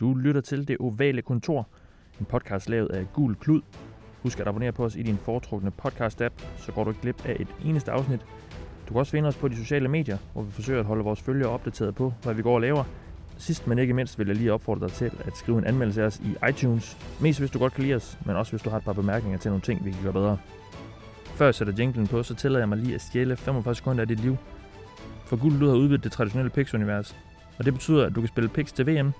Du lytter til Det Ovale Kontor, en podcast lavet af Gul Klud. Husk at abonnere på os i din foretrukne podcast-app, så går du ikke glip af et eneste afsnit. Du kan også finde os på de sociale medier, hvor vi forsøger at holde vores følgere opdateret på, hvad vi går og laver. Sidst men ikke mindst vil jeg lige opfordre dig til at skrive en anmeldelse af os i iTunes. Mest hvis du godt kan lide os, men også hvis du har et par bemærkninger til nogle ting, vi kan gøre bedre. Før jeg sætter jinglen på, så tillader jeg mig lige at stjæle 45 sekunder af dit liv. For Guld Lyd har udvidet det traditionelle Pix-univers, og det betyder, at du kan spille Pix til VM.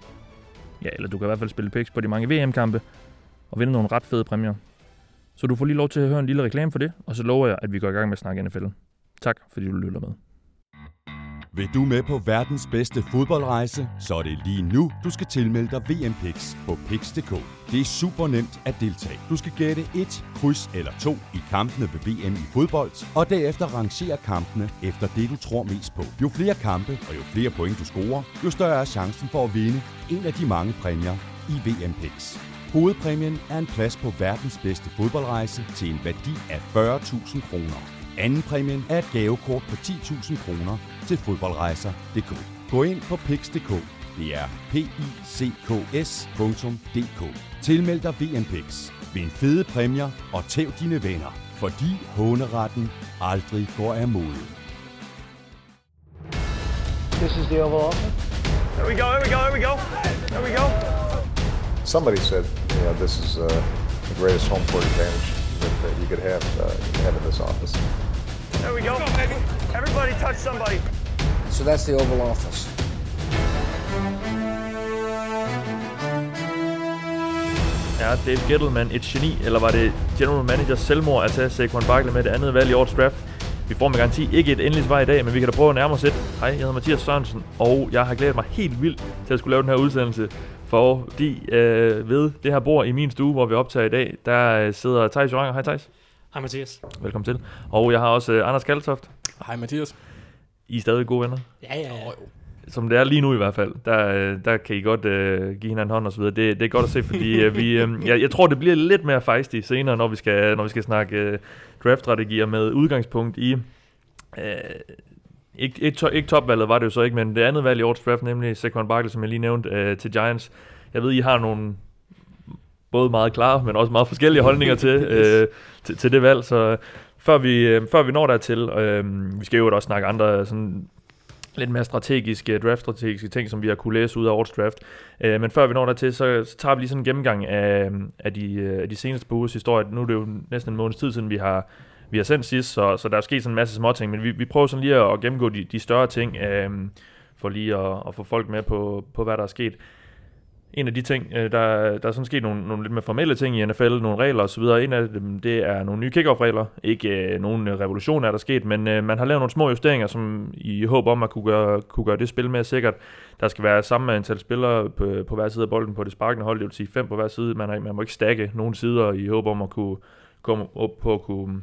Ja, eller du kan i hvert fald spille Pix på de mange VM-kampe og vinde nogle ret fede præmier. Så du får lige lov til at høre en lille reklame for det, og så lover jeg, at vi går i gang med at snakke NFL. Tak, fordi du lytter med. Vil du med på verdens bedste fodboldrejse, så er det lige nu, du skal tilmelde dig VM Picks på Pix.dk. Det er super nemt at deltage. Du skal gætte et, kryds eller to i kampene ved VM i fodbold, og derefter rangere kampene efter det, du tror mest på. Jo flere kampe og jo flere point du scorer, jo større er chancen for at vinde en af de mange præmier i VM Picks. Hovedpræmien er en plads på verdens bedste fodboldrejse til en værdi af 40.000 kroner. Anden præmien er et gavekort på 10.000 kroner til fodboldrejser.dk. Gå ind på pix.dk. Det er p i c k s.dk. Tilmeld dig VMPix. Vind fede præmier og tæv dine venner, fordi håneretten aldrig går af mode. This is the Oval Office. There we go, there we go, there we go. There we go. Somebody said, you know, this is uh, the greatest home court advantage that, that you could have, uh, you could have in this office. There we go. Everybody touch somebody. So that's the Oval Office. Er Dave Gettleman et geni, eller var det general manager selvmord at tage Saquon Barkley med det andet valg i årets draft? Vi får med garanti ikke et endeligt svar i dag, men vi kan da prøve at nærme os et. Hej, jeg hedder Mathias Sørensen, og jeg har glædet mig helt vildt til at skulle lave den her udsendelse, fordi øh, ved det her bord i min stue, hvor vi optager i dag, der øh, sidder Thijs Joranger. Hej Thijs. Hej Mathias. Velkommen til. Og jeg har også øh, Anders Kaltoft. Hej Mathias. I er stadig gode venner. Ja, ja, ja. som det er lige nu i hvert fald, der, øh, der kan I godt øh, give hinanden hånd og så videre. Det, det er godt at se, fordi øh, vi, øh, jeg, jeg tror, det bliver lidt mere fejstigt senere, når vi skal, når vi skal snakke øh, draft-strategier med udgangspunkt i... Øh, ikke, ikke, to, ikke topvalget var det jo så ikke, men det andet valg i årets draft, nemlig Saquon Barkley, som jeg lige nævnte, øh, til Giants. Jeg ved, I har nogle både meget klare, men også meget forskellige holdninger til, øh, til, til det valg, så før vi, øh, før vi når dertil, øh, vi skal jo også snakke andre sådan lidt mere strategiske, draft-strategiske ting, som vi har kunne læse ud af årets draft. Øh, men før vi når dertil, så, så tager vi lige sådan en gennemgang af, af, de, øh, af de seneste uges historie. Nu er det jo næsten en måneds tid siden, vi har, vi har sendt sidst, så, så der er sket sådan en masse små ting, men vi, vi prøver sådan lige at, at gennemgå de, de større ting, øh, for lige at, at få folk med på, på, hvad der er sket. En af de ting, øh, der, der er sådan sket nogle, nogle lidt mere formelle ting i NFL, nogle regler osv. En af dem, det er nogle nye kickoff-regler. Ikke øh, nogen øh, revolution er der sket, men øh, man har lavet nogle små justeringer, som i håb om at kunne gøre, kunne gøre det spil mere sikkert. Der skal være samme antal spillere på, på hver side af bolden på det sparkende hold, det vil sige fem på hver side. Man, man må ikke stakke nogen sider i håb om at kunne komme op på at kunne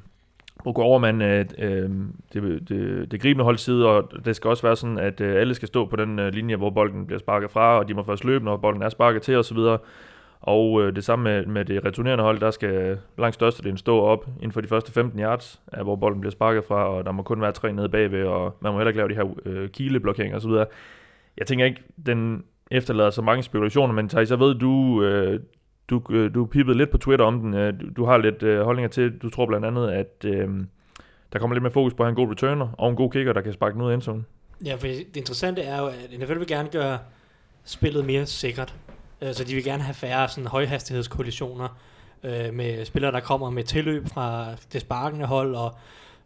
at gå er man øh, øh, det, det, det gribende hold side, og det skal også være sådan, at øh, alle skal stå på den øh, linje, hvor bolden bliver sparket fra, og de må først løbe, når bolden er sparket til osv. Og øh, det samme med, med det returnerende hold, der skal langt størstedelen stå op inden for de første 15 yards, af, hvor bolden bliver sparket fra, og der må kun være tre nede bagved, og man må heller ikke lave de her øh, kileblokeringer osv. Jeg tænker ikke, den efterlader så mange spekulationer, men Thijs, jeg ved, du, øh, du, øh, du pippede lidt på Twitter om den. Øh, du, du har lidt øh, holdninger til, du tror blandt andet, at øh, der kommer lidt mere fokus på at have en god returner og en god kicker, der kan sparke den ud af endzone. Ja, for det interessante er jo, at NFL vil gerne gøre spillet mere sikkert. Øh, så de vil gerne have færre sådan højhastighedskollisioner øh, med spillere, der kommer med tilløb fra det sparkende hold og,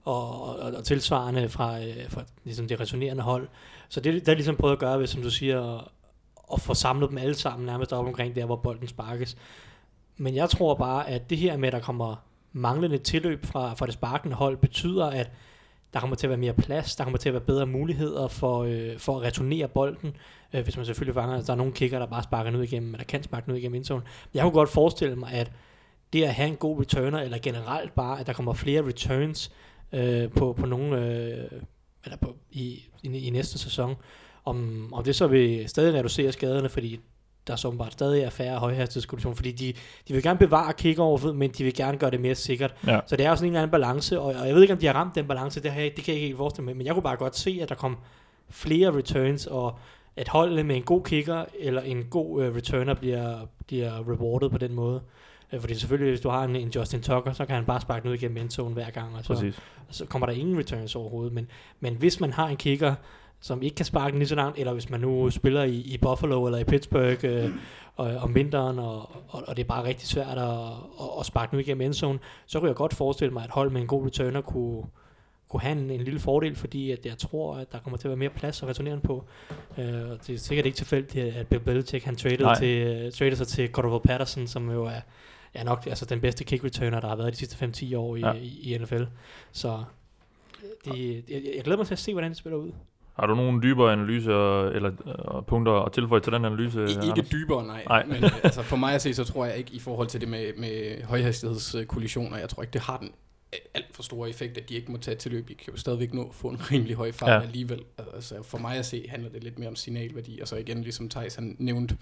og, og, og tilsvarende fra, øh, fra ligesom det returnerende hold. Så det, der er ligesom prøvet at gøre ved, som du siger, og få samlet dem alle sammen nærmest op omkring der, hvor bolden sparkes. Men jeg tror bare, at det her med, at der kommer manglende tilløb fra, fra det sparkende hold, betyder, at der kommer til at være mere plads, der kommer til at være bedre muligheder for, øh, for at returnere bolden, øh, hvis man selvfølgelig fanger, at der er nogle kicker, der bare sparker den ud igennem, eller kan sparke den ud igennem indzonen. Jeg kunne godt forestille mig, at det at have en god returner, eller generelt bare, at der kommer flere returns øh, på, på nogle, øh, eller på, i, i, i næste sæson, om, om det så vil stadig reducere skaderne, fordi der så bare stadig er færre højhastighedskollisioner, fordi de, de vil gerne bevare kickoffet, men de vil gerne gøre det mere sikkert. Ja. Så det er jo sådan en eller anden balance, og, og jeg ved ikke, om de har ramt den balance, det, jeg, det kan jeg ikke helt forestille mig, men jeg kunne bare godt se, at der kom flere returns, og at holdet med en god kicker eller en god uh, returner bliver, bliver rewarded på den måde. Uh, fordi selvfølgelig, hvis du har en, en Justin Tucker, så kan han bare sparke den ud igennem endzone hver gang, og så, og så kommer der ingen returns overhovedet. Men, men hvis man har en kicker, som ikke kan sparke lige så langt, eller hvis man nu spiller i, i Buffalo eller i Pittsburgh øh, og, om vinteren, og, og, og det er bare rigtig svært at, at, at sparke ud igennem endzone, så kunne jeg godt forestille mig, at hold med en god returner kunne, kunne have en, en lille fordel, fordi at jeg tror, at der kommer til at være mere plads at returnere på. Øh, og det er sikkert ikke tilfældigt, at Bill Belichick han traded, Nej. til, uh, traded sig til Cordell Patterson, som jo er, er nok altså, den bedste kick returner, der har været de sidste 5-10 år i, Ja. ja. i, i NFL. Så øh, det, jeg, jeg glæder mig til at se, hvordan det spiller ud. Har du nogle dybere analyser eller øh, punkter at tilføje til den analyse? I, Anders? ikke dybere, nej. Nej. Men øh, altså, for mig at se, så tror jeg ikke i forhold til det med, med højhastighedskollisioner, jeg tror ikke, det har den øh, alt for store effekt, at de ikke må tage til løb. De kan jo stadigvæk nå at få en rimelig høj fart ja. alligevel. Altså, for mig at se, handler det lidt mere om signalværdi. Og så igen, ligesom Thijs han nævnte,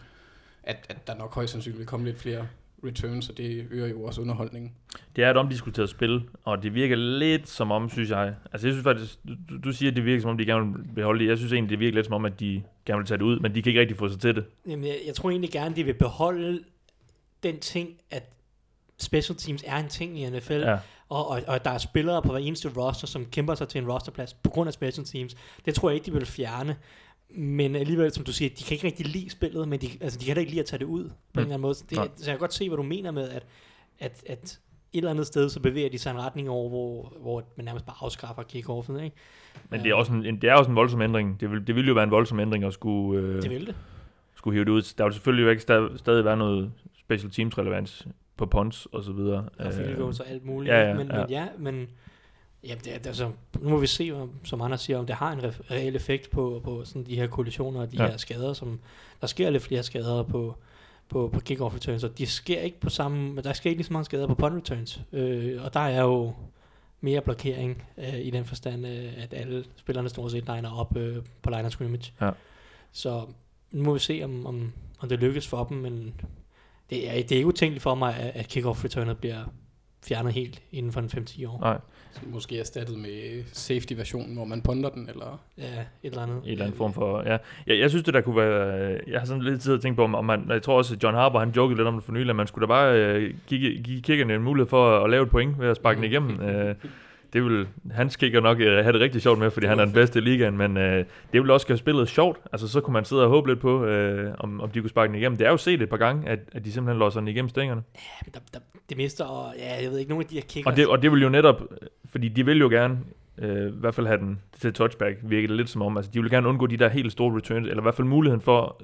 at, at der nok højst sandsynligt vil komme lidt flere returns, og det øger jo også underholdningen. Det er et omdiskuteret spil, og det virker lidt som om, synes jeg... Altså, jeg synes faktisk, du, du siger, at det virker som om, de gerne vil beholde det. Jeg synes egentlig, det virker lidt som om, at de gerne vil tage det ud, men de kan ikke rigtig få sig til det. Jamen, jeg, jeg tror egentlig gerne, de vil beholde den ting, at special teams er en ting i NFL, Ja. og, og, og der er spillere på hver eneste roster, som kæmper sig til en rosterplads på grund af special teams. Det tror jeg ikke, de vil fjerne. Men alligevel, som du siger, de kan ikke rigtig lide spillet, men de, altså, de kan heller ikke lide at tage det ud på mm. en eller anden måde. Det, Nej. så jeg kan godt se, hvad du mener med, at, at, at et eller andet sted, så bevæger de sig en retning over, hvor, hvor man nærmest bare afskaffer kickoffen, ikke? Men det er, også en, en, det er også en voldsom ændring. Det vil, det vil jo være en voldsom ændring at skulle, øh, Det vil det. skulle hive det ud. Der vil selvfølgelig ikke stadig, stadig være noget special teams relevans på punts og så videre. og field Øh, goals og alt muligt. ja, ja, men, ja. men ja, men ja, det, det, altså, nu må vi se, om, som andre siger, om det har en re- reel effekt på, på sådan de her kollisioner og de Ja. her skader, som der sker lidt flere skader på, på, på kick-off returns, og de sker ikke på samme, men der sker ikke lige så mange skader på punt returns, øh, og der er jo mere blokering øh, i den forstand, øh, at alle spillerne stort set liner op øh, på line scrimmage. Ja. Så nu må vi se, om, om, om det lykkes for dem, men det er, det er ikke utænkeligt for mig, at, at kick-off returnet bliver fjernet helt inden for en 5-10 år. Nej, Så måske erstattet med safety-versionen, hvor man ponder den, eller... Ja, et eller andet. en eller anden form for... Ja. Jeg, jeg synes, det der kunne være... øh, Jeg har sådan lidt tid at tænke på, om man... Jeg tror også, John Harper, han jokede lidt om det for nylig, at man skulle da bare øh, give, give kickerne en mulighed for at, at lave et point ved at sparke den igennem. Øh, det vil, hans kicker nok øh, have det rigtig sjovt med, fordi han er den bedste i ligaen, men øh, det vil også gøre spillet sjovt. Altså, så kunne man sidde og håbe lidt på, øh, om, om de kunne sparke den igennem. Det er jo set et par gange, at, at de simpelthen låser den igennem stængerne. Ja, der, der, det mister, og ja, jeg ved ikke, nogle af de her kickers. Og det, og det vil jo netop, fordi de vil jo gerne, øh, i hvert fald have den til touchback, virker det lidt som om, altså de vil gerne undgå de der helt store returns, eller i hvert fald muligheden for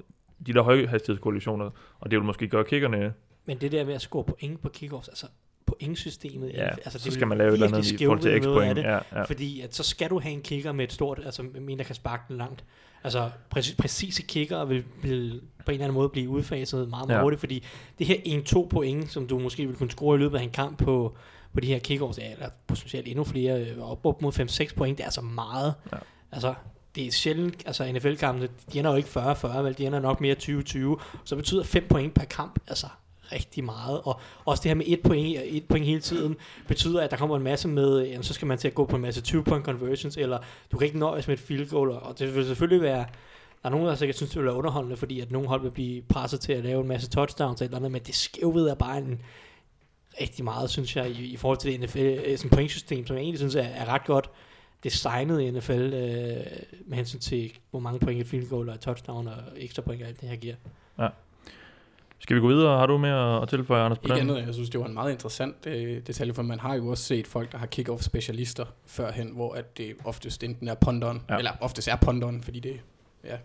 de der højhastighedskollisioner, og det vil måske gøre kickerne, Men det der med at score point på kickoffs, altså pointsystemet, ja, altså, så skal man lave et eller andet i forhold til x-point. Ja, ja. Fordi at så skal du have en kicker med et stort, altså en, der kan sparke den langt. Altså præcis, præcise kicker vil, vil på en eller anden måde blive udfaset meget, meget Ja. hurtigt, fordi det her 1-2 point, som du måske vil kunne score i løbet af en kamp på, på de her kickoffs, eller potentielt endnu flere, øh, op, op mod 5-6 point, det er altså meget. Ja. Altså, det er sjældent, altså NFL-kampene, de ender jo ikke 40-40, vel, de ender nok mere 20-20, så betyder 5 point per kamp, altså rigtig meget, og også det her med et point, et point hele tiden, betyder, at der kommer en masse med, jamen, så skal man til at gå på en masse 20-point conversions, eller du kan ikke nøjes med et field goal, og det vil selvfølgelig være, der er nogen, der sikkert synes, det vil være underholdende, fordi at nogle hold vil blive presset til at lave en masse touchdowns eller andet, men det skævved er bare en rigtig meget, synes jeg, i, i forhold til det NFL, øh, sådan pointsystem, som jeg egentlig synes er, er ret godt designet i NFL, øh, med hensyn til, hvor mange point et field goal og et touchdown og ekstra point og alt det her giver. Ja. Skal vi gå videre? Har du mere at tilføje, Anders, på Ikke den? andet, jeg synes, det var en meget interessant øh, detalje, for man har jo også set folk, der har kick-off specialister førhen, hvor at det oftest enten er ponderen, Ja. ja. eller oftest er ponderen, fordi det, ja.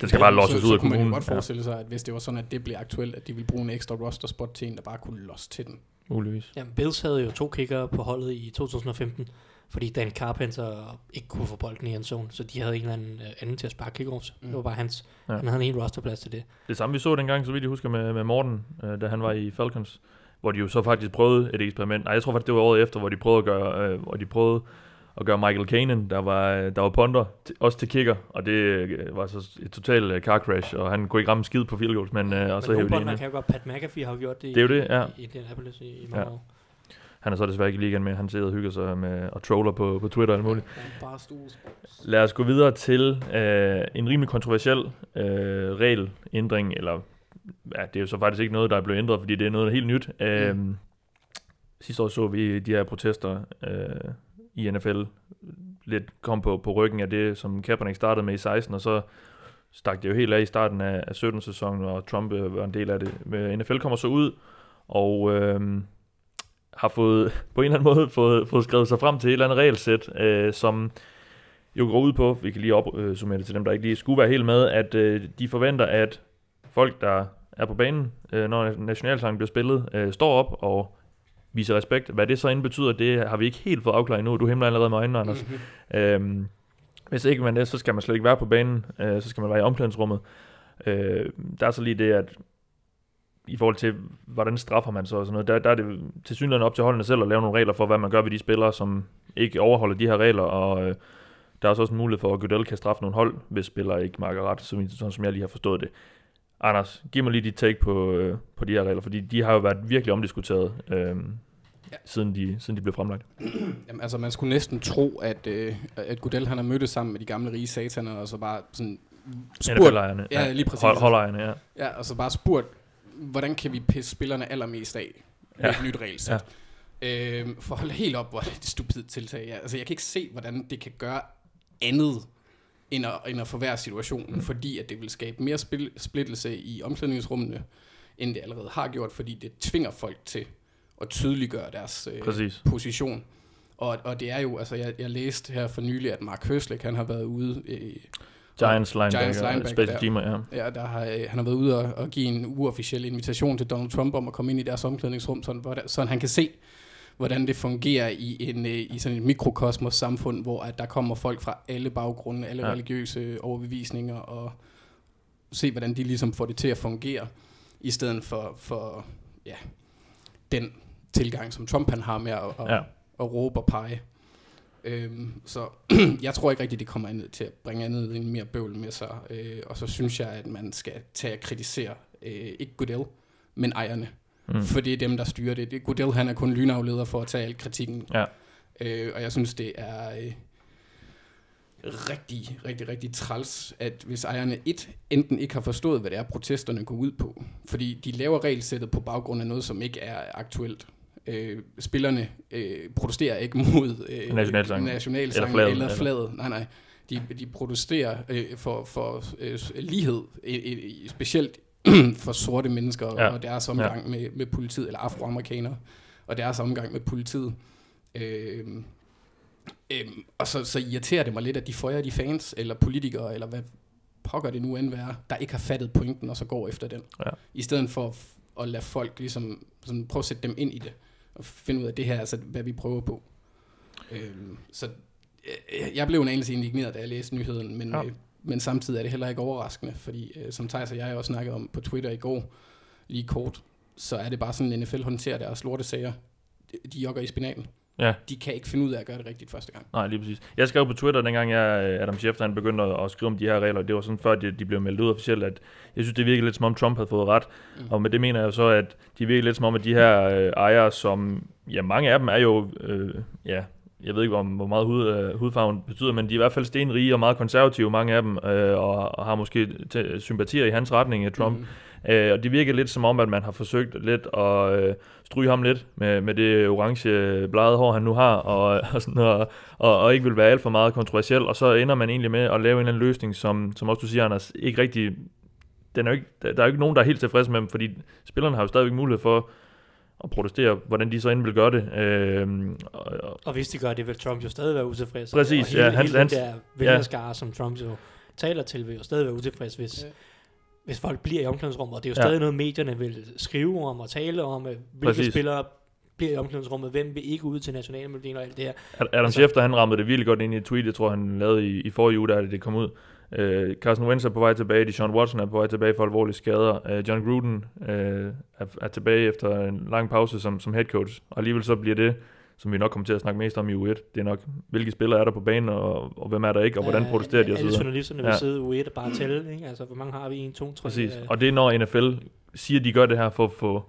Den skal bare losses så, ud så af kunne man jo kommunen. godt forestille sig, at hvis det var sådan, at det blev aktuelt, at de ville bruge en ekstra roster spot til en, der bare kunne losse til den. Ja, muligvis. Jamen, Bills havde jo to kicker på holdet i 2015, fordi Dan Carpenter ikke kunne få bolden i en zone, så de havde en eller anden øh, anden til at sparke kickoffs. Mm. Det var bare hans. Ja. Han havde en hel rosterplads til det. Det samme vi så dengang, så vidt jeg husker, med, med Morten, øh, da han var i Falcons, hvor de jo så faktisk prøvede et eksperiment. Nej, jeg tror faktisk, det var året efter, hvor de prøvede at gøre, øh, hvor de prøvede at gøre Michael Kanen, der var, der var punter, til, også til kicker, og det øh, var så et totalt øh, car crash, og han kunne ikke ramme skid på field goals, men øh, og så Men hævde nogle de man ind. kan jo godt, Pat McAfee har jo gjort det, Det er jo i, det, ja. i Indianapolis i, i mange Ja. år. Han er så desværre ikke i ligaen med. Han sidder og hygger sig med og troller på, på Twitter og alt muligt. Lad os gå videre til øh, en rimelig kontroversiel øh, regelændring, eller ja, det er jo så faktisk ikke noget, der er blevet ændret, fordi det er noget helt nyt. Øh, Sidste år så vi de her protester øh, i NFL lidt kom på, på ryggen af det, som Kaepernick startede med i 16, og så stak det jo helt af i starten af, af 17-sæsonen, og Trump øh, var en del af det. Men NFL kommer så ud, og øh, har fået, på en eller anden måde fået, fået skrevet sig frem til et eller andet regelsæt, øh, som jo går ud på, vi kan lige opsummere det til dem, der ikke lige skulle være helt med, at øh, de forventer, at folk, der er på banen, øh, når nationalsangen bliver spillet, øh, står op og viser respekt. Hvad det så end betyder, det har vi ikke helt fået afklaret endnu. Du himler allerede med øjnene, Anders. Mm-hmm. Øhm, hvis ikke man det, så skal man slet ikke være på banen. Øh, så skal man være i omklædningsrummet. Øh, der er så lige det, at i forhold til, hvordan straffer man så og sådan noget, der, der er det til synligheden op til holdene selv at lave nogle regler for, hvad man gør ved de spillere, som ikke overholder de her regler, og øh, der er så også en mulighed for, at Goodell kan straffe nogle hold, hvis spillere ikke markerer ret, som, sådan som jeg lige har forstået det. Anders, giv mig lige dit take på, øh, på de her regler, fordi de har jo været virkelig omdiskuteret, øh, ja. siden, de, siden de blev fremlagt. Jamen, altså, man skulle næsten tro, at, øh, at Goodell han har mødtes sammen med de gamle rige sataner, og så bare sådan spurgt... Ja, lige præcis. Hold, holdejerne, ja. Ja, og så bare spurgt, hvordan kan vi pisse spillerne allermest af med ja. et nyt regelsæt. Ja. Øh, for at holde helt op, hvor det er et stupidt tiltag. Ja. Altså, jeg kan ikke se, hvordan det kan gøre andet end at, end at forværre situationen, mm. fordi at det vil skabe mere spil, splittelse i omklædningsrummene, end det allerede har gjort, fordi det tvinger folk til at tydeliggøre deres øh, position. Og, og det er jo, altså jeg, jeg læste her for nylig, at Mark Høslik, han har været ude... Øh, Giants linebacker, Giants linebacker special teamer, ja. ja der har, øh, han har været ude og, og give en uofficiel invitation til Donald Trump om at komme ind i deres omklædningsrum, sådan, så han kan se, hvordan det fungerer i, en, øh, i sådan et mikrokosmos samfund, hvor at der kommer folk fra alle baggrunde, alle ja. religiøse overbevisninger, og se, hvordan de ligesom får det til at fungere, i stedet for, for ja, den tilgang, som Trump han har med at, at, ja. at råbe og pege. Øhm, så jeg tror ikke rigtigt, det kommer andet til at bringe andet end mere bøvl med sig. Øh, og så synes jeg, at man skal tage og kritisere, øh, ikke Goodell, men ejerne. Mm. For det er dem, der styrer det. det Goodell han er kun lynafleder for at tage al kritikken. Ja. Øh, og jeg synes, det er øh, rigtig, rigtig, rigtig træls, at hvis ejerne et enten ikke har forstået, hvad det er, protesterne går ud på, fordi de laver regelsættet på baggrund af noget, som ikke er aktuelt. Øh, spillerne øh, protesterer ikke mod øh, nationalsangen nationalsang eller, eller fladet. Nej, nej. De, de protesterer øh, for, for øh, lighed, øh, øh, specielt for sorte mennesker ja. og deres omgang ja. med, med politiet, eller afroamerikanere, og deres omgang med politiet. Øhm, øhm, og så, så irriterer det mig lidt, at de føjer de fans, eller politikere, eller hvad pokker det nu end være, der ikke har fattet pointen, og så går efter den. Ja. I stedet for at lade folk ligesom, sådan, prøve at sætte dem ind i det, og finde ud af, det her altså, hvad vi prøver på. Øhm, så øh, jeg blev en anelse indigneret, da jeg læste nyheden, men ja. øh, men samtidig er det heller ikke overraskende, fordi øh, som Thijs og jeg også snakkede om på Twitter i går, lige kort, så er det bare sådan, at NFL håndterer deres lortesager. De, de jogger i spinaten. Ja. De kan ikke finde ud af at gøre det rigtigt første gang. Nej, lige præcis. Jeg skrev på Twitter, dengang jeg, øh, Adam Schefter han begyndte at, skrive om de her regler, det var sådan før de, de blev meldt ud officielt, at jeg synes, det virkede lidt som om Trump havde fået ret. Mm. Og med det mener jeg så, at de virkede lidt som om, at de her øh, ejere, som, ja, mange af dem er jo, øh, ja, jeg ved ikke, hvor, hvor meget hud, øh, hudfarven betyder, men de er i hvert fald stenrige og meget konservative, mange af dem, øh, og, og har måske sympatier i hans retning, Trump. Mm. Øh, og det virker lidt som om, at man har forsøgt lidt at øh, stryge ham lidt med, med det orange bladede hår, han nu har, og, og, sådan, og, og, og ikke vil være alt for meget kontroversiel, og så ender man egentlig med at lave en eller anden løsning, som, som også du siger, Anders, ikke rigtig den er jo ikke, der, er jo ikke nogen, der er helt tilfredse med dem, fordi spillerne har jo stadigvæk mulighed for og protestere, hvordan de så end vil gøre det. Øh, og, og hvis de gør det, vil Trump jo stadig være utilfreds. Præcis, og hele, ja. Hans, hele hans, den der vælgerskare, ja. som Trump jo taler til, vil jo stadig være utilfreds, hvis, ja. Hvis folk bliver i omklædningsrummet. Og det er jo stadig ja. noget, medierne vil skrive om og tale om, hvilke Præcis. spillere bliver i omklædningsrummet, hvem vil ikke ud til nationalmelodien og alt det her. Adam altså, Schefter, han rammede det virkelig godt ind i et tweet, jeg tror, han lavede i, i forrige uge, da det kom ud. Uh, Carson Wentz er på vej tilbage, Deshaun Watson er på vej tilbage for alvorlige skader. Uh, John Gruden uh, er, er tilbage efter en lang pause som, som head coach, og alligevel så bliver det, som vi nok kommer til at snakke mest om i U1, det er nok, hvilke spillere er der på banen, og, og hvem er der ikke, og hvordan protesterer de osv. Alle journalisterne vil ja. sidde U1 og bare tælle, ikke? altså hvor mange har vi? 1, 2, 3? Præcis, og det er når NFL siger, at de gør det her for at få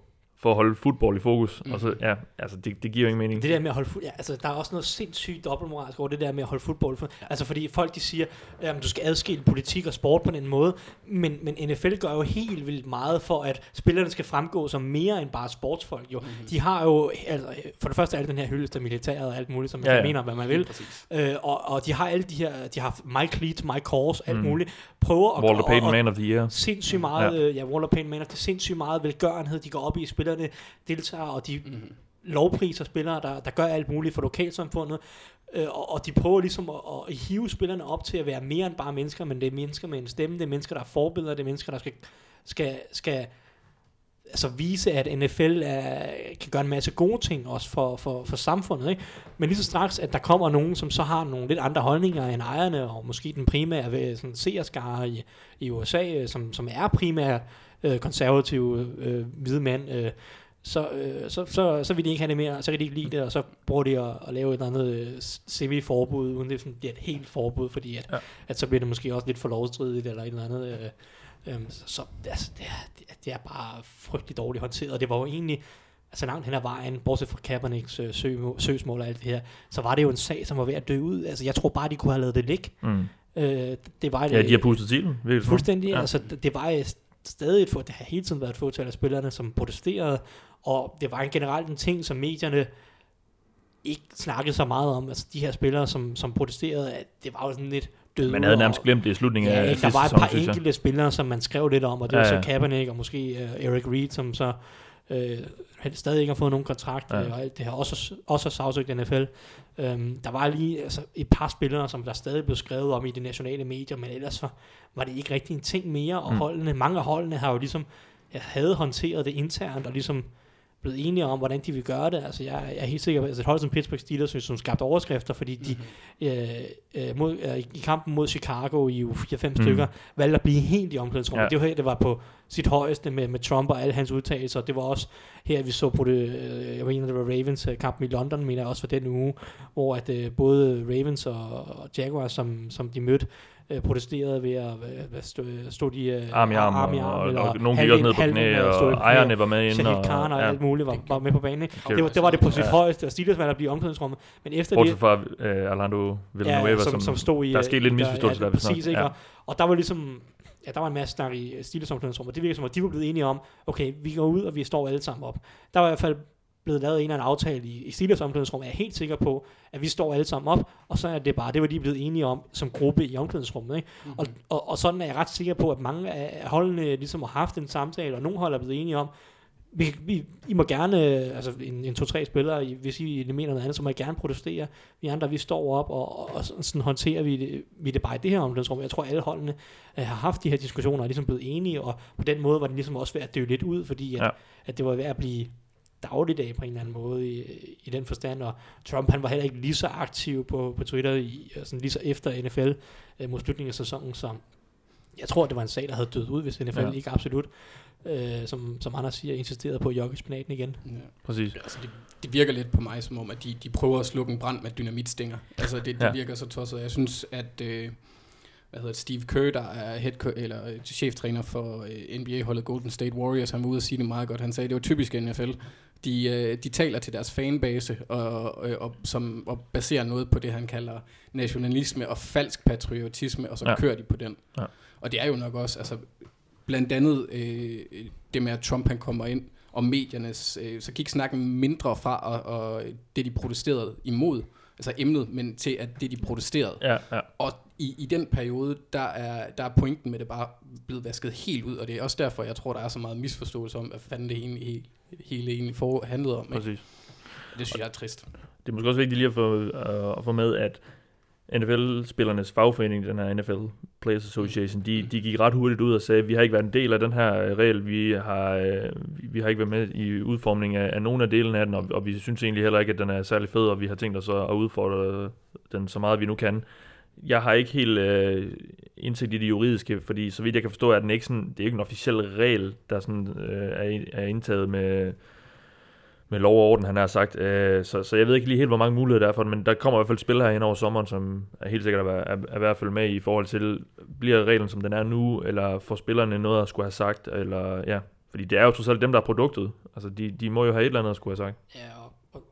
for at holde fodbold i fokus. Mm. Og så, ja, altså det, det giver jo ingen mening. Det der med at holde ja, altså der er også noget sindssygt dobbeltmoralsk over det der med at holde fodbold. For. Altså fordi folk de siger, at du skal adskille politik og sport på den måde, men, men NFL gør jo helt vildt meget for, at spillerne skal fremgå som mere end bare sportsfolk. Jo. Mm-hmm. De har jo, altså, for det første er det den her hyldest af militæret og alt muligt, som man ja, ja. mener, hvad man vil. Øh, og, og de har alle de her, de har Mike Leach, Mike Kors, alt mm. muligt. Prøver at Walter Payton, Man of the Year. Sindssygt meget, ja, øh, ja Walter Payton, Man of the sindssygt meget velgørenhed, de går op i, spillerne deltager, og de mm. lovpriser spillere, der, der gør alt muligt for lokalsamfundet, øh, og, og de prøver ligesom at, at hive spillerne op til at være mere end bare mennesker, men det er mennesker med en stemme, det er mennesker, der er forbilleder, det er mennesker, der skal, skal, skal altså vise, at NFL er, kan gøre en masse gode ting også for, for, for samfundet. Ikke? Men lige så straks, at der kommer nogen, som så har nogle lidt andre holdninger end ejerne, og måske den primære ved sådan seerskare i, i USA, øh, som, som er primære øh, konservative øh, hvide mænd, øh, så, øh, så, så, så vil de ikke have det mere, så kan de ikke lide det, og så bruger de at, at lave et eller andet øh, semi-forbud, uden det, sådan, det er et helt forbud, fordi at, ja. at så bliver det måske også lidt for lovstridigt, eller et eller andet. Øh, Øhm, så så altså, det, er, det er bare frygtelig dårligt håndteret, og det var jo egentlig, altså langt hen ad vejen, bortset fra Kaepernicks øh, sø, søgsmål og alt det her, så var det jo en sag, som var ved at dø ud. Altså jeg tror bare, de kunne have lavet det ligge. Mm. Øh, det var ja, de har pustet til den. Fuldstændig, ja. altså det, det var stadig et, det har hele tiden været et fåtal af spillerne, som protesterede, og det var en generelt en ting, som medierne ikke snakkede så meget om, altså de her spillere, som, som protesterede, at det var jo sådan lidt døde. Man havde nærmest glemt det i slutningen ja, af sidste Der var et par sæson, enkelte spillere, som man skrev lidt om, og det ja, var så Kaepernick og måske uh, Eric Reed, som så uh, stadig ikke har fået nogen kontrakt, ja. og alt det her, også, også sagsøgt NFL. Um, der var lige altså, et par spillere, som der stadig blev skrevet om i de nationale medier, men ellers var, var det ikke rigtig en ting mere, og mm. holdene, mange af holdene har jo ligesom, jeg havde håndteret det internt, og ligesom blevet enige om, hvordan de vil gøre det. Altså, jeg, jeg er helt sikker på, at altså, et hold som Pittsburgh Steelers, som skabte overskrifter, fordi de mm-hmm. øh, øh, mod, øh, i kampen mod Chicago i 4-5 mm. stykker, valgte at blive helt i omklædningsrummet. Ja. Det var det var på sit højeste med, med Trump og alle hans udtalelser. Det var også her, vi så på det, øh, jeg mener, det var Ravens øh, kampen i London, mener jeg også for den uge, hvor at øh, både Ravens og, og Jaguars, som, som de mødte, øh, protesterede ved at hvad, stå, stå de øh, arm i arm, arm, i arm og, eller og, og nogen gik også ned på knæ, og ejerne var med ind. Shahid Khan og, og ja. alt muligt var, var med på banen. Ikke? Det, var, det var det på sit ja. højeste, og Steelers valgte at blive omklædningsrummet. Men efter Bortset fra uh, Orlando Villanueva, ja, som, som, som stod i... Der skete lidt misforståelse der. Ja, præcis, ikke? Ja. Og der var ligesom ja, der var en masse snak i omklædningsrum, og det virker som, at de var blevet enige om, okay, vi går ud, og vi står alle sammen op. Der var i hvert fald blevet lavet en eller anden aftale i, i Steelers omklædningsrum, er jeg helt sikker på, at vi står alle sammen op, og så er det bare, det var de blevet enige om som gruppe i omklædningsrummet. Ikke? Mm-hmm. Og, og, og sådan er jeg ret sikker på, at mange af holdene ligesom har haft en samtale, og nogle hold er blevet enige om, vi, vi, I må gerne, altså en, en to-tre spillere, hvis I mener noget andet, så må I gerne protestere. Vi andre, vi står op, og, og sådan, sådan håndterer vi det, vi det bare i det her omklædningsrum. Jeg tror, alle holdene uh, har haft de her diskussioner, og er ligesom blevet enige, og på den måde var det ligesom også ved at dø lidt ud, fordi at, ja. at det var ved at blive dagligdag på en eller anden måde i, i den forstand, og Trump han var heller ikke lige så aktiv på, på Twitter, i, sådan lige så efter NFL øh, mod slutningen af sæsonen, så jeg tror, det var en sag, der havde død ud, hvis NFL ja. ikke absolut, øh, som, som Anders siger, insisterede på at jogge spinaten igen. Ja. Præcis. Altså, det, det virker lidt på mig som om, at de, de prøver at slukke en brand med dynamitstænger. Altså, det, det ja. virker så tosset. Jeg synes, at... Øh, hvad hedder det, Steve Kerr, der er head eller øh, cheftræner for øh, NBA-holdet Golden State Warriors, han var ude og sige det meget godt. Han sagde, at det var typisk NFL. De, øh, de taler til deres fanbase, og, og, og, som, og baserer noget på det, han kalder nationalisme og falsk patriotisme, og så ja. kører de på den. Ja. Og det er jo nok også, altså, blandt andet øh, det med, at Trump han kommer ind, og mediernes, øh, så gik snakken mindre fra og, og det, de protesterede imod, altså emnet, men til at det, de protesterede. Ja, ja. Og i, i den periode, der er, der er pointen med det bare blevet vasket helt ud, og det er også derfor, jeg tror, der er så meget misforståelse om, hvad fanden det egentlig, hele egentlig for, handlede om. Ikke? Præcis. Det synes jeg er trist. Det er måske også vigtigt lige at få, uh, at få med, at NFL-spillernes fagforening, den her NFL Players Association, de, de gik ret hurtigt ud og sagde, at vi har ikke været en del af den her øh, regel, vi har, øh, vi har ikke været med i udformningen af, af nogen af delene af den, og, og vi synes egentlig heller ikke, at den er særlig fed, og vi har tænkt os at udfordre den så meget, vi nu kan. Jeg har ikke helt øh, indsigt i det juridiske, fordi så vidt jeg kan forstå, er den ikke sådan, det er ikke en officiel regel, der sådan, øh, er, er indtaget med, med lov og orden, han har sagt. Øh, så, så jeg ved ikke lige helt, hvor mange muligheder der er for det, men der kommer i hvert fald spil her hen over sommeren, som er helt sikkert at er, er værd at følge med i, i forhold til, bliver reglen som den er nu, eller får spillerne noget at skulle have sagt, eller ja, Fordi det er jo trods alt dem, der er produktet. Altså, de, de må jo have et eller andet, skulle jeg sagt. Ja, og, og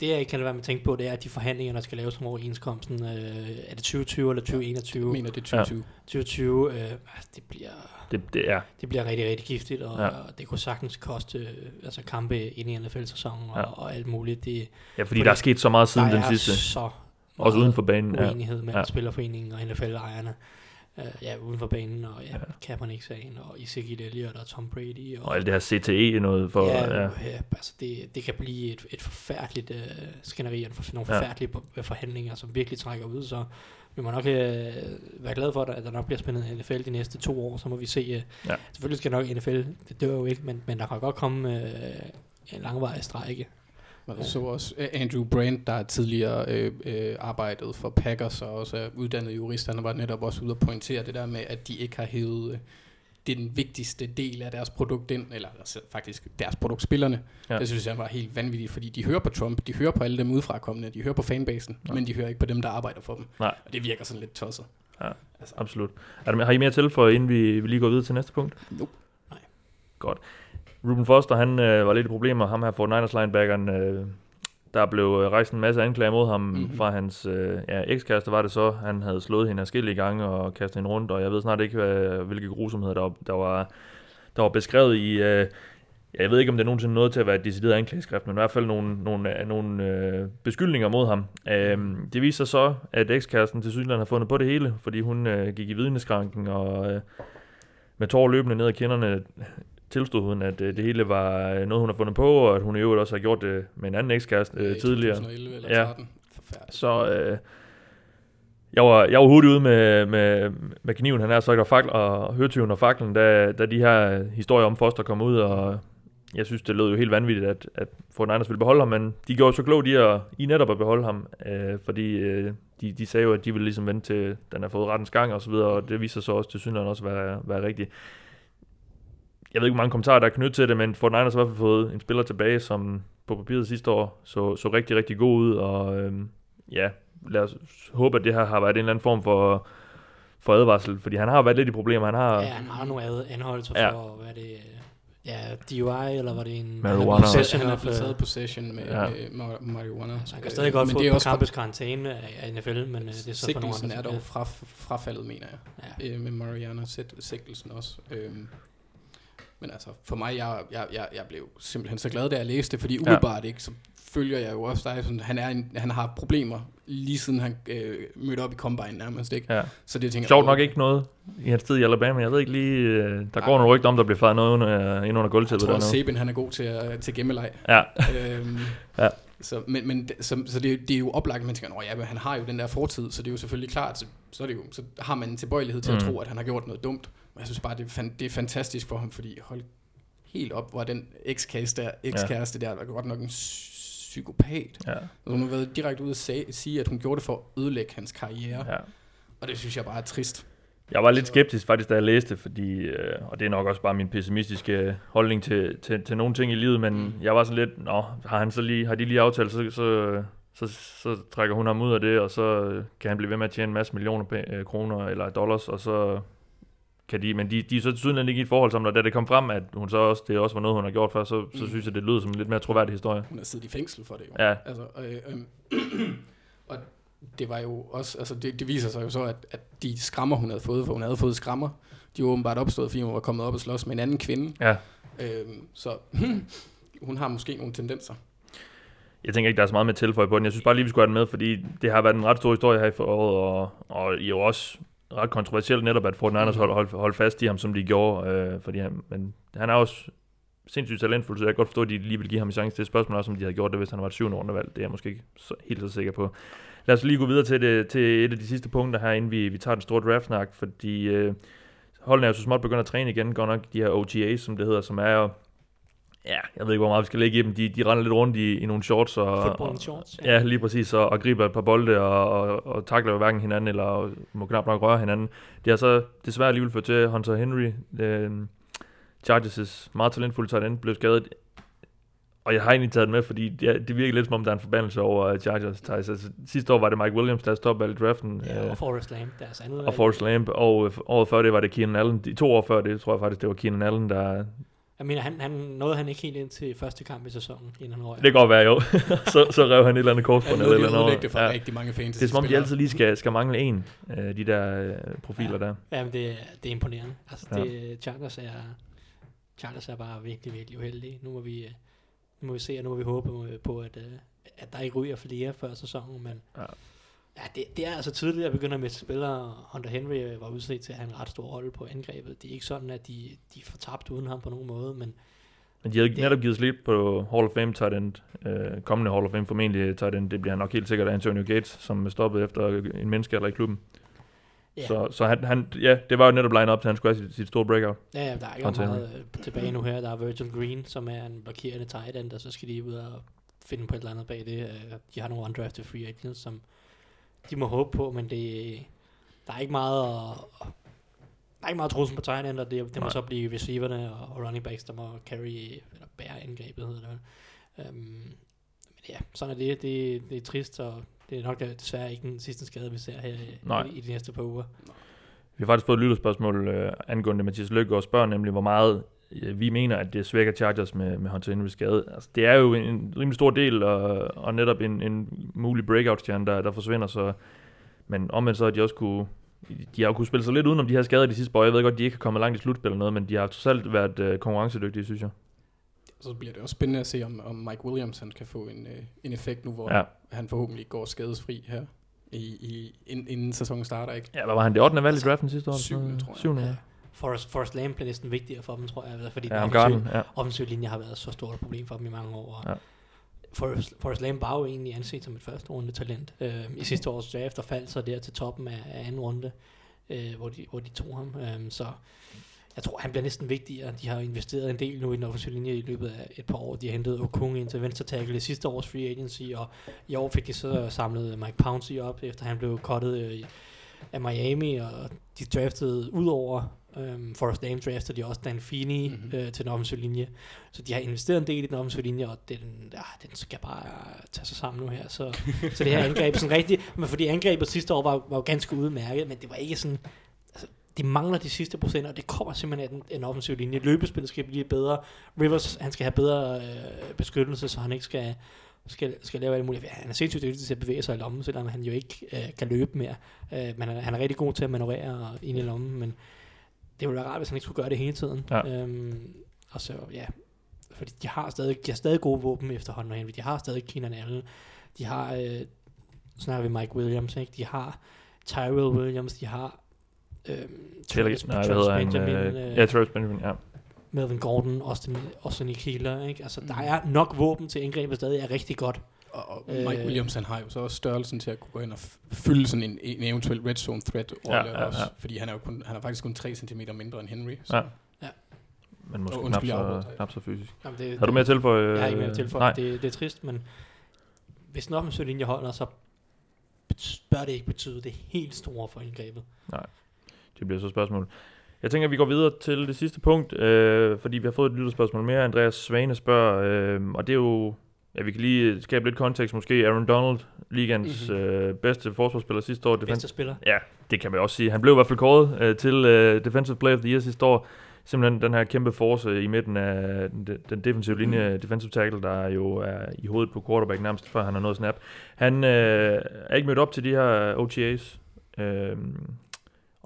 det jeg ikke kan lade være med at tænke på, det er, at de forhandlinger, der skal laves som overenskomsten, øh, er det 2020 eller 2021? Jeg mener, det er 2020. Ja. 2020, øh, det bliver... Det, det, er. det bliver rigtig, rigtig giftigt, og, ja. og det kunne sagtens koste øh, altså kampe ind i NFL-sæsonen og, ja. og alt muligt. Det, ja, fordi, fordi der er sket så meget siden den sidste. så også uden for banen. Uenighed ja. mellem ja. Spillerforeningen og NFL-ejerne. Uh, ja, uden for banen, og ja, ja. Kaepernick-sagen, og Ezekiel Elliott og Tom Brady. Og, og alt det her CTE noget for... Ja, ja. ja altså det, det kan blive et, et forfærdeligt uh, skænderi, og nogle forfærdelige ja. forhandlinger, som virkelig trækker ud, så vi må nok uh, være glade for, at der nok bliver spændet NFL de næste to år, så må vi se. Uh, ja. Selvfølgelig skal nok NFL, det dør jo ikke, men, men der kan godt komme uh, en langvarig strække. Man så også Andrew Brandt, der tidligere øh, øh, arbejdet for Packers og også er uddannet jurist, han var netop også ude at pointere det der med, at de ikke har hævet øh, den vigtigste del af deres produkt ind, eller altså, faktisk deres produktspillerne. Ja. Det synes jeg var helt vanvittigt, fordi de hører på Trump, de hører på alle dem udefrakommende, de hører på fanbasen, ja. men de hører ikke på dem, der arbejder for dem. Nej. Og det virker sådan lidt tosset. Ja, altså. absolut. Er der, har I mere til for, inden vi, vi lige går videre til næste punkt? Nope. Nej. Godt. Ruben Foster, han øh, var lidt i problemer. Ham her for Niners linebackeren, øh, der blev øh, rejst en masse anklager mod ham mm-hmm. fra hans øh, ja, ekskæreste, var det så. Han havde slået hende forskellige gange og kastet hende rundt, og jeg ved snart ikke, hvad, hvilke grusomheder der, der, var, der var beskrevet i... Øh, jeg ved ikke, om det nogensinde noget til at være et decideret anklageskrift, men i hvert fald nogle, nogle, øh, nogle øh, beskyldninger mod ham. Øh, det viser så, at ekskæresten til Sydland har fundet på det hele, fordi hun øh, gik i vidneskranken og øh, med tårer løbende ned ad kinderne tilstod hun, at øh, det hele var øh, noget, hun har fundet på, og at hun i øvrigt også har gjort det med en anden ekskæreste øh, tidligere. 2011 eller 13. Ja. Så øh, jeg, var, jeg var hurtigt ude med, med, med kniven, han er så og, fakl, og hørtyven og faklen, da, da de her historier om Foster kom ud, og jeg synes, det lød jo helt vanvittigt, at, at Fort Niners ville beholde ham, men de gjorde så klogt i, at, i netop at beholde ham, øh, fordi øh, de, de sagde jo, at de ville ligesom vente til, den har fået rettens gang og så videre, og det viser så også til synligheden også være, være rigtigt jeg ved ikke, hvor mange kommentarer, der er knyttet til det, men Fort Niners har i hvert fald fået en spiller tilbage, som på papiret sidste år så, så rigtig, rigtig god ud, og øhm, ja, lad os håbe, at det her har været en eller anden form for, for advarsel, fordi han har været lidt i problemer. Han har, ja, han har nogle anholdelser ja. for, hvad det Ja, DUI, eller var det en... Marijuana. Possession, han har taget possession med, ja. med marijuana. Så han kan stadig godt få på kampes karantæne af NFL, men øh, det er så for nogle er dog fra, frafaldet, mener jeg, ja. øh, med marijuana sigtelsen også. Øhm, men altså, for mig, jeg, jeg, jeg, jeg blev simpelthen så glad, da jeg læste det, fordi umiddelbart ja. ikke, så følger jeg jo også dig, sådan, han, er en, han har problemer, lige siden han øh, mødte op i Combine nærmest, ikke? Ja. Så det tænker Sjovt nok ikke noget i hans tid i Alabama, jeg ved ikke lige, øh, der ja. går nogle rygter om, der bliver faret noget under, ind under gulvtæppet. Jeg tror, at Saban, han er god til, at, til gemmeleg. Ja. øhm, ja. Så, men, men så, så det, det er jo oplagt, at man tænker, ja, han har jo den der fortid, så det er jo selvfølgelig klart, så, så, er det jo, så har man en tilbøjelighed til mm. at tro, at han har gjort noget dumt. Jeg synes bare, det er, fan, det er fantastisk for ham, fordi hold helt op, hvor den ekskæreste der, ekskæreste ja. der, der er godt nok en psykopat. Ja. Og hun har været direkte ude at sige, at hun gjorde det for at ødelægge hans karriere. Ja. Og det synes jeg bare er trist. Jeg var lidt skeptisk faktisk, da jeg læste, fordi, øh, og det er nok også bare min pessimistiske holdning til, til, til nogle ting i livet, men mm. jeg var sådan lidt, nå, har, han så lige, har de lige aftalt, så, så, så, så trækker hun ham ud af det, og så kan han blive ved med at tjene en masse millioner øh, kroner eller dollars, og så kan de, men de, de er så tydeligvis ikke i et forhold som, og da det kom frem, at hun så også, det også var noget, hun har gjort før, så, så mm. synes jeg, det lyder som en lidt mere troværdig historie. Hun har siddet i fængsel for det jo. Ja. Altså, øh, øh, og det var jo også, altså det, det viser sig jo så, at, at de skrammer, hun havde fået, for hun havde fået skrammer, de var åbenbart opstået, fordi hun var kommet op og slås med en anden kvinde. Ja. Øh, så hun har måske nogle tendenser. Jeg tænker ikke, der er så meget med tilføje på den. Jeg synes bare lige, vi skulle have den med, fordi det har været en ret stor historie her i foråret, og, og I jo også ret kontroversielt netop, at Fort Niners holdt hold, hold fast i ham, som de gjorde. Øh, fordi han, men han er også sindssygt talentfuld, så jeg kan godt forstå, at de lige vil give ham en chance til spørgsmål, også om de havde gjort det, hvis han var et syvende rundevalg. Det er jeg måske ikke så, helt så sikker på. Lad os lige gå videre til, det, til et af de sidste punkter her, inden vi, vi tager den store draft-snak, fordi øh, holdene er jo så småt begyndt at træne igen, godt nok de her OTA's, som det hedder, som er jo Ja, jeg ved ikke, hvor meget vi skal lægge i dem. De, de render lidt rundt i, i nogle shorts. Og, Football shorts. Ja. ja, lige præcis. Og, og griber et par bolde og, og, og takler jo hverken hinanden, eller må knap nok røre hinanden. Det har så desværre alligevel ført til Hunter Henry. Øh, Chargers' meget talentfulde tight end blev skadet. Og jeg har egentlig taget med, fordi det, det virker lidt som om, der er en forbandelse over Chargers. Thijs. Altså, sidste år var det Mike Williams, der stod i draften. Ja, og øh, Forrest Lamp, deres andet Og Forrest Lamp, og året før det var det Keenan Allen. De to år før det, tror jeg faktisk, det var Keenan Allen, der, Jeg mener, han, han nåede han ikke helt ind til første kamp i sæsonen, inden han røg. Det kan godt være, jo. så, så rev han et eller andet korsbånd. eller eller noget. det for ja. rigtig mange fans. Det er som om, de altid lige skal, skal mangle en af de der øh, profiler ja. der. Ja, men det, det er imponerende. Altså, ja. det, Chargers er, Chargers er bare virkelig, virkelig uheldige. Nu må vi, øh, nu må vi se, og nu må vi håbe på, at, øh, at der ikke ryger flere før sæsonen, men ja. Ja, det, det er altså tydeligt, at begynder at miste spillere. Hunter Henry var udset til at have en ret stor rolle på angrebet. Det er ikke sådan, at de, de får tabt uden ham på nogen måde, men... Men de havde det, netop givet slip på Hall of Fame tight end, øh, kommende Hall of Fame formentlig tight end, det bliver nok helt sikkert Antonio Gates, som stoppet efter en menneske eller i klubben. Ja. Så, så han, han, ja, det var jo netop line op til, han skulle have sit, sit store breakout. Ja, ja, der er ikke meget øh, tilbage nu her. Der er Virgil Green, som er en blokerende tight end, og så skal de ud og finde på et eller andet bag det. Øh, de har nogle undrafted free agents, som de må håbe på, men det, der er ikke meget at, der er ikke meget trussel på tight end, og det, det må så blive receiverne og, running backs, der må carry, eller bære indgrebet, hedder det. Um, men ja, sådan er det. det. Det er trist, og det er nok desværre ikke den sidste skade, vi ser her i, i de næste par uger. Vi har faktisk fået et lytterspørgsmål uh, angående Mathias Løkke og spørger nemlig, hvor meget vi mener, at det svækker Chargers med, med Hunter Henry skade. Altså, det er jo en, en rimelig stor del, og, og netop en, en mulig breakout-stjerne, der, der forsvinder, så, men omvendt så har de også kunne de har jo kunnet spille sig lidt udenom de her skader de sidste år. Jeg ved godt, de ikke har kommet langt i slutspil eller noget, men de har trods alt været uh, konkurrencedygtige, synes jeg. Så bliver det også spændende at se, om, om Mike Williams han kan få en, uh, en effekt nu, hvor ja. han forhåbentlig går skadesfri her i, i, inden, inden sæsonen starter. Ikke? Ja, hvad var han? Det 8. valg i draften sidste år? Syvende, tror jeg. Syvende, ja. Forrest, Forrest Lamb bliver næsten vigtigere for dem, tror jeg, fordi ja, den offensiv, ja. offensiv linje har været så stort et problem for dem i mange år. Ja. Forrest, Forrest Lamb var jo egentlig anset som et første runde talent øh, i sidste års draft, og faldt så der til toppen af, af anden runde, øh, hvor, de, hvor de tog ham. Øh, så jeg tror, han bliver næsten vigtigere. De har investeret en del nu i den offensive linje i løbet af et par år. De har hentet Okung ind til venstre tackle i sidste års free agency, og i år fik de så samlet Mike Pouncey op, efter han blev cuttet øh, af Miami, og de draftede ud over Um, Forrest Lamb draftede de også Dan Feeney mm-hmm. øh, til den offensive linje. Så de har investeret en del i den offensive linje, og den, ja, den skal bare tage sig sammen nu her. Så, så det her angreb er sådan rigtigt, men fordi angrebet sidste år var, var jo ganske udmærket, men det var ikke sådan, altså, de mangler de sidste procenter, og det kommer simpelthen af den, en offensiv linje. Løbespillet skal blive bedre. Rivers, han skal have bedre øh, beskyttelse, så han ikke skal, skal, skal lave alt muligt. Han er sindssygt dygtig til at bevæge sig i lommen, selvom han jo ikke øh, kan løbe mere. Øh, men han, han er rigtig god til at manøvrere ind i lommen, men det ville være rart, hvis han ikke skulle gøre det hele tiden. Ja. Øhm, og så, ja, fordi de har stadig, de har stadig gode våben efterhånden, de har stadig Keenan Allen, de har, øh, snakker vi Mike Williams, ikke? de har Tyrell Williams, de har øh, Travis, nej, Travis Benjamin, øh, øh, ja, Travis Benjamin, ja. Melvin Gordon, Austin, Austin Keeler, ikke? Altså, der mm. er nok våben til indgrebet stadig er rigtig godt. Og, og Mike øh, Williams, han har jo så også størrelsen til at kunne gå ind og fylde sådan en, en eventuel red zone threat rolle ja, ja, ja. også, fordi han er jo kun, han er faktisk kun 3 cm mindre end Henry. Så. Ja. ja. Men måske knap så, knap så fysisk. Jamen det, har du mere til for? Øh, jeg har ikke mere til for. Det, det er trist, men hvis den offensive linje holder, så bør det ikke betyde det helt store for indgrebet. Nej, det bliver så spørgsmål. Jeg tænker, at vi går videre til det sidste punkt, øh, fordi vi har fået et lytterspørgsmål mere. Andreas Svane spørger, øh, og det er jo Ja, vi kan lige skabe lidt kontekst. Måske Aaron Donald, ligands mm-hmm. øh, bedste forsvarsspiller sidste år. Bedste spiller. Ja, det kan man også sige. Han blev i hvert fald kåret øh, til øh, Defensive Player of the Year sidste år. Simpelthen den her kæmpe force i midten af den, den defensive linje, mm. defensive tackle, der jo er i hovedet på quarterback nærmest før han har nået snap. Han øh, er ikke mødt op til de her OTAs. Øh,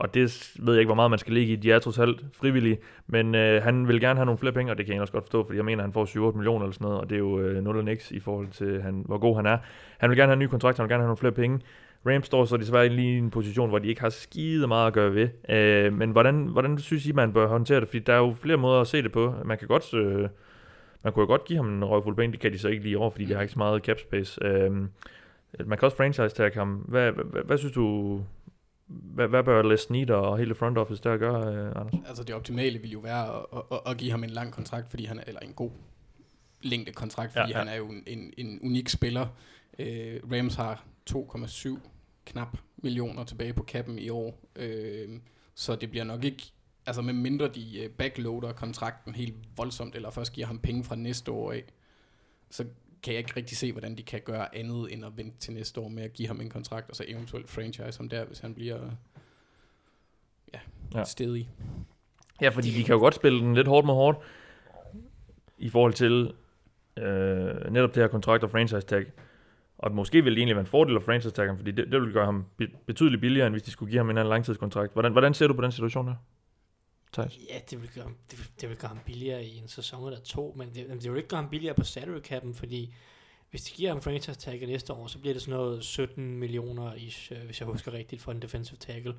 og det ved jeg ikke, hvor meget man skal ligge i. De er trods alt frivillige, men øh, han vil gerne have nogle flere penge, og det kan jeg også godt forstå, fordi jeg mener, han får 7-8 millioner eller sådan noget, og det er jo øh, 0 og niks i forhold til, han, hvor god han er. Han vil gerne have en ny kontrakt, han vil gerne have nogle flere penge. Rams står så desværre lige i en position, hvor de ikke har skide meget at gøre ved. Øh, men hvordan, hvordan synes I, man bør håndtere det? Fordi der er jo flere måder at se det på. Man kan godt... Øh, man kunne jo godt give ham en røgfuld penge, det kan de så ikke lige over, fordi de har ikke så meget cap space. Øh, man kan også franchise tag ham. Hvad, hvad, hvad, hvad synes du, hvad, hvad bør Les Snead og hele front office der gøre, øh, Anders? Altså det optimale vil jo være at, at, at give ham en lang kontrakt, fordi han er, eller en god længde kontrakt, fordi ja, ja. han er jo en, en, en unik spiller. Øh, Rams har 2,7 knap millioner tilbage på kappen i år, øh, så det bliver nok ikke, altså med mindre de øh, backloader kontrakten helt voldsomt, eller først giver ham penge fra næste år af, så kan jeg ikke rigtig se, hvordan de kan gøre andet, end at vente til næste år med at give ham en kontrakt, og så eventuelt franchise ham der, hvis han bliver ja, ja. stedig. Ja, fordi de kan jo godt spille den lidt hårdt med hårdt. i forhold til øh, netop det her kontrakt og franchise tag. Og måske ville det egentlig være en fordel af franchise taggen, fordi det, det ville gøre ham be- betydeligt billigere, end hvis de skulle give ham en anden langtidskontrakt. Hvordan, hvordan ser du på den situation her? Thijs? Ja, det vil, gøre, det, vil, det vil gøre ham billigere i en sæson eller to, men det, det vil ikke gøre ham billigere på salary cap'en, fordi hvis de giver ham franchise tag næste år, så bliver det sådan noget 17 millioner, ish, øh, hvis jeg husker rigtigt, for en defensive tackle.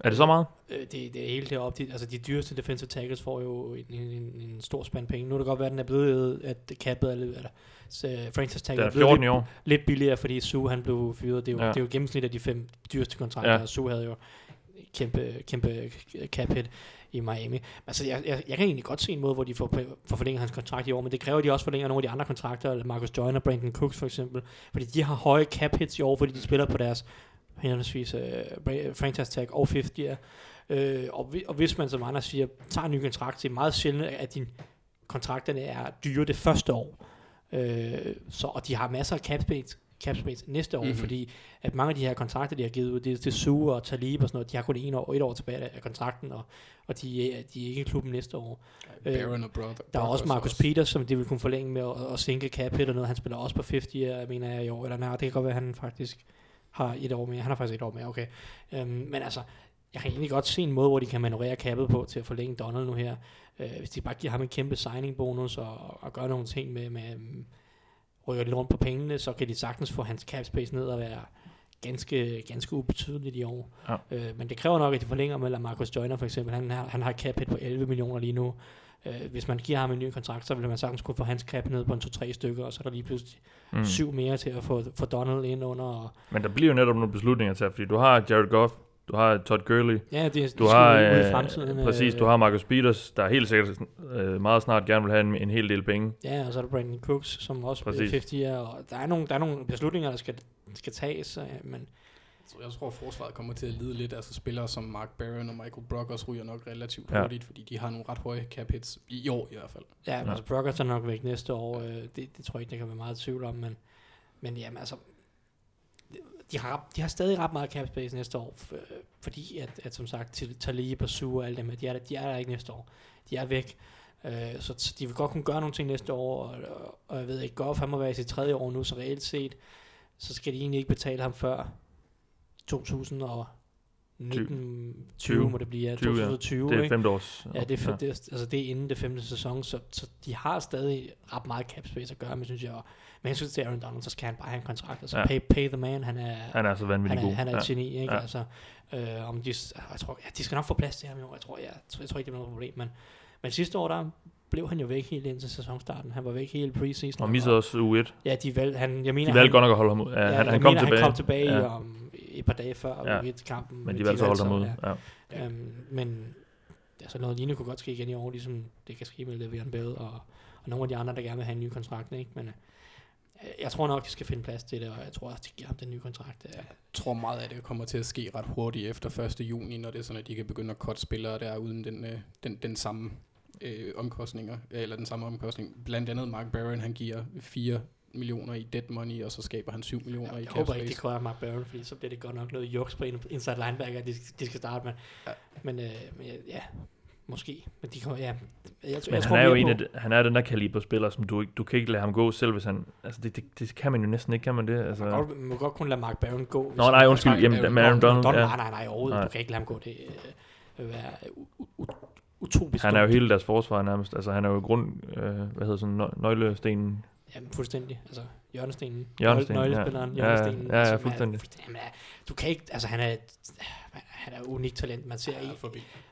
Er det så meget? Øh, det, det er helt deroppe. De, altså de dyreste defensive tackles får jo en, en, en stor spand penge. Nu er det godt være, at den er blevet, at cappet er lidt, eller, så franchise tag er, er blevet 14 lidt, år. lidt billigere, fordi Sue han blev fyret. Det er jo, ja. det er jo gennemsnit af de fem dyreste kontrakter, ja. Sue havde jo kæmpe, kæmpe cap hit i Miami. Altså, jeg, jeg, jeg kan egentlig godt se en måde, hvor de får, får forlænget hans kontrakt i år, men det kræver, at de også forlænger nogle af de andre kontrakter, eller Marcus Joyner, Brandon Cooks for eksempel, fordi de har høje cap hits i år, fordi de spiller på deres henholdsvis uh, franchise tag og 50 year. Uh, og, og hvis man som andre siger, tager en ny kontrakt, så er det meget sjældent, at din kontrakterne er dyre det første år. Uh, så, og de har masser af cap space, cap space næste år, mm-hmm. fordi at mange af de her kontrakter, de har givet ud, det, er Sue og Talib og sådan noget, de har kun en år, et år tilbage af kontrakten, og, og de, de er ikke i klubben næste år. Baron og brother, der er også Marcus også. Peters, som de vil kunne forlænge med at, at sænke cap hit og noget. Han spiller også på 50, jeg mener jeg i år, eller nej, det kan godt være, at han faktisk har et år mere. Han har faktisk et år mere, okay. Øhm, men altså, jeg kan egentlig godt se en måde, hvor de kan manøvrere kappet på til at forlænge Donald nu her. Øh, hvis de bare giver ham en kæmpe signing bonus og, og gør nogle ting med, med rykker lidt rundt på pengene, så kan de sagtens få hans cap space ned og være ganske, ganske ubetydeligt i år. Ja. Øh, men det kræver nok, at de forlænger med Marcus Joyner for eksempel. Han, har, han har cap hit på 11 millioner lige nu. Øh, hvis man giver ham en ny kontrakt, så vil man sagtens kunne få hans cap ned på en 2-3 stykker, og så er der lige pludselig mm. syv mere til at få, få Donald ind under. Og Men der bliver jo netop nogle beslutninger til, fordi du har Jared Goff, du har Todd Gurley, ja, det, du har, øh, i fremtiden, præcis, øh, du har Marcus Peters, der helt sikkert øh, meget snart gerne vil have en, en hel del penge. Ja, og så er der Brandon Cooks, som også præcis. 50 er, og der er, nogle, der er nogle beslutninger, der skal, skal tages, øh, men jeg tror, at forsvaret kommer til at lide lidt. Altså spillere som Mark Barron og Michael Brockers ryger nok relativt ja. hurtigt, fordi de har nogle ret høje cap hits i år i hvert fald. Ja, ja. altså Brockers er nok væk næste år. Øh, det, det, tror jeg ikke, det kan være meget tvivl om, men, men jamen altså, de har, de har stadig ret meget cap space næste år, øh, fordi at, at som sagt, Talib og Sue og alle dem, de er, der, de er der ikke næste år. De er væk. Øh, så de vil godt kunne gøre nogle ting næste år, og, og, og jeg ved ikke, Goff han må være i sit tredje år nu, så reelt set, så skal de egentlig ikke betale ham før 2000 og 2019 20, 20 må det blive, ja, 20, 2020. Ja. Det er femte års. Ja, det er, ja. Det, altså det er inden det femte sæson, så, så de har stadig ret meget cap space at gøre men synes jeg. Men jeg synes, til Aaron Donald, så skal han bare have en kontrakt. Altså ja. pay, pay the man, han er, han er så vanvittig han er, god. Han er et geni, ikke? Ja. Altså, øh, om de, jeg tror, ja, de skal nok få plads til ham i år. Jeg tror, jeg, jeg, jeg tror ikke, det er noget problem. Men, men sidste år, der blev han jo væk helt indtil sæsonstarten. Han var væk hele preseason. Og missede også U1. Ja, de valgte, han, jeg mener, de valgte godt nok at holde ham ud. Ja, ja, han, han kom mener, tilbage. Han kom tilbage ja. om et par dage før ja. U1-kampen. Men de valgte at holde ham ud. Ja. Ja. Øhm, men altså noget lignende kunne godt ske igen i år, ligesom det kan ske med Le'Veon Bell og, og nogle af de andre, der gerne vil have en ny kontrakt. Ikke? Men øh, jeg tror nok, de skal finde plads til det, og jeg tror også, de giver ham den nye kontrakt. Jeg tror meget af det kommer til at ske ret hurtigt efter 1. juni, når det er sådan, at de kan begynde at cut spillere der uden den, øh, den, den samme øh, omkostninger, eller den samme omkostning. Blandt andet Mark Barron, han giver 4 millioner i dead money, og så skaber han 7 millioner ja, i cap Jeg håber ikke, de kører Mark Barron, fordi så bliver det godt nok noget juks på inside linebacker, de, de skal starte med. Ja. Men, øh, men ja, måske. Men de kommer, ja. Jeg, jeg, men jeg han er jo en af de, han er den der kaliber spiller, som du, du kan ikke lade ham gå selv, hvis han, altså det, det, det kan man jo næsten ikke, kan man det? Altså. Man, godt, man må godt kunne lade Mark Barron gå. Nå, nej, undskyld, jamen, Aaron Donald. Donald ja. Nej, nej, nej, overhovedet, nej. du kan ikke lade ham gå, det øh, vil være utopisk. Han er jo hele deres forsvar nærmest, altså han er jo grund, øh, hvad hedder sådan, nøglestenen Jamen, fuldstændig. Altså, hjørnestenen. Hjørnestenen, Nøglespilleren, ja. hjørnestenen. Ja, ja, ja, fuldstændig. Jamen, du kan ikke, altså han er, han er unikt talent. Man ser, en,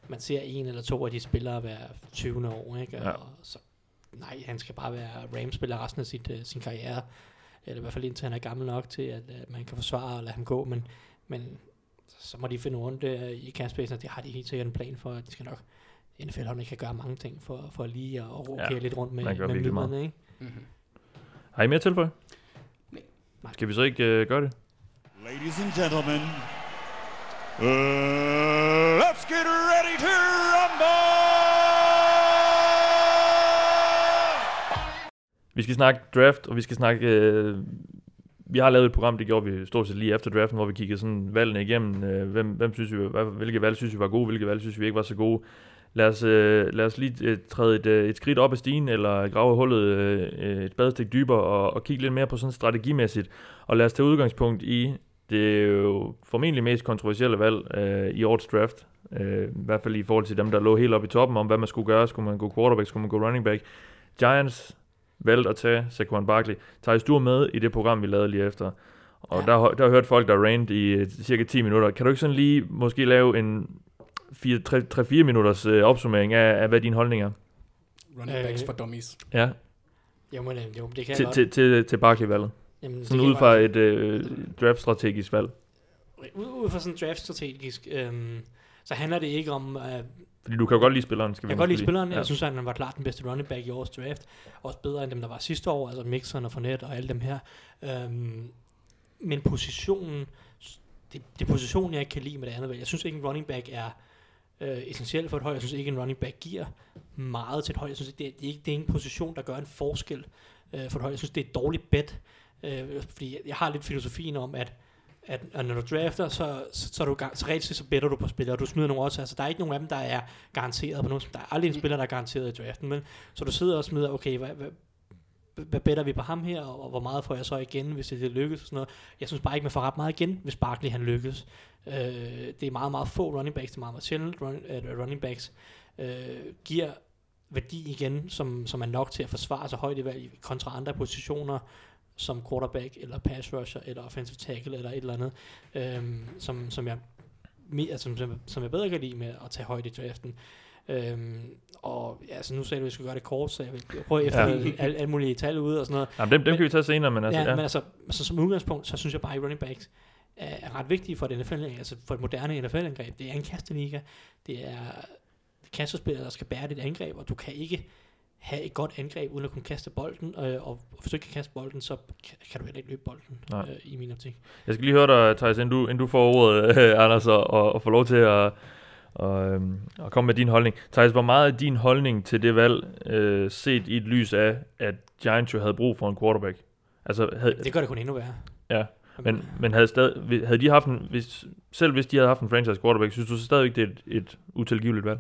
man ser en eller to af de spillere hver 20. år, ikke? Ja. Og så, nej, han skal bare være Rams-spiller resten af sit, uh, sin karriere. Eller i hvert fald indtil han er gammel nok til, at uh, man kan forsvare og lade ham gå. Men, men så må de finde rundt uh, i kampspacen, og det har de helt sikkert en plan for, at de skal nok NFL-holdene kan gøre mange ting for, for lige at rokere ja, lidt rundt med, med midlerne, ikke? Mm-hmm. Har I mere tilføj? Nej. Skal vi så ikke uh, gøre det? Ladies and gentlemen, uh, let's get ready to rumble! Vi skal snakke draft, og vi skal snakke... Uh, vi har lavet et program, det gjorde vi stort set lige efter draften, hvor vi kiggede sådan valgene igennem. Uh, hvem, hvem synes vi, hvilke valg synes vi var gode, hvilke valg synes vi ikke var så gode. Lad os, øh, lad os lige øh, træde et, øh, et skridt op ad stigen, eller grave hullet øh, et badestik dybere, og, og kigge lidt mere på sådan strategimæssigt, og lad os tage udgangspunkt i det er jo formentlig mest kontroversielle valg øh, i årets draft, øh, i hvert fald i forhold til dem, der lå helt oppe i toppen om, hvad man skulle gøre. Skulle man gå quarterback, skulle man gå running back? Giants valgte at tage Saquon Barkley. Thijs, du med i det program, vi lavede lige efter. Og ja. der, der har hørt folk, der rant i uh, cirka 10 minutter. Kan du ikke sådan lige måske lave en 3-4 minutters uh, opsummering af, af, hvad din holdning er? Running backs øh, for dummies. Ja. Jo, men, jo, det kan til, til, til, til Barkley-valget. Jamen, sådan ud fra et uh, draft-strategisk valg. Ud, ud fra sådan et draft-strategisk, øhm, så handler det ikke om... Uh, fordi du kan jo godt lide spilleren, skal vi Jeg kan godt lide spilleren. Ja. Jeg synes, at han var klart den bedste running back i årets draft. Også bedre end dem, der var sidste år, altså Mixon og Fournette og alle dem her. Øhm, men positionen, det, det er positionen, jeg ikke kan lide med det andet valg. Jeg synes ikke, en running back er øh, essentiel for et hold. Jeg synes ikke, en running back giver meget til et hold. Jeg synes ikke, det er, det er, ikke, det er en position, der gør en forskel øh, for et hold. Jeg synes, det er et dårligt bet. Øh, fordi jeg har lidt filosofien om, at at, at når du drafter, så, så, så, er du, så reelt så better du på spillere, og du smider nogle også. Altså, der er ikke nogen af dem, der er garanteret på nogen. Der er aldrig en spiller, der er garanteret i draften, men så du sidder og smider, okay, hvad, hvad, hvad better vi på ham her, og hvor meget får jeg så igen, hvis det lykkes og sådan noget. Jeg synes bare ikke, man får ret meget igen, hvis Barkley han lykkes. Øh, det er meget, meget få running backs, det er meget, meget sjældent run, uh, running backs, øh, giver værdi igen, som, som er nok til at forsvare sig højt i valg kontra andre positioner, som quarterback, eller pass rusher, eller offensive tackle, eller et eller andet, øh, som, som, jeg, altså, som, som, jeg bedre kan lide med at tage højt i draften. Øhm, og ja, så nu sagde du, at vi skulle gøre det kort, så jeg vil prøve efter ja. alle, alle mulige tal ude og sådan noget. Jamen, dem, dem men, kan vi tage senere, men altså... Ja, ja. men altså, altså, som udgangspunkt, så synes jeg bare, at running backs er, ret vigtige for et NFL, altså for et moderne NFL-angreb. Det er en kasteliga, det er kastespillere, der skal bære dit angreb, og du kan ikke have et godt angreb, uden at kunne kaste bolden, øh, og hvis du ikke kan kaste bolden, så kan du heller ikke løbe bolden, øh, i min optik. Jeg skal lige høre dig, Thijs, inden du, inden du får ordet, øh, Anders, og, og får lov til at, og, øhm, og komme med din holdning. Thijs, hvor meget er din holdning til det valg, øh, set i et lys af, at Giants jo havde brug for en quarterback? Altså, havde, det gør det kun endnu værre. Ja, men, men havde, stadig, havde de haft en, hvis, selv hvis de havde haft en franchise quarterback, synes du så stadigvæk, det er et, et utilgiveligt valg?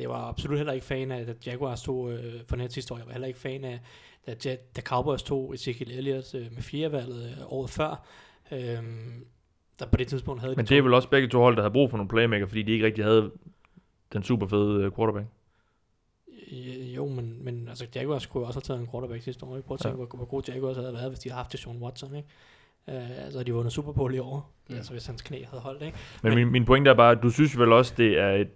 jeg var absolut heller ikke fan af, at Jaguars tog øh, for net sidste år. Jeg var heller ikke fan af, at da Cowboys tog Ezekiel Elliott øh, med firevalget øh, året før. Øh, der på det tidspunkt havde Men det er vel også begge to hold, der havde brug for nogle playmaker, fordi de ikke rigtig havde den super fede øh, quarterback. Jo, men, men altså Jaguars kunne også have taget en quarterback sidste år. Prøv at tænke, ja. hvor, hvor god Jaguars havde været, hvis de havde haft Sean Watson. Ikke? Uh, altså, de vundet Super Bowl i år. Ja. Altså, hvis hans knæ havde holdt, ikke? Men, men min, min pointe er bare, at du synes vel også, det er et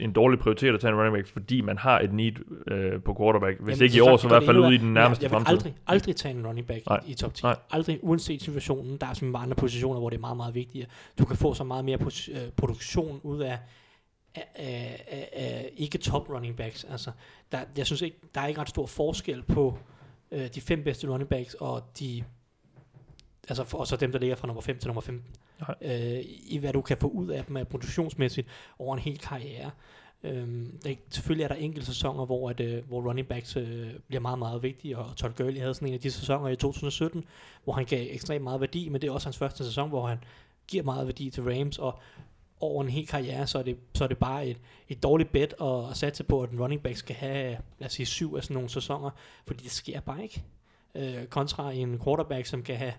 en dårlig prioritet at tage en running back, fordi man har et need øh, på quarterback. Hvis Jamen, ikke i år, så i hvert fald ude i den nærmeste jeg, jeg vil aldrig, aldrig tage en running back Nej. i, top 10. Nej. Aldrig, uanset situationen. Der er simpelthen andre positioner, hvor det er meget, meget vigtigere. Du kan få så meget mere øh, produktion ud af, af, af, af, af ikke top running backs. Altså, der, jeg synes ikke, der er ikke ret stor forskel på øh, de fem bedste running backs og de altså og så dem, der ligger fra nummer 5 til nummer 15, øh, i hvad du kan få ud af dem af produktionsmæssigt over en hel karriere. Øhm, der, selvfølgelig er der enkelte sæsoner, hvor, at, øh, hvor running backs øh, bliver meget, meget vigtige, og Todd Gurley havde sådan en af de sæsoner i 2017, hvor han gav ekstremt meget værdi, men det er også hans første sæson, hvor han giver meget værdi til Rams, og over en hel karriere, så er det, så er det bare et, et dårligt bet at, at satse på, at en running back skal have, lad os sige, syv af sådan nogle sæsoner, fordi det sker bare ikke. Øh, kontra en quarterback, som kan have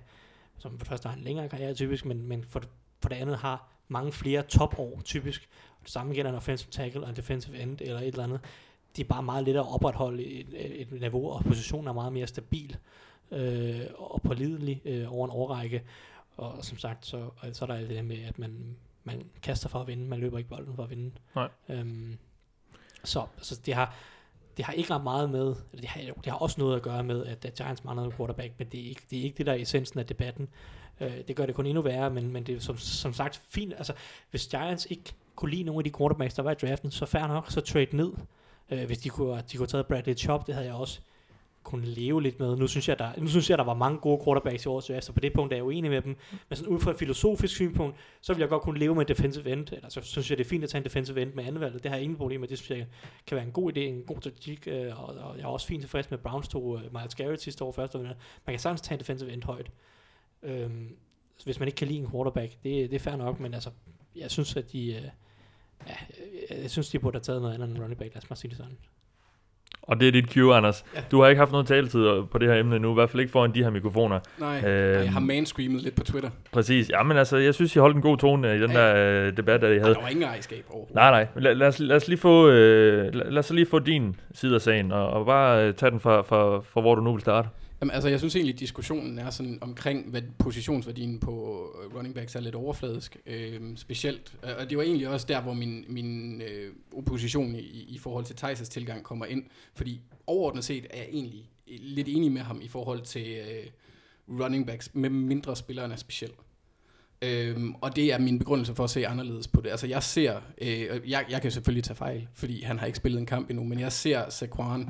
som for det første har en længere karriere typisk, men, men for, for det andet har mange flere topår typisk. Det samme gælder en offensive tackle og en defensive end eller et eller andet. De er bare meget lettere at opretholde et, et, niveau, og positionen er meget mere stabil øh, og pålidelig øh, over en årrække. Og som sagt, så, så er der alt det med, at man, man kaster for at vinde, man løber ikke bolden for at vinde. Nej. Øhm, så altså, det har det har ikke ret meget med, eller det har, det har også noget at gøre med, at, at Giants mangler en quarterback, men det er, ikke, det er ikke det, der er essensen af debatten. Øh, det gør det kun endnu værre, men, men det er som, som sagt fint. Altså, hvis Giants ikke kunne lide nogle af de quarterbacks, der var i draften, så fair nok, så trade ned. Øh, hvis de kunne, de kunne have taget Bradley Chop, det havde jeg også kunne leve lidt med. Nu synes jeg, der, nu synes jeg, der var mange gode quarterbacks i år, så på det punkt er jeg uenig med dem. Men sådan ud fra et filosofisk synspunkt, så vil jeg godt kunne leve med en defensive end, eller så synes jeg, det er fint at tage en defensive end med anvalget. Det har jeg ingen problem med. Det synes jeg kan være en god idé, en god taktik, øh, og, og, jeg er også fint tilfreds med Browns to uh, Miles Garrett sidste år første Man kan sagtens tage en defensive end højt. Øhm, hvis man ikke kan lide en quarterback, det, det er fair nok, men altså, jeg synes, at de, uh, ja, jeg, jeg synes, de burde have taget noget andet end running back. Lad os bare sige det sådan. Og det er dit cue, Anders. Ja. Du har ikke haft noget taletid på det her emne nu, i hvert fald ikke foran de her mikrofoner. Nej, øh, jeg har manscreamet lidt på Twitter. Præcis. Jamen altså, jeg synes, I holdt en god tone i den ja. der øh, debat, der I havde. Der var ingen ejerskab overhovedet. Nej, nej. Lad, lad, os, lad, os lige få, øh, lad, lad os lige få din side af sagen, og, og bare øh, tage den fra, fra, fra, hvor du nu vil starte. Jamen, altså, jeg synes egentlig, at diskussionen er sådan omkring, hvad positionsværdien på øh, running backs er lidt overfladisk, øh, specielt. Og det var egentlig også der, hvor min, min øh, opposition i, i forhold til Theises tilgang kommer ind, fordi overordnet set er jeg egentlig lidt enig med ham i forhold til øh, running backs, med mindre spillerne er specielt. Øhm, og det er min begrundelse for at se anderledes på det. Altså jeg ser, øh, jeg, jeg kan selvfølgelig tage fejl, fordi han har ikke spillet en kamp endnu, men jeg ser Saquon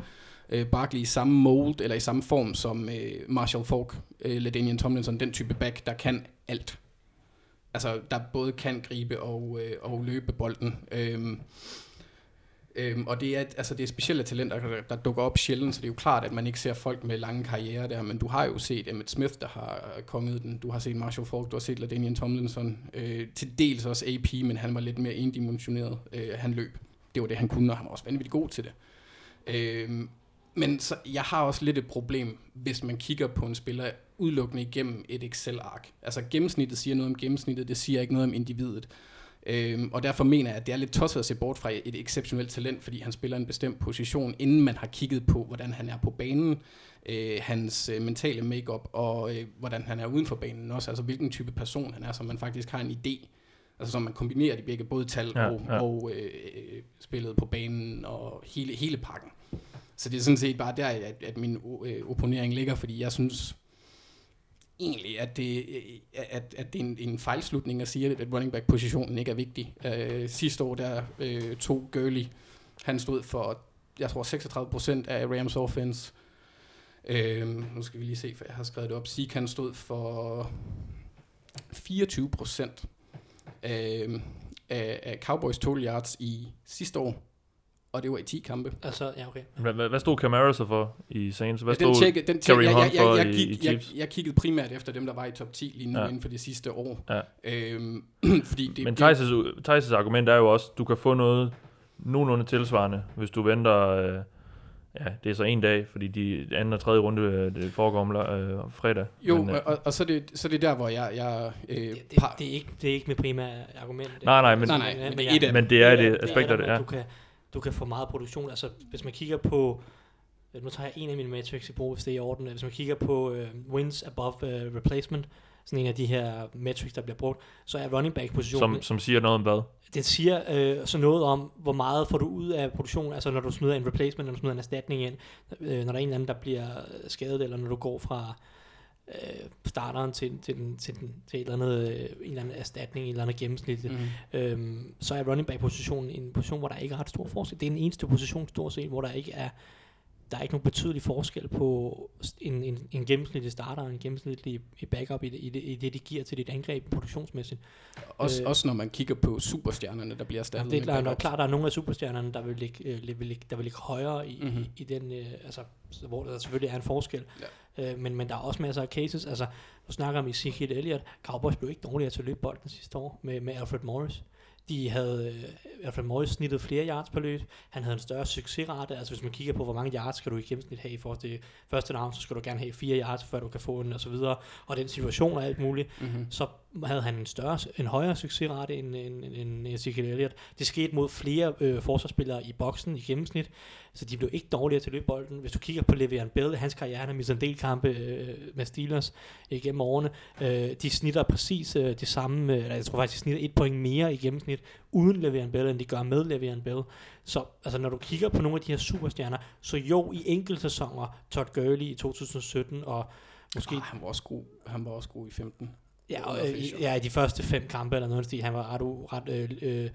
øh, Barkley i samme mold, eller i samme form som øh, Marshall Falk, øh, LaDainian Tomlinson, den type back, der kan alt. Altså, der både kan gribe og, øh, og løbe bolden. Øhm, øhm, og det er, altså, det er specielle talenter, der, der dukker op sjældent, så det er jo klart, at man ikke ser folk med lange karriere der, men du har jo set Emmett Smith, der har øh, konget den, du har set Marshall Falk, du har set LaDainian Tomlinson, øh, til dels også AP, men han var lidt mere endimensioneret, øh, han løb. Det var det, han kunne, og han var også vanvittigt god til det. Øhm, men så, jeg har også lidt et problem, hvis man kigger på en spiller udelukkende igennem et Excel-ark. Altså gennemsnittet siger noget om gennemsnittet, det siger ikke noget om individet. Øhm, og derfor mener jeg, at det er lidt tosset at se bort fra et exceptionelt talent, fordi han spiller en bestemt position, inden man har kigget på, hvordan han er på banen, øh, hans øh, mentale makeup og øh, hvordan han er uden for banen også, altså hvilken type person han er, så man faktisk har en idé. Altså så man kombinerer de begge, både tal ja, og, ja. og øh, spillet på banen og hele, hele pakken. Så det er sådan set bare der, at, at min øh, opponering ligger, fordi jeg synes egentlig, at det, øh, at, at det er en, en fejlslutning at sige, at running back-positionen ikke er vigtig. Øh, sidste år, der øh, tog Gurley, han stod for, jeg tror, 36% af Rams offense. Øh, nu skal vi lige se, for jeg har skrevet det op. Zeke, han stod for 24% af, øh, af, af Cowboys total yards i sidste år og det var i 10 kampe. Altså, ja, okay. Hvad, hvad stod Camara så for i Saints? Hvad ja, den tjekke, den tjekke, jeg, jeg, jeg, jeg, gik, jeg, jeg kiggede primært efter dem, der var i top 10 lige nu ja. inden for det sidste år. Ja. Øhm, fordi det, Men Thijs' argument er jo også, du kan få noget nogenlunde tilsvarende, hvis du venter... Øh, ja, det er så en dag, fordi de anden og tredje runde øh, det foregår om øh, fredag. Jo, men, øh, og, og så, er det, så er det der, hvor jeg... jeg øh, det, det, det, er ikke, det er ikke mit primære argument. Nej, nej, men, nej, nej, men, men, det, er, men det er det aspekt af det, ja. Du kan, du kan få meget produktion. Altså, hvis man kigger på, øh, nu tager jeg en af mine metrics i brug, hvis det er i orden. Hvis man kigger på uh, wins above uh, replacement, sådan en af de her metrics, der bliver brugt, så er running back positionen... Som, som siger noget om hvad? Det siger øh, så noget om, hvor meget får du ud af produktion, altså når du smider en replacement, når du smider en erstatning ind, øh, når der er en eller anden, der bliver skadet, eller når du går fra øh, starteren til, til, den, til, den, til et eller andet, øh, en eller anden erstatning, en eller andet gennemsnit, mm. øhm, så er running back positionen en position, hvor der ikke er ret stor forskel. Det er den eneste position, stort set, hvor der ikke er der er ikke nogen betydelig forskel på en, en, en gennemsnitlig starter og en gennemsnitlig backup i det, i, det, i det, de giver til dit angreb produktionsmæssigt. Også, øh, også når man kigger på superstjernerne, der bliver erstattet det er klart, klart, der er nogle af superstjernerne, der vil ligge, øh, vil ligge, der vil ligge højere i, mm-hmm. i, i den, øh, altså, hvor der selvfølgelig er en forskel. Ja. Øh, men, men der er også masser af cases, altså, du snakker om Ezekiel Elliott, Cowboys blev ikke dårligere til at løbe bolden sidste år med, med Alfred Morris. De havde øh, i hvert fald Morris snittet flere yards per løb. Han havde en større succesrate. Altså hvis man kigger på, hvor mange yards skal du i gennemsnit have i forhold til første down, så skal du gerne have fire yards, før du kan få den og så videre. Og den situation og alt muligt. Mm-hmm. Så havde han en større, en højere succesrate end, end, end Ezekiel Elliott. Det skete mod flere øh, forsvarsspillere i boksen i gennemsnit, så de blev ikke dårligere til løbbolden. Hvis du kigger på Le'Veon Bell, hans karriere, han har mistet en del kampe øh, med Steelers øh, gennem årene. Øh, de snitter præcis øh, det samme, øh, eller jeg tror faktisk, de snitter et point mere i gennemsnit uden Le'Veon Bell, end de gør med Le'Veon Bell. Så altså, når du kigger på nogle af de her superstjerner, så jo i enkelte sæsoner, Todd Gurley i 2017, og måske... Oh, han var også god, han var også god i 15. Ja, og, øh, ja, i de første fem kampe eller noget, fordi han var ret, ret øh, øh,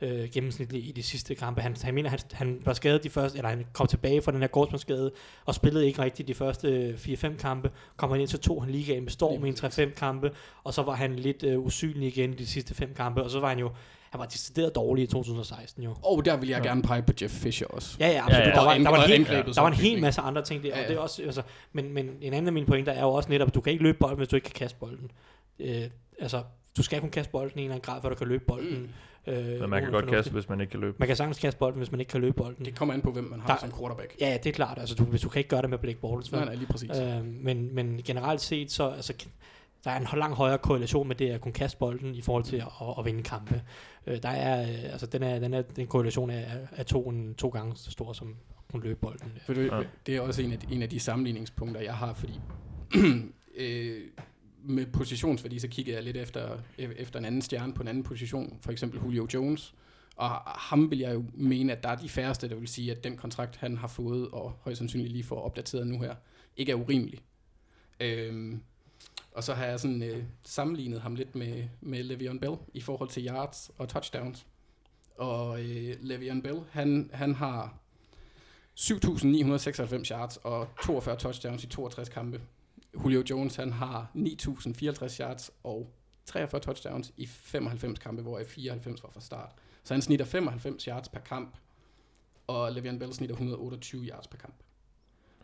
øh, gennemsnitlig i de sidste kampe. Han, han mener, han, han var skadet de første, eller han kom tilbage fra den her gårdsmandsskade, og spillede ikke rigtigt de første 4-5 kampe. Kom han ind, så tog han ligaen med storm i en 3-5 kampe, og så var han lidt øh, usynlig igen i de sidste fem kampe, og så var han jo han var decideret dårlig i 2016 jo. Og der vil jeg ja. gerne pege på Jeff Fisher også. Ja, ja, absolut. Ja, ja. Der, var, der, var en hel, der var en hel masse andre ting der. Ja, ja. Og det er også, altså, men, men en anden af mine pointer er jo også netop, at du kan ikke løbe bolden, hvis du ikke kan kaste bolden. Øh, altså, du skal kun kaste bolden i en eller anden grad, før du kan løbe bolden. Øh, Men man kan godt kaste, hvis man ikke kan løbe. Man kan sagtens kaste bolden, hvis man ikke kan løbe bolden. Det kommer an på, hvem man har der, som quarterback. Ja, det er klart. Altså, du, hvis du kan ikke gøre det med Blake Bortles. Nej, nej, lige præcis. Øh, men, men generelt set, så altså, der er en langt højere korrelation med det at kunne kaste bolden i forhold til at, at, at vinde kampe. Øh, der er, øh, altså, den, er, den, er, den korrelation er, er to, en, to gange så stor som at kunne løbe bolden. For det, ja. det er også en af, de, en af de sammenligningspunkter, jeg har, fordi øh, med positionsværdi, så kiggede jeg lidt efter, e-, efter en anden stjerne på en anden position, for eksempel Julio Jones, og ham vil jeg jo mene, at der er de færreste, der vil sige, at den kontrakt, han har fået, og højst sandsynligt lige får opdateret nu her, ikke er urimelig. Øhm, og så har jeg sådan øh, sammenlignet ham lidt med, med Le'Veon Bell i forhold til yards og touchdowns. Og øh, Le'Veon Bell, han, han har 7.996 yards og 42 touchdowns i 62 kampe. Julio Jones, han har 9.054 yards og 43 touchdowns i 95 kampe, hvor 94 var fra start. Så han snitter 95 yards per kamp, og Le'Veon Bell snitter 128 yards per kamp.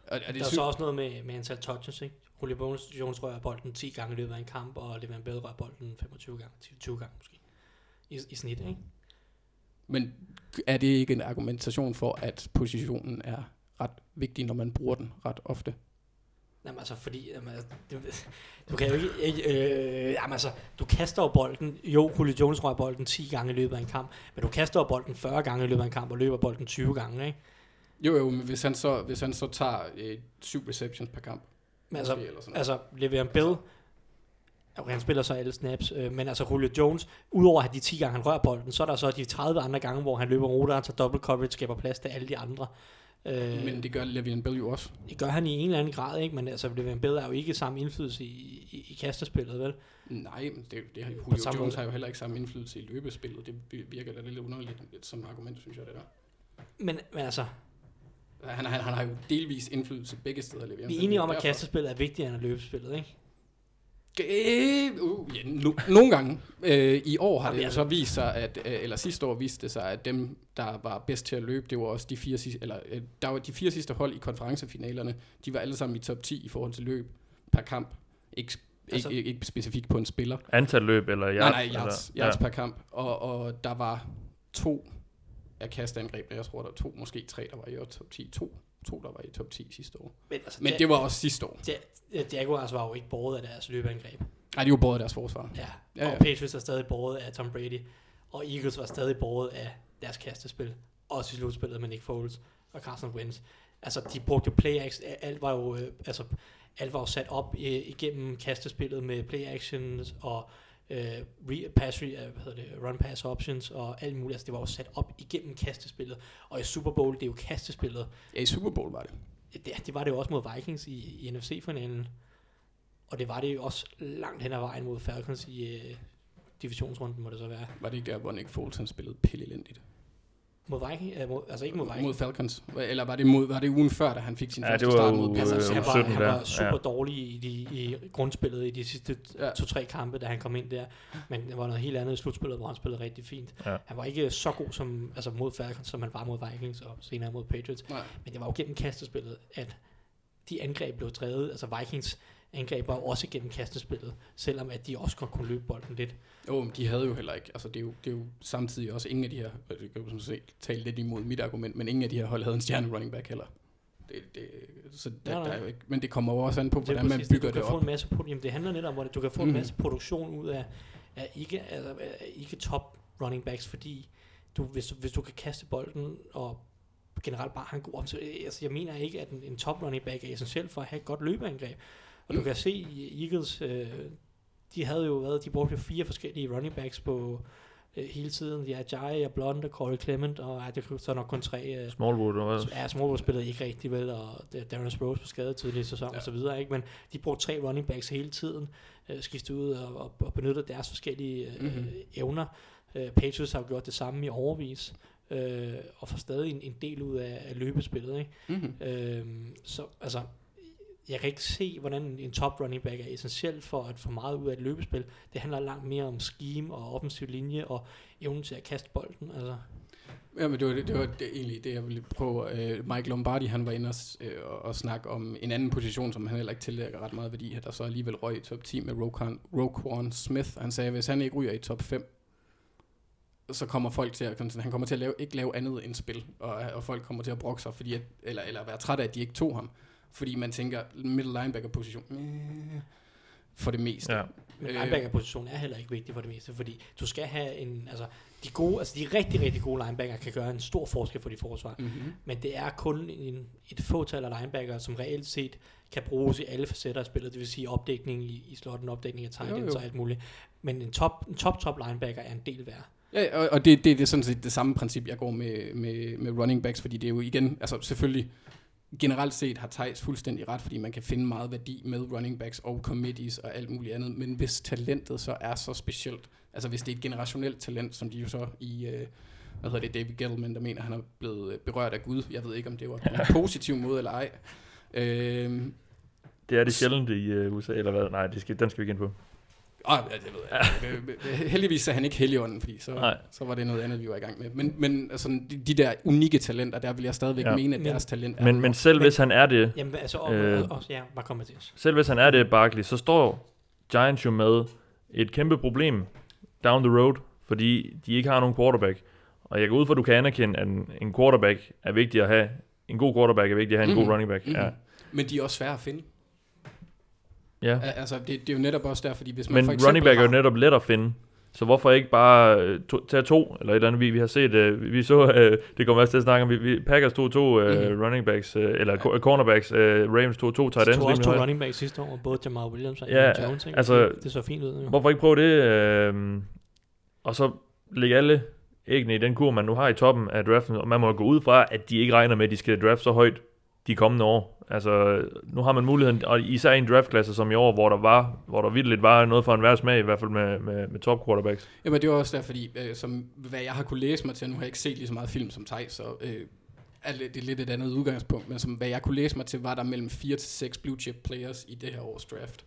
Og, og det der er så også noget med, med antal touches, ikke? Julio Jones, Jones rører bolden 10 gange i løbet af en kamp, og Le'Veon Bell rører bolden 25 gange, 20 gange måske, i, i snit, ikke? Men er det ikke en argumentation for, at positionen er ret vigtig, når man bruger den ret ofte? Jamen altså, fordi, jamen, altså, du, du kan jo ikke, øh, jamen altså, du kaster jo bolden, jo, Julio Jones rører bolden 10 gange i løbet af en kamp, men du kaster jo bolden 40 gange i løbet af en kamp, og løber bolden 20 gange, ikke? Jo, jo, men hvis han så, hvis han så tager øh, syv receptions per kamp, men altså, eller sådan altså Le'Veon Bell, Okay, han spiller så alle snaps, øh, men altså Julio Jones, udover at de 10 gange han rører bolden, så er der så de 30 andre gange, hvor han løber ruter, tager double coverage, skaber plads til alle de andre. Øh, men det gør Le'Veon Bell jo også. Det gør han i en eller anden grad, ikke? Men altså, Le'Veon Bell er jo ikke samme indflydelse i, i, i kastespillet, vel? Nej, men det, det har, Julio Jones måde. har jo heller ikke samme indflydelse i løbespillet. Det virker da lidt underligt lidt som argument, synes jeg, det der. Men, men altså... Han, han, han har jo delvis indflydelse begge steder. Le'Veon Vi er enige om, at kastespillet er vigtigere end løbespillet, ikke? Øh, uh, ja, no, nogle gange. Øh, I år har det jo så vist sig, at, øh, eller sidste år viste det sig, at dem, der var bedst til at løbe, det var også de fire sidste, eller øh, der var de fire sidste hold i konferencefinalerne, de var alle sammen i top 10 i forhold til løb per kamp. Ikke, altså, ikke, ikke specifikt på en spiller. Antal løb eller yards? Nej, nej, yards, eller, yards ja. per kamp. Og, og der var to af kastangreb, jeg tror, der var to, måske tre, der var i top 10. To to, der var i top 10 sidste år. Men, altså, Men det var også sidste år. Jaguars var jo ikke båret af deres løbeangreb. Nej, de var båret af deres forsvar. Ja, ja, ja. og Patriots var stadig båret af Tom Brady, og Eagles var stadig båret af deres kastespil. Også i slutspillet med Nick Foles og Carson Wentz. Altså, de brugte play action, alt var jo, øh, altså, alt var jo sat op i, igennem kastespillet med play actions og øh, re, pass, re, uh, hvad hedder det, run pass options og alt muligt. Altså, det var jo sat op igennem kastespillet. Og i Super Bowl, det er jo kastespillet. Ja, i Super Bowl var det. Det, det var det jo også mod Vikings i, i NFC-finalen. Og det var det jo også langt hen ad vejen mod Falcons i uh, divisionsrunden, må det så være. Var det ikke der, hvor Nick Foles han spillede pillelendigt? Mod Viking? Uh, mod, altså ikke mod Viking. Mod Falcons. Eller var det, mod, var det ugen før, da han fik sin ja, første start mod Packers? Altså, han, var, han var super ja. dårlig i, de, i grundspillet i de sidste ja. to-tre kampe, da han kom ind der. Men det var noget helt andet i slutspillet, hvor han spillede rigtig fint. Ja. Han var ikke så god som, altså mod Falcons, som han var mod Vikings og senere mod Patriots. Nej. Men det var jo gennem kastespillet, at de angreb blev drevet. Altså Vikings angreb var også gennem kastespillet, selvom at de også godt kunne løbe bolden lidt. Jo, men de havde jo heller ikke, altså det er jo, det er jo samtidig også ingen af de her, det kan jo se, tale lidt imod mit argument, men ingen af de her hold havde en stjerne running back heller. Det, det, så der, ja, der er jo ikke, men det kommer jo også an på, det hvordan man bygger det, du kan det op. Få en masse, jamen det handler netop om, at du kan få mm. en masse produktion ud af, af ikke, altså, af ikke top running backs, fordi du, hvis, hvis du kan kaste bolden og generelt bare have en god opsæt. Altså, jeg mener ikke, at en, en top running back er essentielt for at have et godt løbeangreb. Og mm. du kan se i Eagles, øh, de havde jo været, de brugte fire forskellige running backs på øh, hele tiden. Ja, Jai og Blond og Corey Clement, og ja, det så nok kun tre. Øh, Smallwood og hvad? Ja, Smallwood spillede ikke rigtig vel, og Darren Sproles på skadet tidligere i sæsonen ja. og så videre, ikke? Men de brugte tre running backs hele tiden, øh, skiftede ud og, og, og benyttede deres forskellige øh, mm-hmm. evner. Øh, Patriots har gjort det samme i overvis øh, og får stadig en, en del ud af, af løbespillet. Ikke? Mm-hmm. Øh, så altså, jeg kan ikke se, hvordan en top running back er essentiel for at få meget ud af et løbespil. Det handler langt mere om scheme og offensiv linje og evnen til at kaste bolden. Altså. Ja, men det var, det, det var det, egentlig det, jeg ville prøve. Uh, Mike Lombardi, han var inde og, uh, og snakke om en anden position, som han heller ikke tillægger ret meget værdi, at der så alligevel røg i top 10 med Roquan, Roquan Smith. Han sagde, at hvis han ikke ryger i top 5, så kommer folk til at, han kommer til at lave, ikke lave andet end spil, og, og folk kommer til at brokke sig, fordi at, eller, eller være træt af, at de ikke tog ham. Fordi man tænker, middle linebacker position, for det meste. Ja. Men øh, linebacker-position er heller ikke vigtig for det meste, fordi du skal have en, altså de gode, altså de rigtig, rigtig gode linebacker kan gøre en stor forskel for de forsvar, mm-hmm. men det er kun en, et fåtal af linebacker, som reelt set kan bruges i alle facetter af spillet, det vil sige opdækning i, i slotten, opdækning af tight ends og alt muligt. Men en top, en top, top linebacker er en del værd. Ja, og, og det, det, det er sådan set det samme princip, jeg går med, med, med running backs, fordi det er jo igen, altså selvfølgelig, generelt set har Thijs fuldstændig ret, fordi man kan finde meget værdi med running backs og committees og alt muligt andet, men hvis talentet så er så specielt, altså hvis det er et generationelt talent, som de jo så i, øh, hvad hedder det, David Gettleman, der mener, han er blevet berørt af Gud, jeg ved ikke, om det var på en positiv måde eller ej. Øh, det er det sjældent i uh, USA, eller hvad? Nej, det skal, den skal vi ikke ind på. Oh, ja, det ved jeg. Heldigvis er han ikke helligånden, fordi så, så var det noget andet, vi var i gang med. Men, men altså, de, de der unikke talenter, der vil jeg stadigvæk ja. mene, at deres talent er... Men, men selv men, hvis han er det... Jamen, altså, og, øh, og, ja, bare kom til Selv hvis han er det, Barkley, så står Giants jo med et kæmpe problem down the road, fordi de ikke har nogen quarterback. Og jeg går ud for, at du kan anerkende, at en, en quarterback er vigtig at have. En god quarterback er vigtig at have en mm. god running back. Mm. Ja. Men de er også svære at finde. Ja. Altså, det, det er jo netop også der, fordi hvis man Men for eksempel running back er jo netop let at finde. Så hvorfor ikke bare øh, to, tage to, eller et eller andet, vi, vi har set, uh, vi så, uh, det kommer også til at snakke om, vi, vi Packers tog to uh, mm. running backs, uh, eller ja. cornerbacks, uh, Rams tog to tight ends. De tog også to running backs sidste år, både Jamal Williams og ja, Jones, ikke? altså, det, det så fint ud. Jo. Hvorfor ikke prøve det, uh, og så lægge alle æggene i den kur, man nu har i toppen af draften, og man må gå ud fra, at de ikke regner med, at de skal draft så højt de kommende år. Altså, nu har man muligheden, og især i en draftklasse som i år, hvor der var, hvor der virkelig var noget for en værd smag, i hvert fald med, med, med top quarterbacks. Jamen det var også der, fordi, øh, som, hvad jeg har kunne læse mig til, nu har jeg ikke set lige så meget film som Thijs, så øh, er det, det er lidt et andet udgangspunkt, men som, hvad jeg kunne læse mig til, var der mellem 4 til 6 blue chip players i det her års draft.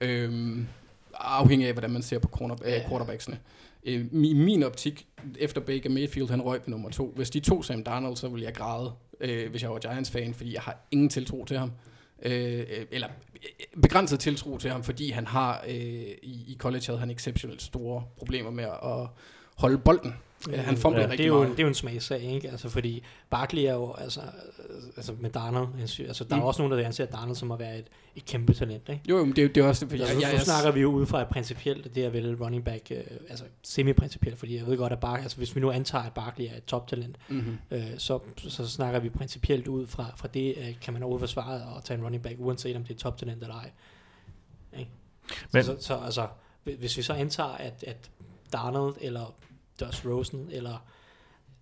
Øhm, afhængig af, hvordan man ser på corner, øh, quarterbacksene. Øh, I min optik, efter Baker Mayfield, han røg ved nummer to. Hvis de to Sam Darnold, så ville jeg græde øh, hvis jeg var Giants-fan, fordi jeg har ingen tiltro til ham. Øh, øh eller øh, begrænset tiltro til ham, fordi han har øh, i, i college havde han exceptionelt store problemer med at holde bolden. Ja, han fumbler ja, rigtig det er jo, meget. Det er jo en smagsag, ikke? Altså, fordi Barkley er jo, altså, altså med Darnold, altså, der mm. er også nogen, der anser Darnold som at være et, et kæmpe talent, ikke? Jo, men det, det er også det. Jeg, altså, jeg, nu snakker vi jo ud fra et principielt, det er vel running back, øh, altså semi-principielt, fordi jeg ved godt, at Barkley, altså hvis vi nu antager, at Barkley er et toptalent, mm-hmm. øh, så, så snakker vi principielt ud fra, fra det, øh, kan man overhovedet forsvare og tage en running back, uanset om det er et toptalent eller ej. Ikke? Men, så, så, så altså, hvis vi så antager, at, at Darnold eller Josh Rosen eller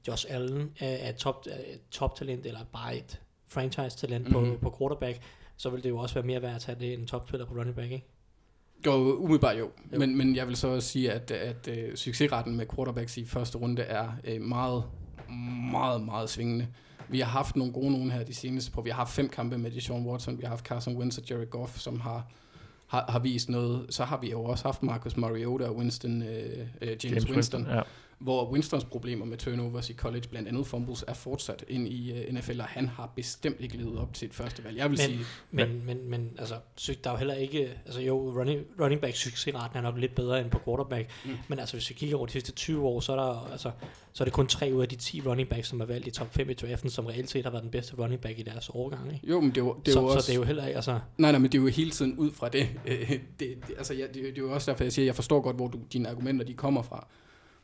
Josh Allen er et top, top talent eller bare et franchise talent mm-hmm. på, på quarterback, så vil det jo også være mere værd at tage det end en topspiller på running back, ikke? Jo, umiddelbart jo. jo. Men, men jeg vil så også sige, at, at, at uh, succesretten med quarterbacks i første runde er uh, meget, meget, meget svingende. Vi har haft nogle gode nogen her de seneste på. Vi har haft fem kampe med Deshaun Watson. Vi har haft Carson Wentz og Jared Goff, som har har, har vist noget. Så har vi jo også haft Marcus Mariota og Winston, uh, James, James Winston, Winston ja hvor Winstons problemer med turnovers i college, blandt andet fumbles, er fortsat ind i uh, øh, NFL, og han har bestemt ikke levet op til et første valg. Jeg vil men, sige... Men, men, men, men altså, der er jo heller ikke... Altså jo, running, running back succesraten er nok lidt bedre end på quarterback, mm. men altså hvis vi kigger over de sidste 20 år, så er der altså, så er det kun tre ud af de 10 running backs, som er valgt i top 5 i draften, som reelt set har været den bedste running back i deres årgang. Ikke? Jo, men det er jo, det er så, jo også... Så det er jo heller ikke... Altså... Nej, nej, men det er jo hele tiden ud fra det. det, det altså, ja, det, det, er jo også derfor, jeg siger, jeg forstår godt, hvor du, dine argumenter de kommer fra.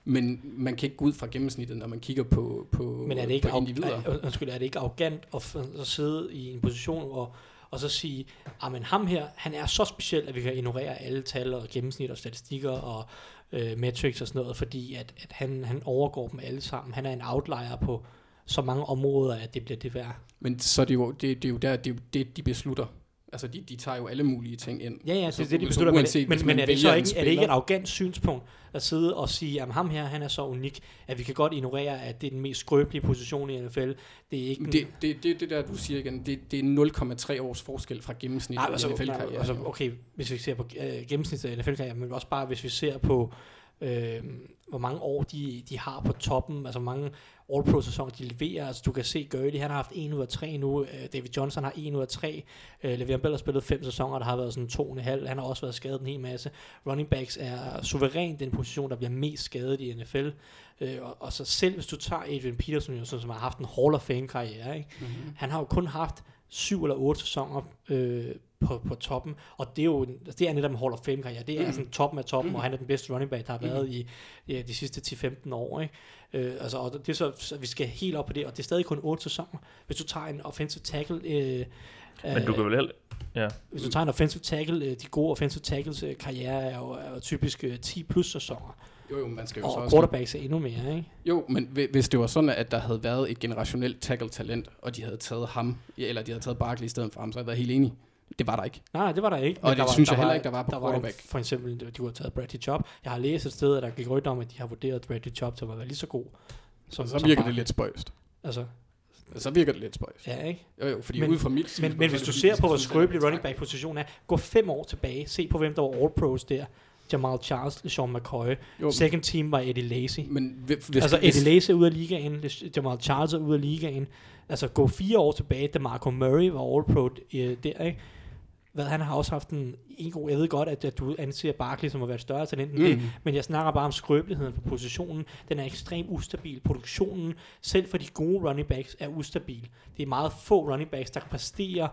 Men man kan ikke gå ud fra gennemsnittet, når man kigger på, på, Men er det ikke på individer. Er, undskyld, er det ikke arrogant at, at sidde i en position, hvor og så sige, at ah, ham her, han er så speciel, at vi kan ignorere alle tal og gennemsnit og statistikker og øh, metrics og sådan noget, fordi at, at han, han overgår dem alle sammen. Han er en outlier på så mange områder, at det bliver det værd. Men så er det jo, det, det er jo der, det, er jo det, de beslutter. Altså, de, de tager jo alle mulige ting ind. Ja, ja, så, det er det, de beslutter. Men, men, men er, det så ikke, er det ikke et arrogant synspunkt at sidde og sige, at ham her, han er så unik, at vi kan godt ignorere, at det er den mest skrøbelige position i NFL. Det er ikke... Det, det, det, det der, du siger igen, det, det er 0,3 års forskel fra gennemsnittet altså, i NFL-karriere. Altså, okay, hvis vi ser på uh, gennemsnittet i NFL-karriere, men også bare hvis vi ser på øh, hvor mange år de, de har på toppen, altså hvor mange All-Pro-sæsoner de leverer. Altså du kan se Gurley, han har haft 1 ud af 3 nu, uh, David Johnson har 1 ud af 3, uh, Le'Veon Bell har spillet 5 sæsoner, der har været sådan 2,5, han har også været skadet en hel masse. Running backs er suverænt den position, der bliver mest skadet i NFL, uh, og, og så selv hvis du tager Adrian Peterson, som har haft en Hall of Fame karriere, ikke? Mm-hmm. han har jo kun haft syv eller otte sæsoner øh, på, på toppen, og det er jo det er netop en Hall of Fame karriere, det er mm. sådan toppen af toppen, mm. og han er den bedste running back, der har mm. været i ja, de sidste 10-15 år, ikke? Øh, altså, og det er så, så, vi skal helt op på det, og det er stadig kun otte sæsoner. Hvis du tager en offensive tackle, øh, men du kan vel heller, ja. Hvis du tager en offensive tackle, øh, de gode offensive tackles øh, karriere er jo, er jo typisk 10 øh, plus sæsoner. Jo, jo, man skal jo og så også... quarterbacks er endnu mere, ikke? Jo, men hvis det var sådan, at der havde været et generationelt tackle-talent, og de havde taget ham, eller de havde taget Barkley i stedet for ham, så havde jeg været helt enig. Det var der ikke. Nej, det var der ikke. Og det der synes var, jeg heller var, ikke, der var på der quarterback. Var en, for eksempel, de kunne have taget Bradley Chubb. Jeg har læst et sted, at der gik rygter om, at de har vurderet Bradley Chubb til at være lige så god. Som, så virker som det lidt spøjst. Altså, så virker det lidt spøjst. Ja, ikke? Jo, jo, fordi men, ud fra mit Men, men hvis du ser på, hvor skrøbelig running back position er, gå fem år tilbage, se på hvem der var all-pros der. Jamal Charles, Sean McCoy. Jo, Second team var Eddie Lacy. Men hvis, altså Eddie Lacy er ude af ligaen, Jamal Charles er ude af ligaen. Altså gå fire år tilbage, da Marco Murray var all-pro øh, der, ikke? hvad, han har også haft en, en god, jeg ved godt, at, at du anser Barkley som at være større talent end mm. det, men jeg snakker bare om skrøbeligheden på positionen. Den er ekstremt ustabil. Produktionen, selv for de gode running backs, er ustabil. Det er meget få running backs, der kan præstere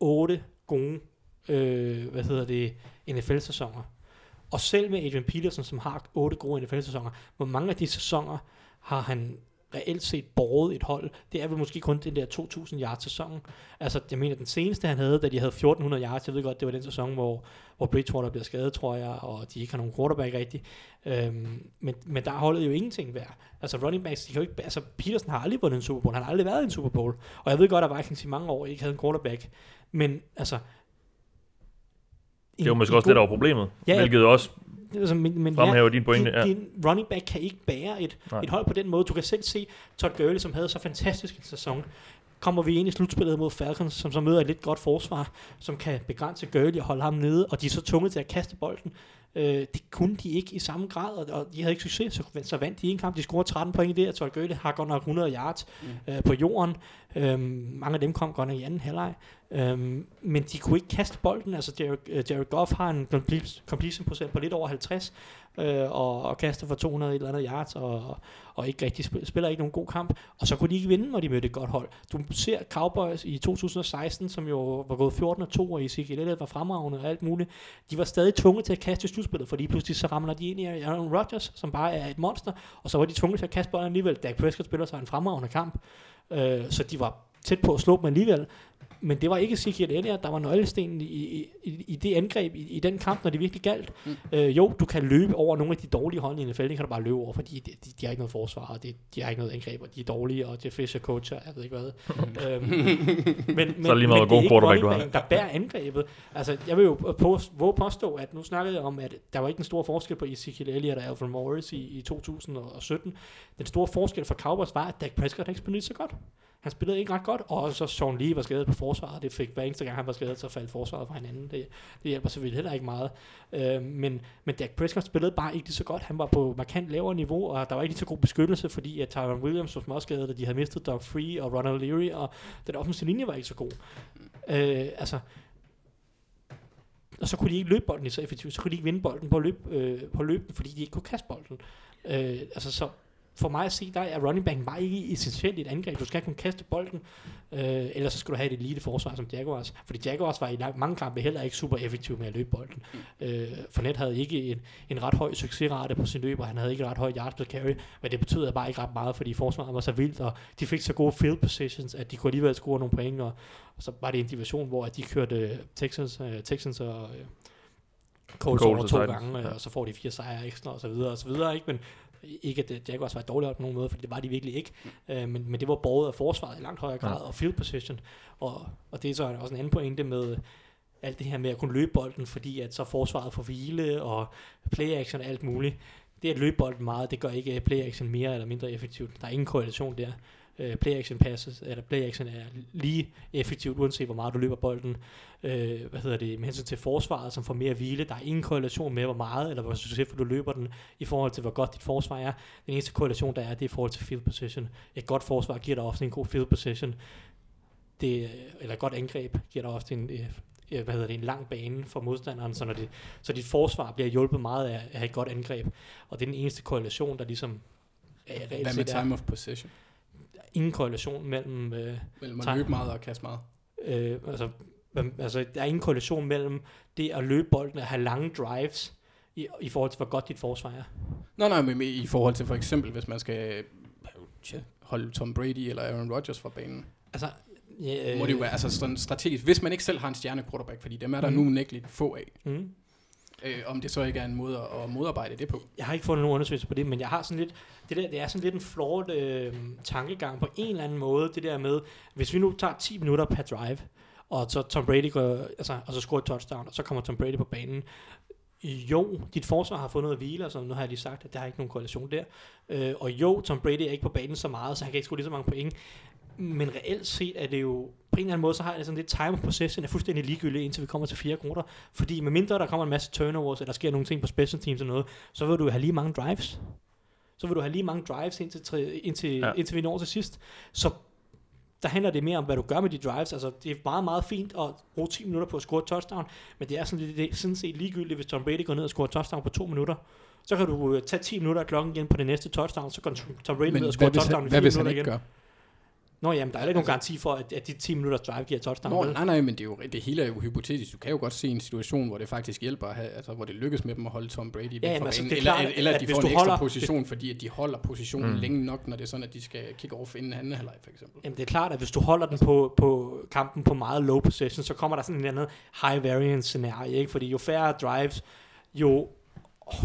otte gode, øh, hvad hedder det, NFL-sæsoner. Og selv med Adrian Peterson, som har otte gode NFL-sæsoner, hvor mange af de sæsoner har han reelt set borget et hold. Det er vel måske kun den der 2.000 yards sæson. Altså, jeg mener, den seneste han havde, da de havde 1.400 yards, jeg ved godt, det var den sæson, hvor, hvor Bridgewater blev skadet, tror jeg, og de ikke har nogen quarterback rigtigt. Øhm, men, men der holdet jo ingenting værd. Altså, running backs, de kan jo ikke, altså, Peterson har aldrig vundet en Super Bowl, han har aldrig været i en Super Bowl. Og jeg ved godt, at Vikings i mange år ikke havde en quarterback. Men altså, det var måske også det, der var problemet. Ja, hvilket også altså, men, men fremhæver ja, din pointe. Din, ja. din running back kan ikke bære et, et hold på den måde. Du kan selv se Todd Gurley, som havde så fantastisk en sæson. Kommer vi ind i slutspillet mod Falcons, som så møder et lidt godt forsvar, som kan begrænse Gurley og holde ham nede, og de er så tunge til at kaste bolden. Øh, det kunne de ikke i samme grad, og, og de havde ikke succes, så, så vandt de en kamp. De scorede 13 point i det, og Todd Gurley har godt nok 100 yards mm. øh, på jorden. Øh, mange af dem kom godt nok i anden halvleg. Øhm, men de kunne ikke kaste bolden. Altså Jared, uh, Jared Goff har en completion procent på lidt over 50, øh, og, og kaster for 200 et eller andet yards, og, og ikke rigtig spiller, spiller ikke nogen god kamp. Og så kunne de ikke vinde, når de mødte et godt hold. Du ser Cowboys i 2016, som jo var gået 14 og 2, og i CGL var fremragende og alt muligt. De var stadig tvunget til at kaste i slutspillet, fordi pludselig så rammer de ind i Aaron Rodgers, som bare er et monster, og så var de tvunget til at kaste bolden alligevel. Dak Prescott spiller sig en fremragende kamp, øh, så de var tæt på at slå dem alligevel men det var ikke Ezekiel Elliott, der var nøglestenen i, i, i, i det angreb, i, i den kamp, når det virkelig galt. Mm. Øh, jo, du kan løbe over nogle af de dårlige hold i NFL, det kan du bare løbe over, fordi de, de, de har ikke noget forsvar, og de, de har ikke noget angreb, og de er dårlige, og Jeff Fisher coacher, jeg ved ikke hvad. øhm, men, men, så lige meget, men god quarterback du har. Der bærer angrebet. Altså, jeg vil jo post, våge påstå, at nu snakkede jeg om, at der var ikke en stor forskel på Ezekiel Elliott og Alfred Morris i, i 2017. Den store forskel for Cowboys var, at Dak Prescott ikke spillede så godt. Han spillede ikke ret godt, og så Sean Lee var skadet på forsvaret. Det fik hver eneste gang, han var skadet, så faldt forsvaret fra hinanden. Det, det hjælper selvfølgelig heller ikke meget. Øh, men, men Dak Prescott spillede bare ikke lige så godt. Han var på markant lavere niveau, og der var ikke lige så god beskyttelse, fordi at Tyron Williams var småskadet, og de havde mistet Doug Free og Ronald Leary, og den offensive linje var ikke så god. Øh, altså, og så kunne de ikke løbe bolden så effektivt, så kunne de ikke vinde bolden på, løb, øh, på løben, fordi de ikke kunne kaste bolden. Øh, altså så for mig at se, der er running back bare ikke essentielt et angreb. Du skal kunne kaste bolden, øh, ellers så skal du have et elite forsvar som Jaguars. Fordi Jaguars var i mange kampe heller ikke super effektiv med at løbe bolden. Øh, Fournette havde ikke en, en ret høj succesrate på sin løb, og han havde ikke ret høj yards per carry, men det betød bare ikke ret meget, fordi forsvaret var så vildt, og de fik så gode field positions, at de kunne alligevel score nogle point, og, og så var det en division, hvor de kørte Texans, uh, Texans og uh, Colts over to gange, ja. og så får de fire sejre ekstra, og så videre, og så videre, ikke? Men ikke at Jaguars var et dårligt på nogen måde, for det var de virkelig ikke. Øh, men, men det var borget af forsvaret i langt højere grad, ja. og field position. Og, og det er så også en anden pointe med alt det her med at kunne løbe bolden, fordi at så forsvaret får hvile, og play action og alt muligt. Det at løbe bolden meget, det gør ikke play action mere eller mindre effektivt. Der er ingen korrelation der. Øh, play action passes, eller play action er lige effektivt, uanset hvor meget du løber bolden. Øh, hvad hedder det, med hensyn til forsvaret, som får mere hvile. Der er ingen korrelation med, hvor meget, eller hvor succesfuldt du løber den, i forhold til, hvor godt dit forsvar er. Den eneste korrelation, der er, det er i forhold til field position. Et godt forsvar giver dig ofte en god field position. Det, eller et godt angreb giver dig ofte en, øh, hvad hedder det, en lang bane for modstanderen, så, når det, så dit forsvar bliver hjulpet meget af at have et godt angreb. Og det er den eneste korrelation, der ligesom er Hvad med time of possession? Ingen korrelation mellem... Øh, mellem at løbe meget og kaste meget? Øh, altså, altså, der er ingen korrelation mellem det at løbe bolden og have lange drives i, i forhold til, hvor godt dit forsvar er. Nej, nej, men i forhold til for eksempel, hvis man skal holde Tom Brady eller Aaron Rodgers fra banen. Altså, øh, må det jo være altså, sådan strategisk, hvis man ikke selv har en stjerne quarterback, fordi dem er der mm. nu nægteligt få af. Mm. Øh, om det så ikke er en måde at modarbejde det på. Jeg har ikke fundet nogen undersøgelse på det, men jeg har sådan lidt, det, der, det er sådan lidt en flot øh, tankegang på en eller anden måde, det der med, hvis vi nu tager 10 minutter per drive, og så Tom Brady går, altså, og så scorer et touchdown, og så kommer Tom Brady på banen. Jo, dit forsvar har fået noget at hvile, altså nu har jeg lige sagt, at der er ikke nogen korrelation der. Øh, og jo, Tom Brady er ikke på banen så meget, så han kan ikke score lige så mange point men reelt set er det jo, på en eller anden måde, så har jeg sådan lidt time possession er fuldstændig ligegyldigt, indtil vi kommer til fire kvarter. Fordi med mindre der kommer en masse turnovers, eller der sker nogle ting på special teams og noget, så vil du have lige mange drives. Så vil du have lige mange drives, indtil, indtil, ja. indtil vi når til sidst. Så der handler det mere om, hvad du gør med de drives. Altså, det er meget, meget fint at bruge 10 minutter på at score et touchdown, men det er sådan, det, det er sådan set ligegyldigt, hvis Tom Brady går ned og scorer touchdown på 2 minutter. Så kan du tage 10 minutter af klokken igen på det næste touchdown, så går Tom Brady ned og scorer touchdown i 4 minutter igen. Gør? Nå jamen, der er ikke altså, nogen garanti for, at, at de 10 minutters drive giver touchdown. Nå, nej, nej, men det, er jo, det hele er jo hypotetisk. Du kan jo godt se en situation, hvor det faktisk hjælper, at have, altså, hvor det lykkes med dem at holde Tom Brady ja, jamen, altså, eller, klart, eller, at, at de får en ekstra holder, position, hvis, fordi at de holder positionen mm. længe nok, når det er sådan, at de skal kick off inden anden halvleg, for eksempel. Jamen, det er klart, at hvis du holder den på, på kampen på meget low position, så kommer der sådan en anden high variance scenarie, ikke? Fordi jo færre drives, jo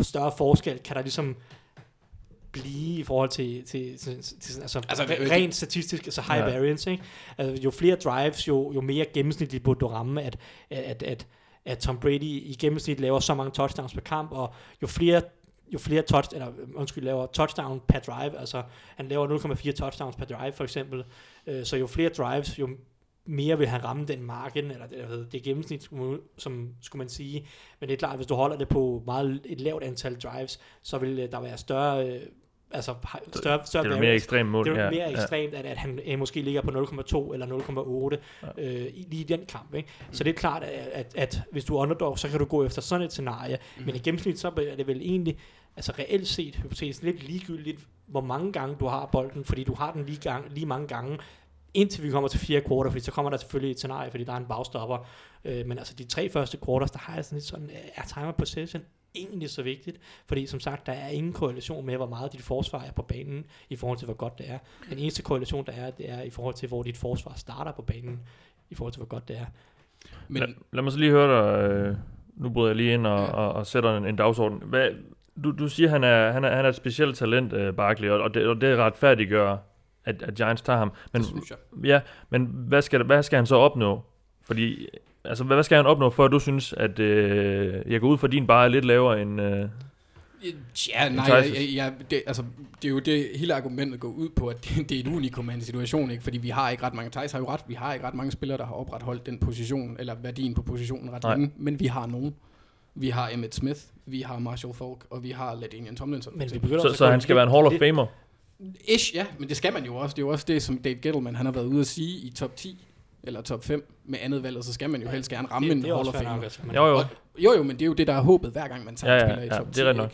større forskel kan der ligesom blive i forhold til, til, til, til altså, altså rent statistisk, altså high ja. variance. Ikke? Altså, jo flere drives, jo, jo mere gennemsnitligt burde du ramme, at, at, at, at Tom Brady i gennemsnit laver så mange touchdowns per kamp, og jo flere jo flere touch, eller undskyld, laver touchdown per drive, altså han laver 0,4 touchdowns per drive for eksempel, øh, så jo flere drives, jo mere vil han ramme den marken, eller det, det gennemsnit, som skulle man sige. Men det er klart, at hvis du holder det på meget et lavt antal drives, så vil øh, der være større øh, altså større, større det er mere ekstremt mål. Det er mere ja. ekstremt, at, at han øh, måske ligger på 0,2 eller 0,8 ja. øh, lige i den kamp. Ikke? Mm. Så det er klart, at, at, at hvis du er underdog, så kan du gå efter sådan et scenarie. Mm. Men i gennemsnit, så er det vel egentlig, altså reelt set, hypotetisk, lidt ligegyldigt, hvor mange gange du har bolden, fordi du har den lige, gang, lige mange gange, indtil vi kommer til fire kvarter, fordi så kommer der selvfølgelig et scenarie, fordi der er en bagstopper. Øh, men altså de tre første quarters, der har jeg sådan lidt sådan, er timer possession egentlig så vigtigt, fordi som sagt, der er ingen korrelation med, hvor meget dit forsvar er på banen, i forhold til, hvor godt det er. Den eneste korrelation, der er, det er i forhold til, hvor dit forsvar starter på banen, i forhold til, hvor godt det er. Men, lad, lad mig så lige høre dig, øh, nu bryder jeg lige ind og, ja. og, og sætter en, en dagsorden. Hvad, du, du siger, han er, han er, han er et specielt talent, uh, Barkley, og, og, det, og det retfærdiggør, at, at Giants tager ham. Men, det synes jeg. Ja, men hvad skal, hvad skal han så opnå? Fordi Altså, hvad skal han opnå, for at du synes, at øh, jeg går ud for din bare er lidt lavere end... Øh, Ja, nej, jeg, jeg, jeg, det, altså, det er jo det hele argumentet går ud på, at det, det er et unikum af en situation, ikke? fordi vi har ikke ret mange, Thijs har jo ret, vi har ikke ret mange spillere, der har opretholdt den position, eller værdien på positionen ret længe, men vi har nogen. Vi har Emmett Smith, vi har Marshall Falk, og vi har Ladinian Tomlinson. Men vi så, så han skal være en Hall of Famer? Ish, ja, men det skal man jo også. Det er jo også det, som Dave Gettleman han har været ude at sige i top 10 eller top 5 med andet valg, så skal man jo helst gerne ramme det, en Hall of Fame. Jo, jo. jo, jo, men det er jo det, der er håbet, hver gang man tager ja, ja, spiller i top ja, det er nok.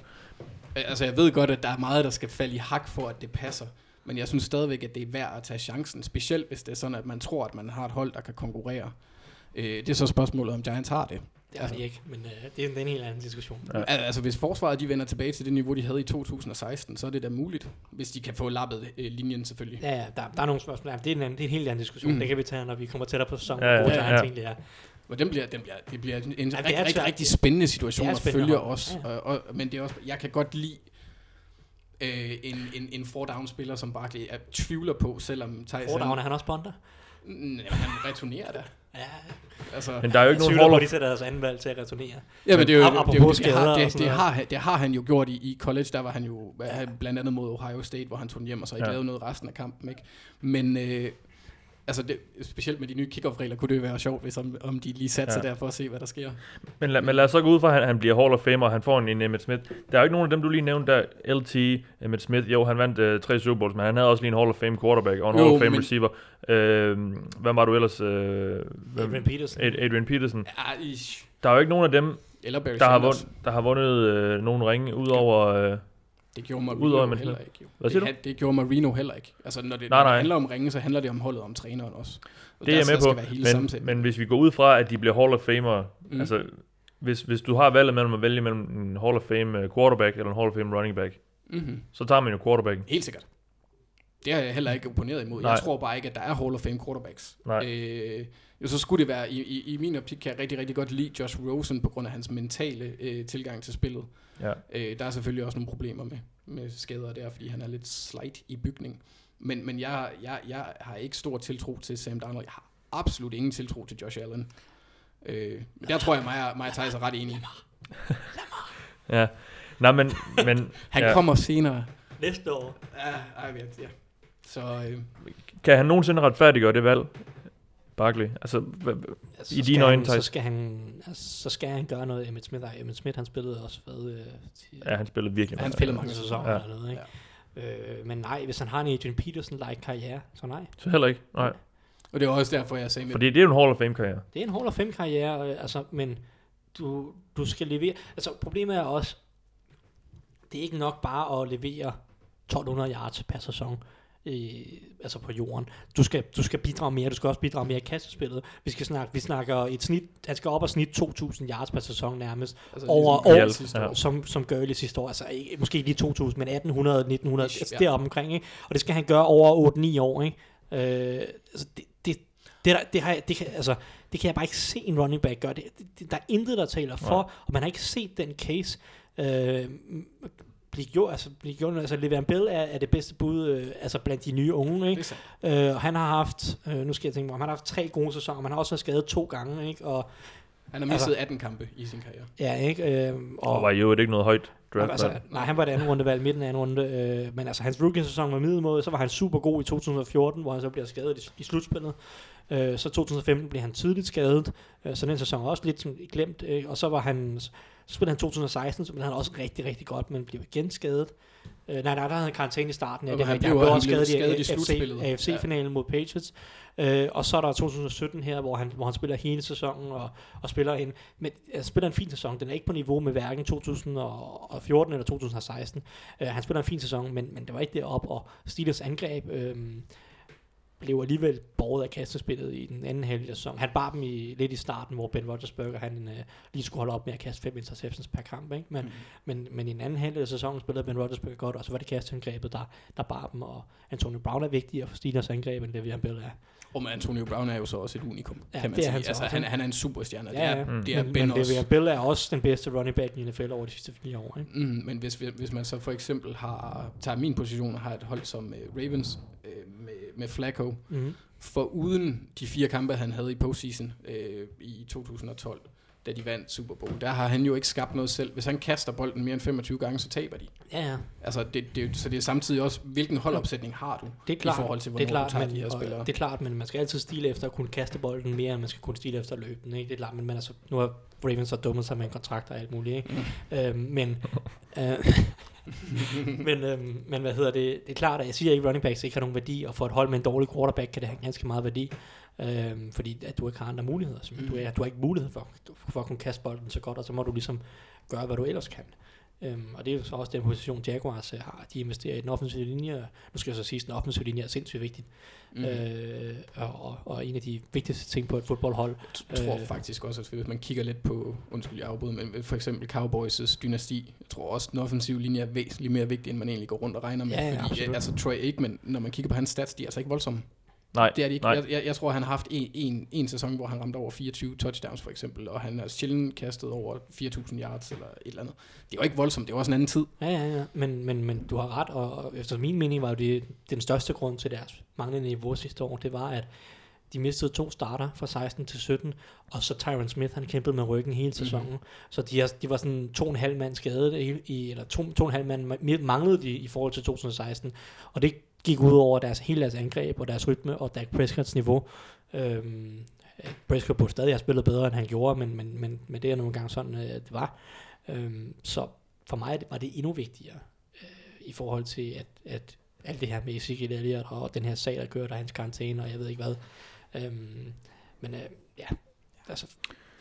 Altså, jeg ved godt, at der er meget, der skal falde i hak for, at det passer. Men jeg synes stadigvæk, at det er værd at tage chancen, specielt hvis det er sådan, at man tror, at man har et hold, der kan konkurrere. Øh, det er så spørgsmålet, om Giants har det. Det er altså, ikke, men uh, det, er, det er en helt anden diskussion. Ja. Altså, hvis forsvaret de vender tilbage til det niveau, de havde i 2016, så er det da muligt, hvis de kan få lappet uh, linjen selvfølgelig. Ja, ja der, der er nogle spørgsmål. Ja, det, er en, anden, det er en helt anden diskussion. Mm. Det kan vi tage, når vi kommer tættere på sæsonen, ja, ja, hvor ja, ja. egentlig er. Og den bliver, den bliver, det bliver en, ja, rigtig, rigtig, rigtig spændende situation at følge os. Ja. Og, og, men det er også, jeg kan godt lide øh, en, en, en four-down-spiller, som Barkley er tvivler på, selvom Tyson... Four-down, er han også bonder? Mm, han returnerer da. Ja, Altså, Men der er jo ikke nogen Hall of at de sætter deres anden valg til at returnere. Ja, men det, er jo, det, apropos det, har, det, det, har, det har han jo gjort i, i college, der var han jo han, blandt andet mod Ohio State, hvor han tog den hjem, og så ikke Ja. ja. lavede noget resten af kampen. Ikke? Men øh, altså det, specielt med de nye kickoff-regler, kunne det jo være sjovt, hvis om, om de lige satte sig Ja. der for at se, hvad der sker. Men, lad, men lad os så gå ud fra, at han, han bliver Hall of Famer, og han får en, en Emmitt Smith. Der er jo ikke nogen af dem, du lige nævnte der. LT, Emmitt Smith, jo, han vandt øh, tre Super Bowls, men han havde også lige en Hall of Fame quarterback og en Jo, Hall of Fame men- receiver. Øh, hvad var du ellers? Øh, hvem- Adrian Peterson. Ad- Adrian Peterson. Ja, ish. Der er jo ikke nogen af dem, Eller Barry der har, vundet, der har vundet øh, nogen ringe, udover... Øh, Det gjorde Marino Udover Emmitt heller ikke. Jo. Hvad siger det, han- det gjorde Marino heller ikke. Altså, når det, Nej, når nej. det handler om ringe, så handler det om holdet om træneren også. Og det er jeg med på, men, men hvis vi går ud fra, at de bliver Hall of Famer, Mm. altså hvis, hvis du har valget mellem at vælge mellem en Hall of Fame øh, quarterback eller en Hall of Fame running back, Mm-hmm. så tager man jo quarterback. Helt sikkert. Det har jeg heller ikke opponeret imod. Nej. Jeg tror bare ikke, at der er Hall of Fame quarterbacks. Nej. Øh, jo, så skulle det være, i, i, i min optik kan jeg rigtig, rigtig godt lide Josh Rosen på grund af hans mentale øh, tilgang til spillet. Ja. Øh, der er selvfølgelig også nogle problemer med, med skader der, fordi han er lidt slight i bygning. Men, men jeg, jeg, jeg har ikke stor tiltro til Sam Darnold. Jeg har absolut ingen tiltro til Josh Allen. Øh, men der tror jeg, mig og, mig og Thijs er ret enige. Ja. Nej, men, men Han ja. kommer senere. Næste år. Ja, ej, ja, ja. Så øh, kan han nogensinde retfærdiggøre det valg? Barkley. Altså, Altså, I så dine skal øjne, han, så skal han, altså, så skal han gøre noget. Emmitt Smith, nej, Emmitt Smith, han spillede også hvad, øh, ja, han spillede virkelig Han meget. spillede mange mange sæsoner Ja. eller noget, ikke? Øh, men nej, hvis han har en Adrian Peterson-like karriere, så nej. Så heller ikke. Nej. og det var også derfor, jeg sagde Fordi det er jo en Hall of Fame karriere. Det er en Hall of Fame karriere, øh, altså, men du, du skal levere. Altså, problemet er også, det er ikke nok bare at levere 1200 yards per sæson. Øh, altså på jorden. Du skal, du skal bidrage mere, du skal også bidrage mere i kastespillet. Vi skal snakke, vi snakker et snit, han skal op og snit 2000 yards per sæson nærmest, altså, over- ligesom over- ja. år. som, som Gurley sidste år. Altså ikke, måske ikke lige 2000, men 1800, 1900, Ish, altså ja. deroppe omkring. Ikke? Og det skal han gøre over 8-9 år. Ikke? Øh, altså det, det, det, der, det, har det, kan, altså, det kan jeg bare ikke se en running back gøre. Det, det, der er intet, der taler for, Nej. og man har ikke set den case øh, blive gjort. Altså, blive gjort altså Le'Veon Bell er, er det bedste bud øh, altså blandt de nye unge. Ikke? Øh, og han har haft, øh, nu skal jeg tænke mig, han har haft tre gode sæsoner, men han har også været skadet to gange. Ikke? Og, Han har mistet 18 kampe i sin karriere. ja, ikke? Øh, Og var jo ikke noget højt draft. Altså, nej, han var det anden rundevalg, midten af anden runde. Øh, men altså, hans rookie-sæson var middelmåde. Så var han super god i 2014, hvor han så bliver skadet i, i slutspillet. Øh, så 2015 blev han tidligt skadet, øh, så den sæson var også lidt sådan glemt. Øh, og så var han, så spillede han 2016, så blev han også rigtig, rigtig godt, men blev igen skadet. Øh, nej, nej, der havde han karantæne i starten. Ja, det han blev- han blev også skadet, skadet i slutspillet. AFC, AFC-finalen mod Patriots. Øh, og så er der 2017 her, hvor han, hvor han spiller hele sæsonen og, og spiller en, men, altså, spiller en fin sæson. Den er ikke på niveau med hverken 2014 eller 2016. Øh, han spiller en fin sæson, men, men det var ikke derop og Steelers angreb øh, blev alligevel borget af kastespillet i den anden halvdel af sæsonen. Han bar dem i, lidt i starten, hvor Ben Roethlisberger han, øh, lige skulle holde op med at kaste fem interceptions per kamp. Ikke? Men, Mm. men, men i den anden halvdel af sæsonen spillede Ben Roethlisberger godt, og så var det kastangrebet, der, der bar dem, og Antonio Brown er vigtigere for Steelers angreb, end Le'Veon Bell er. Og med Antonio Brown er jo så også et unikum, Ja, kan man det er sige. han så altså, han, han er en superstjerne. Ja, ja. Det er, Mm. det er men, Ben men også. Bell er også den bedste running back i NFL over de sidste fire år. Ikke? Mm, men hvis, vi- hvis man så for eksempel har, tager min position og har et hold som uh, Ravens uh, med, med Flacco, Mm-hmm. for uden de fire kampe, han havde i postseason uh, i 2012, da de vandt Super Bowl, der har han jo ikke skabt noget selv. Hvis han kaster bolden mere end 25 gange, så taber de. Ja, ja. Altså, det, det, så det er samtidig også, hvilken holdopsætning har du Det er klart, i forhold til, det er hvornår klart, du tager men, de her spillere? det er klart, men man skal altid stile efter at kunne kaste bolden mere, end man skal kunne stile efter løbe den. Ikke? Det er klart, men man, altså, nu har Ravens så dummet sig med en kontrakt og alt muligt. Ikke? Mm. Øhm, men, øh, men, øhm, men hvad hedder det? Det er klart, at jeg siger ikke, at running backs ikke har nogen værdi, og for et hold med en dårlig quarterback kan det have ganske meget værdi. Øhm, fordi at du ikke har andre muligheder. Så Mm. du, er, du har ikke mulighed for, for at kunne kaste bolden så godt, og så må du ligesom gøre, hvad du ellers kan. Øhm, og det er så også den position, Jaguars øh, har. De investerer i den offensive linje. Nu skal jeg så sige, at den offensive linje er sindssygt vigtigt. Mm. Øh, og, og, og en af de vigtigste ting på et fodboldhold. Jeg tror Øh. faktisk også, at hvis man kigger lidt på, undskyld jeg afbryder, men for eksempel Cowboys' dynasti, jeg tror også, at den offensive linje er væsentligt mere vigtig, end man egentlig går rundt og regner med. Ja, ja, fordi, absolut. altså Troy Aikman, når man kigger på hans stats, de er altså ikke voldsomme. Nej, Det er de ikke. nej. Jeg, jeg, jeg tror, han har haft en, en, en sæson, hvor han ramte over 24 touchdowns for eksempel, og han har sjældent kastet over 4.000 yards eller et eller andet. Det var ikke voldsomt, det var også en anden tid. Ja, ja, ja. Men, men, men du har ret, og, og efter min mening var jo det den største grund til deres manglende niveau sidste år, det var, at de mistede to starter fra 16 til 17, og så Tyron Smith, han kæmpede med ryggen hele sæsonen. Mm-hmm. Så de, har, de var sådan to og en halv mand skadet, i, eller to, to og en halv mand manglede de i forhold til 2016. Og det gik ud over deres, hele deres angreb og deres rytme og Dak Prescott's niveau. Øhm, Prescott burde stadig have spillet bedre, end han gjorde, men, men, men, men det er nogle gange sådan, øh, det var. Øhm, så for mig var det endnu vigtigere øh, i forhold til, at, at alt det her med Ezekiel Elliott og den her sag, der kører der hans karantæne, og jeg ved ikke hvad. Øhm, men øh, ja, altså...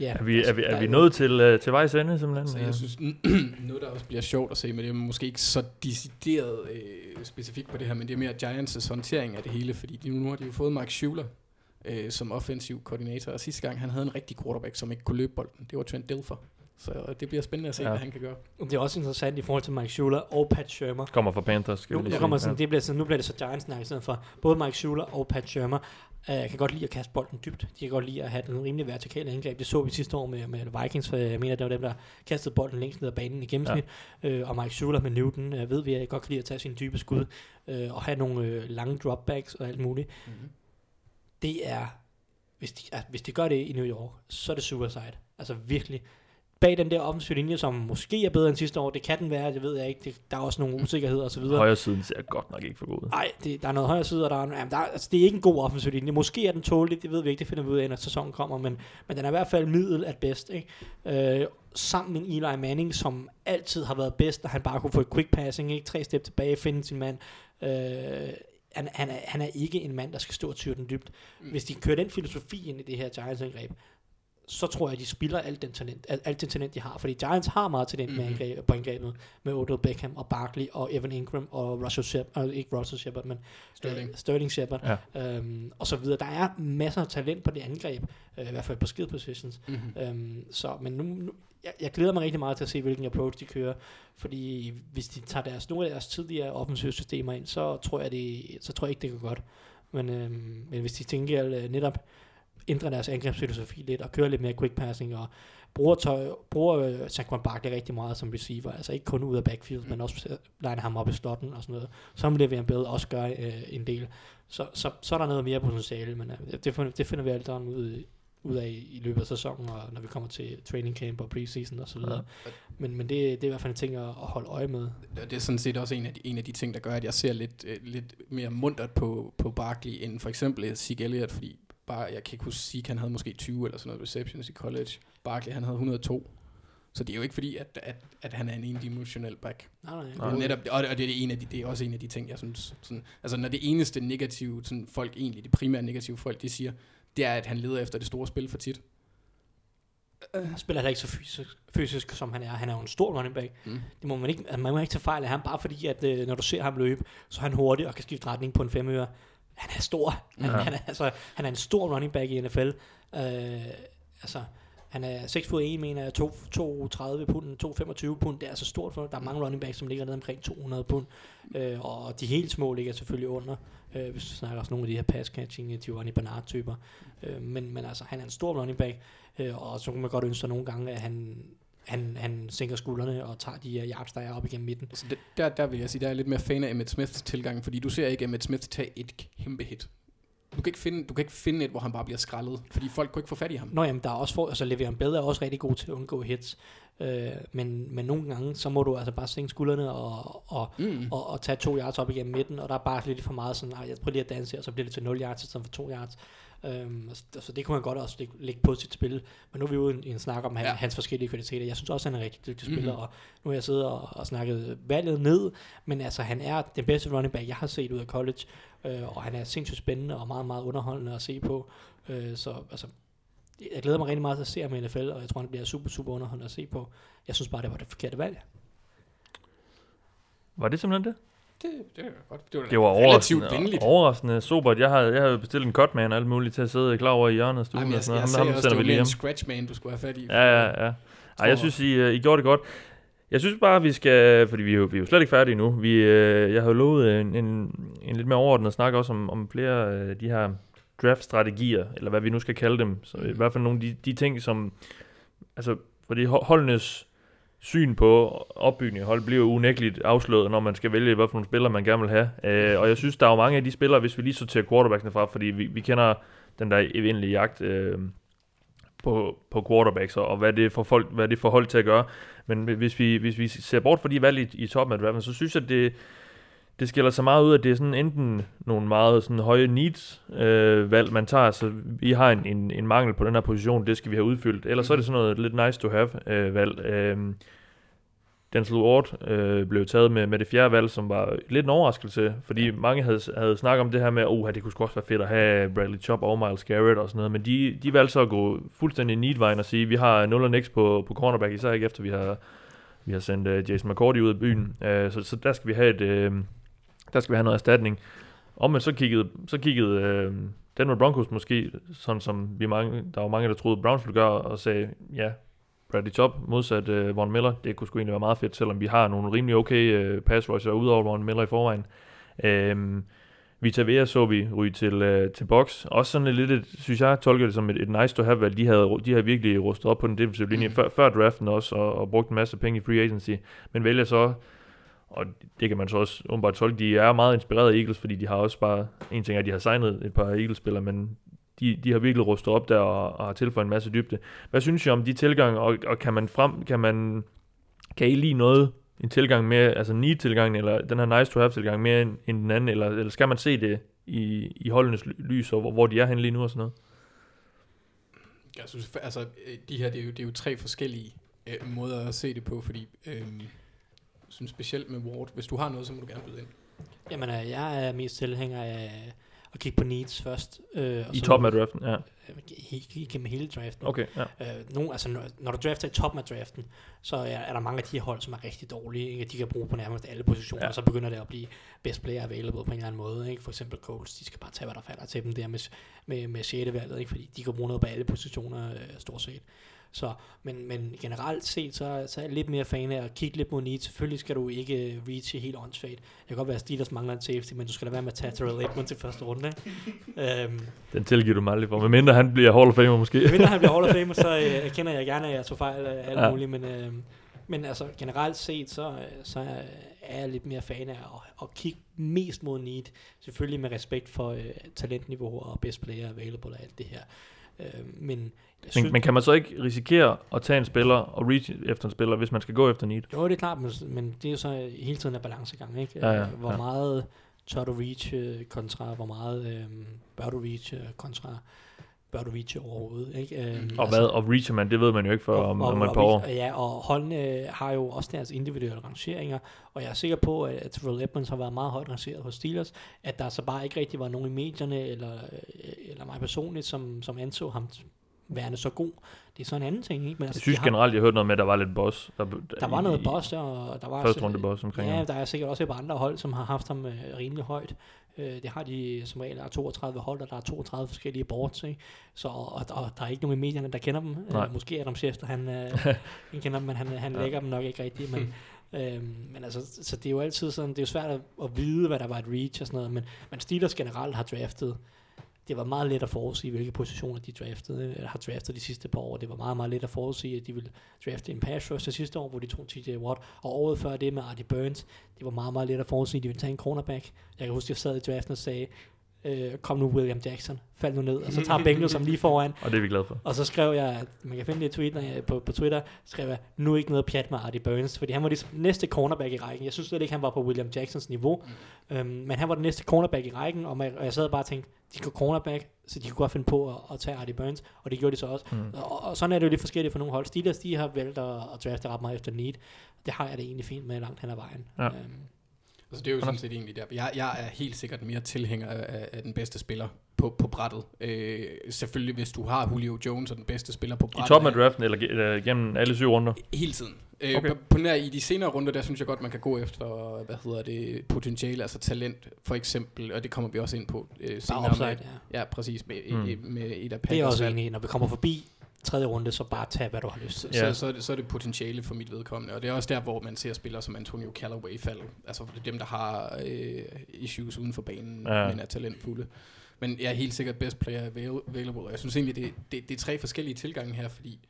Ja, er vi, er vi, er vi nået til, uh, til vejs ende, simpelthen? Så jeg synes, noget der også bliver sjovt at se, men det er måske ikke så decideret øh, specifikt på det her, men det er mere Giants' håndtering af det hele, fordi de, nu har de jo fået Mark Schuler øh, som offensiv koordinator, og sidste gang han havde en rigtig quarterback, som ikke kunne løbe bolden. Det var Trent Dilfer. Så det bliver spændende at se, ja. hvad han kan gøre. Det er også interessant i forhold til Mike Schuler og Pat Shermer. Kommer fra Panthers, skal nu, nu, kommer sådan, det bliver sådan, nu bliver det så Giants i stedet for. Både Mike Schuler og Pat Shermer uh, kan godt lide at kaste bolden dybt. De kan godt lide at have den rimelig vertikale angreb. Det så vi sidste år med, med Vikings, for jeg mener, det var dem, der kastede bolden længst ned ad banen i gennemsnit. Ja. Uh, og Mike Schuler med Newton uh, ved vi, at jeg godt kan lide at tage sine dybe skud uh, og have nogle uh, lange dropbacks og alt muligt. Mm-hmm. Det er, hvis de, altså, hvis de gør det i New York, så er det suicide. Altså virkelig bag den der offensive linje, som måske er bedre end sidste år. Det kan den være, det ved jeg ikke. Det, der er også nogle usikkerheder osv. Højre siden ser godt nok ikke for god Nej, der er noget højre side, og der er, jamen, der, altså, det er ikke en god offensiv linje. Måske er den tålig, det ved vi ikke, det finder vi ud af, når sæsonen kommer, men, men den er i hvert fald middel at bedst. Ikke? Øh, sammen med Eli Manning, som altid har været bedst, og han bare kunne få et quick passing, ikke? tre step tilbage, finde sin mand. Øh, han, han, er, han er ikke en mand, der skal stå og tyre den dybt. Mm. Hvis de kører den filosofi ind i det her Giants-angreb, så tror jeg, at de spiller alt den talent, alt, alt den talent, de har. Fordi Giants har meget talent mm-hmm. med mhm. angreb, på angrebet, med Odell Beckham og Barkley og Evan Ingram og Russell Shepard, uh, ikke Russell Shepard, men Sterling, uh, Sterling Shepard, ja. um, og så videre. Der er masser af talent på det angreb, uh, i hvert fald på skill positions. Mm-hmm. Um, så, men nu, nu jeg, jeg glæder mig rigtig meget til at se, hvilken approach de kører, fordi hvis de tager deres, nogle af deres tidligere offensive systemer ind, så tror jeg, det, så tror jeg ikke, det går godt. Men, øhm, men hvis de tænker uh, netop ændre deres angrebsfilosofi lidt, og køre lidt mere quick passing, og bruger, tøj, bruger uh, Saquon Barkley rigtig meget som receiver, altså ikke kun ud af backfield, mm. men også line ham op i slotten og sådan noget. Så vil Le'Veon Bell også gøre uh, en del. Så, så, så er der noget mere potentiale, men uh, det, finder, det finder vi alt ud, ud af i løbet af sæsonen, og når vi kommer til training camp og preseason og så videre. Ja. Men, men det, det er i hvert fald en ting at, at holde øje med. Det er sådan set også en af de, en af de ting, der gør, at jeg ser lidt, lidt mere mundret på, på Barkley, end for eksempel Zeke Elliott, fordi bare, jeg kan ikke huske, sige, at han havde måske 20 eller sådan noget receptions i college. Barkley, han havde 102. Så det er jo ikke fordi, at, at, at han er en endimensionel back. Nej, nej. nej. Netop, og, og det, er en af de, det er også en af de ting, jeg synes, sådan, altså når det eneste negative, sådan folk egentlig, det primære negative folk, de siger, det er, at han leder efter det store spil for tit. Uh, spiller heller ikke så fysisk, fysisk, som han er. Han er jo en stor running back. Mm. Det må man ikke, man må ikke tage fejl af ham, bare fordi, at uh, når du ser ham løbe, så er han hurtig og kan skifte retning på en femøre han er stor. Han, ja. han, er, altså, han er en stor running back i NFL. Øh, altså, han er 6 fod 1, mener jeg, 230 pund, 225 pund. Det er altså stort for Der er mange running backs, som ligger ned omkring 200 pund. Øh, og de helt små ligger selvfølgelig under. Øh, hvis du snakker også nogle af de her pass catching, Giovanni Bernard typer. Øh, men, men altså, han er en stor running back. Øh, og så kan man godt ønske sig nogle gange, at han han, han sænker skuldrene og tager de her yards, der er op igennem midten. Altså det, der, der vil jeg sige, der er lidt mere fan af Emmett Smiths tilgang, fordi du ser ikke Emmett Smith tage et kæmpe hit. Du kan, ikke finde, du kan ikke finde et, hvor han bare bliver skrællet, fordi folk kunne ikke få fat i ham. Nå jamen, der er også for, altså Le'Veon Bell er også rigtig god til at undgå hits. Øh, men, men nogle gange, så må du altså bare sænke skuldrene og, og, mm. og, og, tage to yards op igennem midten, og der er bare lidt for meget sådan, jeg prøver lige at danse her, så bliver det til 0 yards i stedet for 2 yards. Øhm, så det kunne han godt også lægge, lægge på sit spil. Men nu er vi ude i en snak om ja. hans forskellige kvaliteter. Jeg synes også, han er en rigtig dygtig spiller, mm-hmm. og nu har jeg siddet og, og snakket valget ned, men altså han er den bedste running back, jeg har set ud af college, øh, og han er sindssygt spændende og meget, meget underholdende at se på. Øh, så altså, jeg glæder mig rigtig meget til at se ham i NFL, og jeg tror, han bliver super, super underholdende at se på. Jeg synes bare, det var det forkerte valg. Var det simpelthen det? Det, det, var godt. Det var, det var overraskende, venligt. overraskende sobert. Jeg havde, jeg havde bestilt en cutman og alt muligt til at sidde klar over i hjørnet af stuen. Jeg, jeg, jeg, jeg sagde også, det var en scratchman, du skulle have fat i. Ja, ja, ja. Ej, jeg synes, I, uh, I gjorde det godt. Jeg synes bare, vi skal, fordi vi er jo, vi er jo slet ikke færdige nu. Vi, uh, jeg har jo lovet en, en, en lidt mere overordnet snak også om, om flere af uh, de her draft-strategier, eller hvad vi nu skal kalde dem. Så mm. i hvert fald nogle af de, de ting, som, altså, fordi holdenes syn på opbygning hold bliver unægteligt afslået, når man skal vælge, hvad for nogle spillere man gerne vil have. Øh, og jeg synes, der er jo mange af de spillere, hvis vi lige sorterer quarterbacksene fra, fordi vi, vi kender den der evindelige jagt øh, på, på quarterbacks, og, og hvad det får folk, hvad det får hold til at gøre. Men hvis vi, hvis vi ser bort fra de valg i, i toppen af draften, så synes jeg, at det, det skiller sig meget ud, at det er sådan enten nogle meget sådan høje needs øh, valg, man tager, så vi har en, en, en mangel på den her position, det skal vi have udfyldt, eller så er det sådan noget lidt nice to have øh, valg. Øh, Denzel Ward øh, blev taget med, med det fjerde valg, som var lidt en overraskelse, fordi mange havde, havde snakket om det her med, at oh, det kunne også være fedt at have Bradley Chop og Miles Garrett og sådan noget, men de, de valgte så at gå fuldstændig need og sige, vi har 0 og nix på, på cornerback, især ikke efter vi har, vi har sendt uh, Jason McCourty ud af byen, uh, så, så der skal vi have et, uh, der skal vi have noget erstatning. Og men så kiggede, så kiggede uh, Denver Broncos måske, sådan som vi mange, der var mange, der troede Browns ville gøre, og sagde, ja, Bradley Chubb modsat uh, Von Miller. Det kunne sgu egentlig være meget fedt, selvom vi har nogle rimelig okay uh, pass rusher udover Von Miller i forvejen. Uh, Vita Vea så vi ryge til, uh, til box. Også sådan lidt, et, synes jeg, tolker det som et, et nice to have valg. De havde, de havde virkelig rustet op på den defensive linje mm. før, før draften også, og, og brugt en masse penge i free agency. Men vælger så, og det kan man så også umiddelbart tolke, de er meget inspireret af Eagles, fordi de har også bare, en ting er, at de har signet et par Eagles-spillere, men de, de har virkelig rustet op der og, og har tilføjet en masse dybde. Hvad synes I om de tilgange, og, og kan man frem, kan man, kan I lide noget, en tilgang mere, altså need tilgang eller den her nice to have tilgang mere end, end den anden, eller, eller skal man se det i, i holdenes lys, og hvor, hvor de er henne lige nu og sådan noget? Jeg synes, altså, de her, det er jo, det er jo tre forskellige øh, måder at se det på, fordi øh, synes specielt med Ward, hvis du har noget, så må du gerne byde ind. Jamen, øh, jeg er mest tilhænger af at kigge på needs først. Øh, og I toppen af draften, ja. Helt gennem hele draften. Okay, ja. Øh, nogle, altså, når, når du drafter i toppen af draften, så er, er der mange af de hold, som er rigtig dårlige, ikke? de kan bruge på nærmest alle positioner, ja. og så begynder det at blive best player available på en eller anden måde. Ikke? For eksempel Colts, de skal bare tage, hvad der falder til dem der med, med, med 6. valget, ikke? fordi de kan bruge noget på alle positioner øh, stort set. Så, men, men generelt set, så, så er jeg lidt mere fan af at kigge lidt mod need. Selvfølgelig skal du ikke reach helt åndssvagt. Jeg kan godt være, at Steelers mangler en safety, men du skal da være med at tage Terrell Edmonds til første runde. um, Den tilgiver du mig aldrig for. Men mindre han bliver Hall of Famer måske. mindre han bliver Hall of Famer, så uh, kender jeg gerne, at jeg tog fejl af alt ja. muligt. Men, uh, men altså generelt set, så, så er jeg lidt mere fan af at, at kigge mest mod need. Selvfølgelig med respekt for uh, talentniveau og best player available og alt det her. Øh, men, men, men kan man så ikke risikere at tage en spiller og reach efter en spiller, hvis man skal gå efter need? Jo, det er klart, men, men det er jo så hele tiden en balancegang, ikke? Ja, ja, hvor ja. meget tør du reach øh, kontra, hvor meget øh, bør du reach øh, kontra bør du reach overhovedet. Ikke? Øhm, og altså, hvad, og reacher man, det ved man jo ikke for og, om, om et par år. Ja, og holdene har jo også deres individuelle rangeringer, og jeg er sikker på, at Terrell Edmonds har været meget højt rangeret hos Steelers, at der så bare ikke rigtig var nogen i medierne, eller, øh, eller mig personligt, som, som anså ham værende så god. Det er sådan en anden ting, ikke? Men altså, jeg synes har, generelt, jeg hørte noget med, at der var lidt boss. Der, der, der var noget boss, og der var... Første runde boss omkring Ja, der er sikkert også et par andre hold, som har haft ham øh, rimelig højt. Øh, det har de som regel, der er 32 hold, og der er 32 forskellige boards, ikke? Så, og, og, der er ikke nogen i medierne, der kender dem. Øh, måske Adam Schefter, han, øh, han kender dem, men han, han ja. lægger dem nok ikke rigtigt. Men, øhm, men altså, så det er jo altid sådan, det er jo svært at, at vide, hvad der var et reach og sådan noget, men, men Steelers generelt har draftet det var meget let at forudsige, hvilke positioner de draftede, øh, eller har draftet de sidste par år. Det var meget, meget let at forudsige, at de ville drafte en pass rusher sidste år, hvor de tog TJ Watt, og året før det med Artie Burns, det var meget, meget let at forudsige, at de ville tage en cornerback. Jeg kan huske, at jeg sad i draften og sagde, øh, kom nu William Jackson, fald nu ned, og så tager Bengals som lige foran. og det er vi glade for. Og så skrev jeg, at man kan finde det i tweet, jeg, på, på Twitter, skrev jeg, nu ikke noget pjat med Artie Burns, fordi han var det næste cornerback i rækken. Jeg synes slet ikke, han var på William Jacksons niveau, mm. øhm, men han var den næste cornerback i rækken, og, man, og jeg sad bare og tænkte, de går cornerback, så de kunne godt finde på at, at tage Artie Burns, og det gjorde de så også. Mm. Og, og, sådan er det jo lidt forskelligt for nogle hold. Steelers, de har valgt at, at drafte ret meget efter need. Det har jeg det egentlig fint med langt hen ad vejen. Ja. Øhm, Altså det er jo sådan set egentlig der. Jeg, jeg er helt sikkert mere tilhænger af, af den bedste spiller på, på brættet. Øh, selvfølgelig hvis du har Julio Jones og den bedste spiller på brættet. I toppen af draften eller, eller gennem alle syv runder? Hele tiden. Øh, okay. på, nær, I de senere runder, der synes jeg godt, man kan gå efter, hvad hedder det, potentiale, altså talent for eksempel, og det kommer vi også ind på øh, senere. Upside, med, ja. ja. præcis, med, mm. med et af Det er også enig når vi kommer forbi tredje runde, så bare tag, hvad du har lyst til. Ja. Så, så, er det, så er det potentiale for mit vedkommende, og det er også der, hvor man ser spillere som Antonio Callaway falde. Altså det er dem, der har øh, issues uden for banen, ja. men er talentfulde. Men jeg er helt sikkert best player available, og jeg synes egentlig, det, det, det er tre forskellige tilgange her, fordi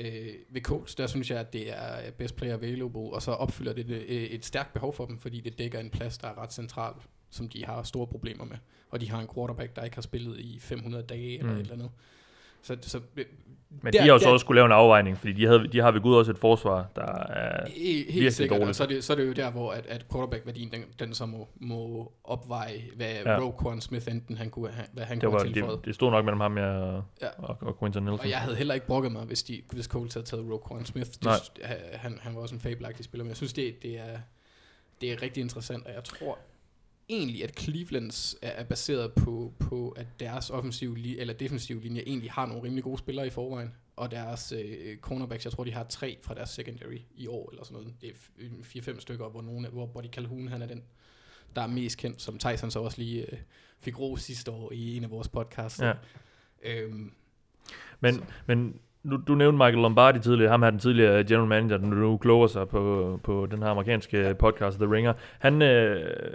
øh, ved Colts, der synes jeg, at det er best player available, og så opfylder det et, et stærkt behov for dem, fordi det dækker en plads, der er ret central som de har store problemer med. Og de har en quarterback, der ikke har spillet i 500 dage eller mm. et eller andet. Så, så men der, de har jo så også skulle lave en afvejning, fordi de, havde, de har ved Gud også et forsvar, der er helt virkelig sikkert, dårligt. Så er, det, så er det jo der, hvor at, at quarterback-værdien, den, den så må, må opveje, hvad ja. Roquan Smith enten han kunne, hvad han det kunne have tilføjet. Det, det stod nok mellem ham og, ja. og, og Quinton Nelson. Og jeg havde heller ikke brokket mig, hvis, de, hvis Colts havde taget Roquan Smith. Det, han, han var også en fabelagtig spiller, men jeg synes, det, det, er, det er rigtig interessant, og jeg tror egentlig, at Clevelands er, er baseret på, på, at deres offensive li- eller defensive linje egentlig har nogle rimelig gode spillere i forvejen. Og deres øh, cornerbacks, jeg tror, de har tre fra deres secondary i år, eller sådan noget. Det er fire-fem stykker, hvor, nogle, hvor Buddy Calhoun, han er den, der er mest kendt, som Tyson så også lige øh, fik ro sidste år i en af vores podcasts. Ja. Øhm, men, men nu, du nævnte Michael Lombardi tidligere, ham her den tidligere general manager, der nu kloger sig på, på den her amerikanske podcast, The Ringer. Han, øh,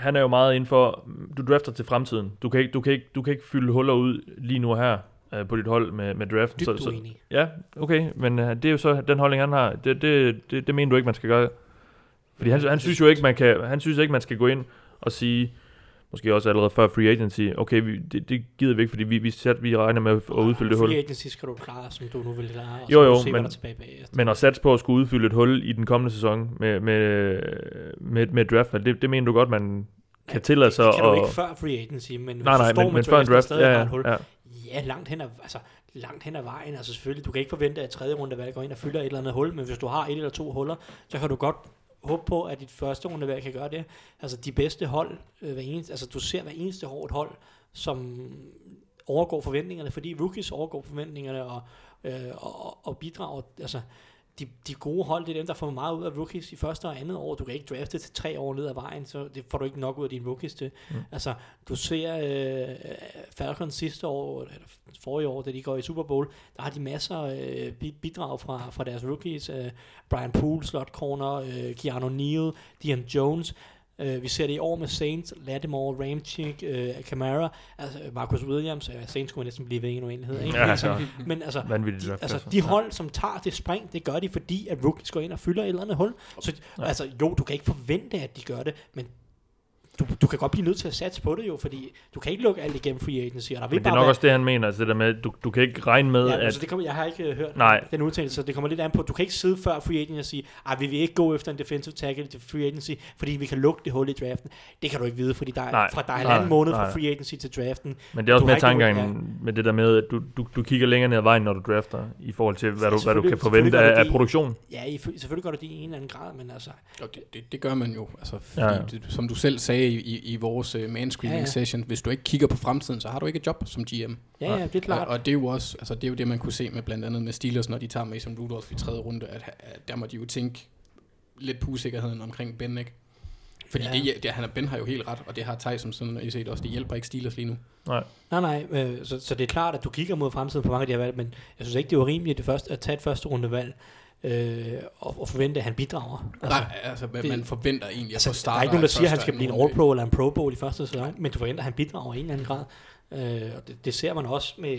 han er jo meget inden for, du drafter til fremtiden. Du kan ikke, du kan ikke, du kan ikke fylde huller ud lige nu her øh, på dit hold med, med draft. Dybt så, så, Ja, okay, men øh, det er jo så den holdning, han har. Det, det, det, det mener du ikke, man skal gøre. Fordi han, han synes jo ikke, man kan, han synes ikke, man skal gå ind og sige, måske også allerede før free agency, okay, vi, det, det gider vi ikke, fordi vi, vi, sat, vi regner med at udfylde det hul. Free agency skal du klare, som du nu vil klare, og jo, jo, se, men, tilbage bag. men at satse på at skulle udfylde et hul i den kommende sæson med, med, med, med draft, det, det mener du godt, man kan tillade sig. Det kan du ikke før free agency, men nej, nej, men, men før en draft, ja, ja, hul. ja. Ja, langt hen ad, altså, langt hen ad vejen. Altså selvfølgelig, du kan ikke forvente, at tredje runde valg går ind og fylder et eller andet hul, men hvis du har et eller to huller, så kan du godt håbe på, at dit første rundevalg kan gøre det. Altså de bedste hold, øh, hver eneste, altså du ser hver eneste hårdt hold, som overgår forventningerne, fordi rookies overgår forventningerne og, øh, og, og bidrager. Altså, de, de gode hold, det er dem, der får meget ud af rookies i første og andet år. Du kan ikke drafte til tre år ned ad vejen, så det får du ikke nok ud af dine rookies til. Mm. Altså, du ser øh, Falcons sidste år, eller forrige år, da de går i Super Bowl, der har de masser øh, bidrag fra, fra deres rookies. Øh, Brian Poole, slot corner, øh, Keanu Neal, Dion Jones. Uh, vi ser det i år med Saints, Lattimore, Ramchick, uh, Camara, altså Marcus Williams, uh, Saints kunne næsten blive ved en uenighed, ikke? Ja, altså, men altså, de, altså, de hold, som tager det spring, det gør de, fordi at rookies går ind og fylder et eller andet hul. Så, ja. altså, jo, du kan ikke forvente, at de gør det, men du, du kan godt blive nødt til at satse på det jo, fordi du kan ikke lukke alt igennem free agency. Og der vil Men det er nok være, også det, han mener, altså det der med, du, du kan ikke regne med, ja, at... Altså det kommer, jeg har ikke uh, hørt Nej. den udtalelse, så det kommer lidt an på, du kan ikke sidde før free agency og sige, at vi vil ikke gå efter en defensive tackle til free agency, fordi vi kan lukke det hul i draften. Det kan du ikke vide, fordi der, nej, fra der er en anden måned fra free agency til draften. Men det er også mere tankegangen ja. med det der med, at du, du, du kigger længere ned ad vejen, når du drafter, i forhold til, hvad, ja, du, hvad du kan forvente af, af produktion. Ja, i, selvfølgelig gør du det i en eller anden grad, men altså... det, det, det gør man jo, altså, fordi, ja. Det, som du selv sagde i, i, i vores uh, manscreening ja, ja. session. Hvis du ikke kigger på fremtiden, så har du ikke et job som GM. Ja, ja, det er klart. Og, og det er jo også, altså det er jo det, man kunne se med blandt andet med Steelers, når de tager med som Rudolph i tredje runde, at, at der må de jo tænke lidt på usikkerheden omkring Ben, ikke? Fordi ja. det, det, han, Ben har jo helt ret, og det har Tyson sådan, og I set også, det hjælper ikke Steelers lige nu. Nej. Nej, nej, øh, så, så det er klart, at du kigger mod fremtiden på mange af de her valg, men jeg synes ikke, det var rimeligt det første, at tage et første runde valg, øh, og, og forvente, at han bidrager. Altså, Nej, altså det, man forventer egentlig altså, at få Der er ikke nogen, der siger, at han skal blive en All-Pro eller en Pro Bowl i første sæson, men du forventer, at han bidrager i en eller anden grad. Øh, og det, det ser man også med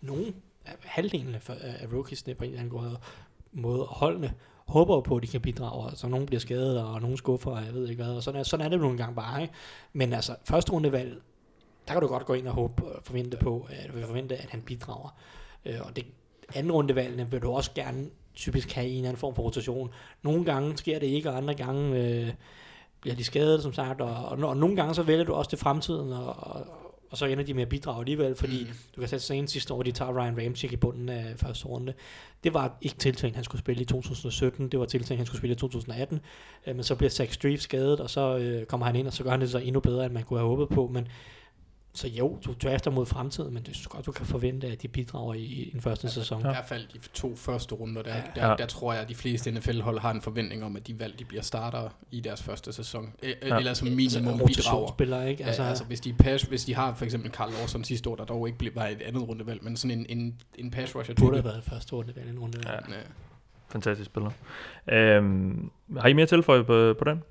nogen, halvdelen af, af rookiesne på en eller anden måde, holdene håber på, at de kan bidrage, så nogen bliver skadet, og nogen skuffer, og jeg ved ikke hvad, og sådan er, sådan er det nogle gange bare, ikke? Men altså, første rundevalg, der kan du godt gå ind og håbe, forvente på, at, forvente, at han bidrager. Øh, og det anden rundevalgene vil du også gerne typisk have en eller anden form for rotation. Nogle gange sker det ikke, og andre gange øh, bliver de skadet, som sagt, og, og, og nogle gange så vælger du også til fremtiden, og, og, og så ender de med at bidrage alligevel, fordi mm. du kan sætte sig sidste år, de tager Ryan Ramchick i bunden af første runde. Det var ikke tiltænkt, han skulle spille i 2017, det var tiltænkt, han skulle spille i 2018, øh, men så bliver Zach Streif skadet, og så øh, kommer han ind, og så gør han det så endnu bedre, end man kunne have håbet på, men så jo, du drafter mod fremtiden, men det er godt, du kan forvente, at de bidrager i, i den første altså, sæson. I hvert fald de to første runder, der, ja. der, der, der tror jeg, at de fleste NFL-hold har en forventning om, at de valg de bliver starter i deres første sæson. E- ja. Eller som minimum altså, bidrager. Ikke? Altså, ja, altså hvis, de pass, hvis de har for eksempel Carl Lawson sidste år, der dog ikke blev, var et andet rundevalg, men sådan en, en, en pass rusher. Burde have været første rundevalg, en rundevalg. Ja. ja. Fantastisk spiller. Øhm, har I mere tilføje på, på den?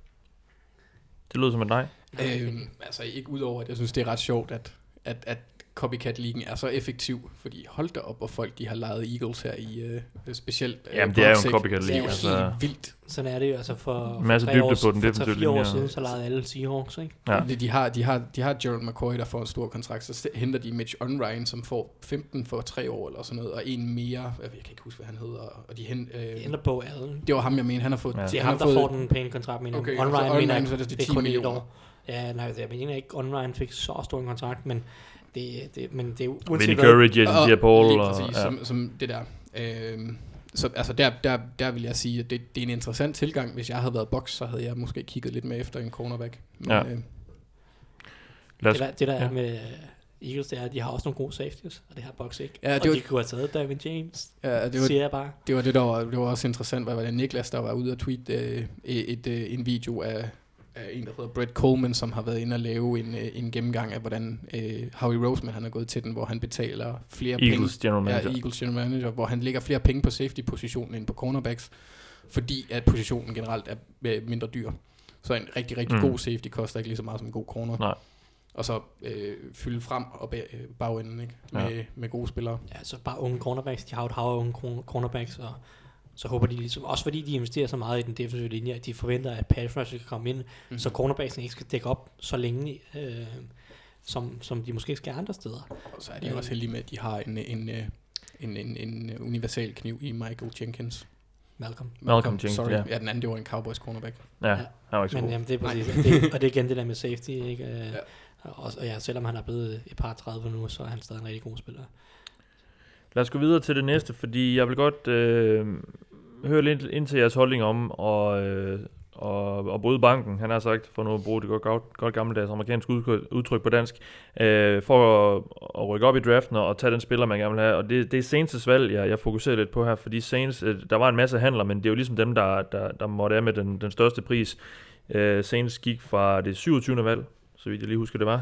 Det lyder som en nej. Øhm, altså ikke udover, at jeg synes, det er ret sjovt, at, at, at copycat-ligen er så effektiv, fordi hold da op, hvor folk de har lejet Eagles her i øh, specielt... Øh, Jamen, det er jo en copycat-liga, Det er jo altså. helt vildt. Sådan er det jo, altså for, En masse for dybde år, på den for defensive 3-4 år linje, siden, og- så legede alle Seahawks, ikke? Ja. Ja. De, har, de, har, de har Gerald McCoy, der får en stor kontrakt, så henter de Mitch Unrein, som får 15 for 3 år eller sådan noget, og en mere, jeg kan ikke huske, hvad han hedder, og de hen, øh, Det ender på Allen. det var ham, jeg mener, han har fået... Ja. Det er han ham, har der fået, får den pæne kontrakt, men Okay, Unrein, Unrein, mener så er det til det er 10 kun et millioner. år. Ja, nej, jeg mener ikke, Unrein fik så stor en kontrakt, men det, det, men det er Vinnie uanset hvad, Curry, Jason Og Pierre-Paul. lige Og, præcis, ja. som, som det der. Øhm, så altså der, der, der vil jeg sige, at det, det er en interessant tilgang. Hvis jeg havde været box, så havde jeg måske kigget lidt mere efter en cornerback. Men, Ja. øh, Lad det os, der, det der ja. er med øh, Eagles, det er, at de har også nogle gode safeties, og det har Bucks ikke. Ja, og det var- de kunne have taget Davin James, ja, det, det var, siger jeg bare. det var det, der var, det var også interessant, hvad var det Niklas, der var ude og tweet øh, et, et, øh, en video af, af en, der hedder Brett Coleman, som har været inde og lave en, øh, en gennemgang af, hvordan øh, Howie Roseman han er gået til den, hvor han betaler flere Eagles penge. general manager. Ja, Eagles general manager, hvor han lægger flere penge på safety-positionen end på cornerbacks, fordi at positionen generelt er øh, mindre dyr. Så en rigtig, rigtig Mm. god safety koster ikke lige så meget som en god corner. Nej. Og så øh, fylde frem og bag, øh, bagenden ikke? Med, Ja. med gode spillere. Ja, så bare unge cornerbacks. De har jo et hav af unge corner- cornerbacks, og så håber de ligesom, også fordi de investerer så meget i den defensive linje, at de forventer, at pass rush kan komme ind, Mhm. mm. så cornerbacksen ikke skal dække op så længe, øh, som, som de måske skal andre steder. Og så er de Øh. også heldige med, at de har en, en, øh, en, en, en universal kniv i Michael Jenkins. Malcolm. Malcolm Jenkins, Sorry. ja. Ja. den anden, det var en Cowboys cornerback. Ja, han var ikke så Men god. jamen, det er præcis, det, og det er igen det der med safety, ikke? Øh, Ja. og, og ja, selvom han er blevet et par 30 nu, så er han stadig en rigtig god spiller. Lad os gå videre til det næste, fordi jeg vil godt øh, høre lidt ind til jeres holdning om og, øh, og, og bryde banken, han har sagt, for nu at bruge det godt, godt, godt gammeldags amerikansk udtryk, på dansk, øh, for at, at rykke op i draften og, og tage den spiller, man gerne vil have. Og det, det er Saints' valg, jeg, jeg fokuserer lidt på her, fordi Saints, øh, der var en masse handler, men det er jo ligesom dem, der, der, der måtte af med den, den største pris. Øh, Saints gik fra det 27. valg, så vidt jeg lige husker det var,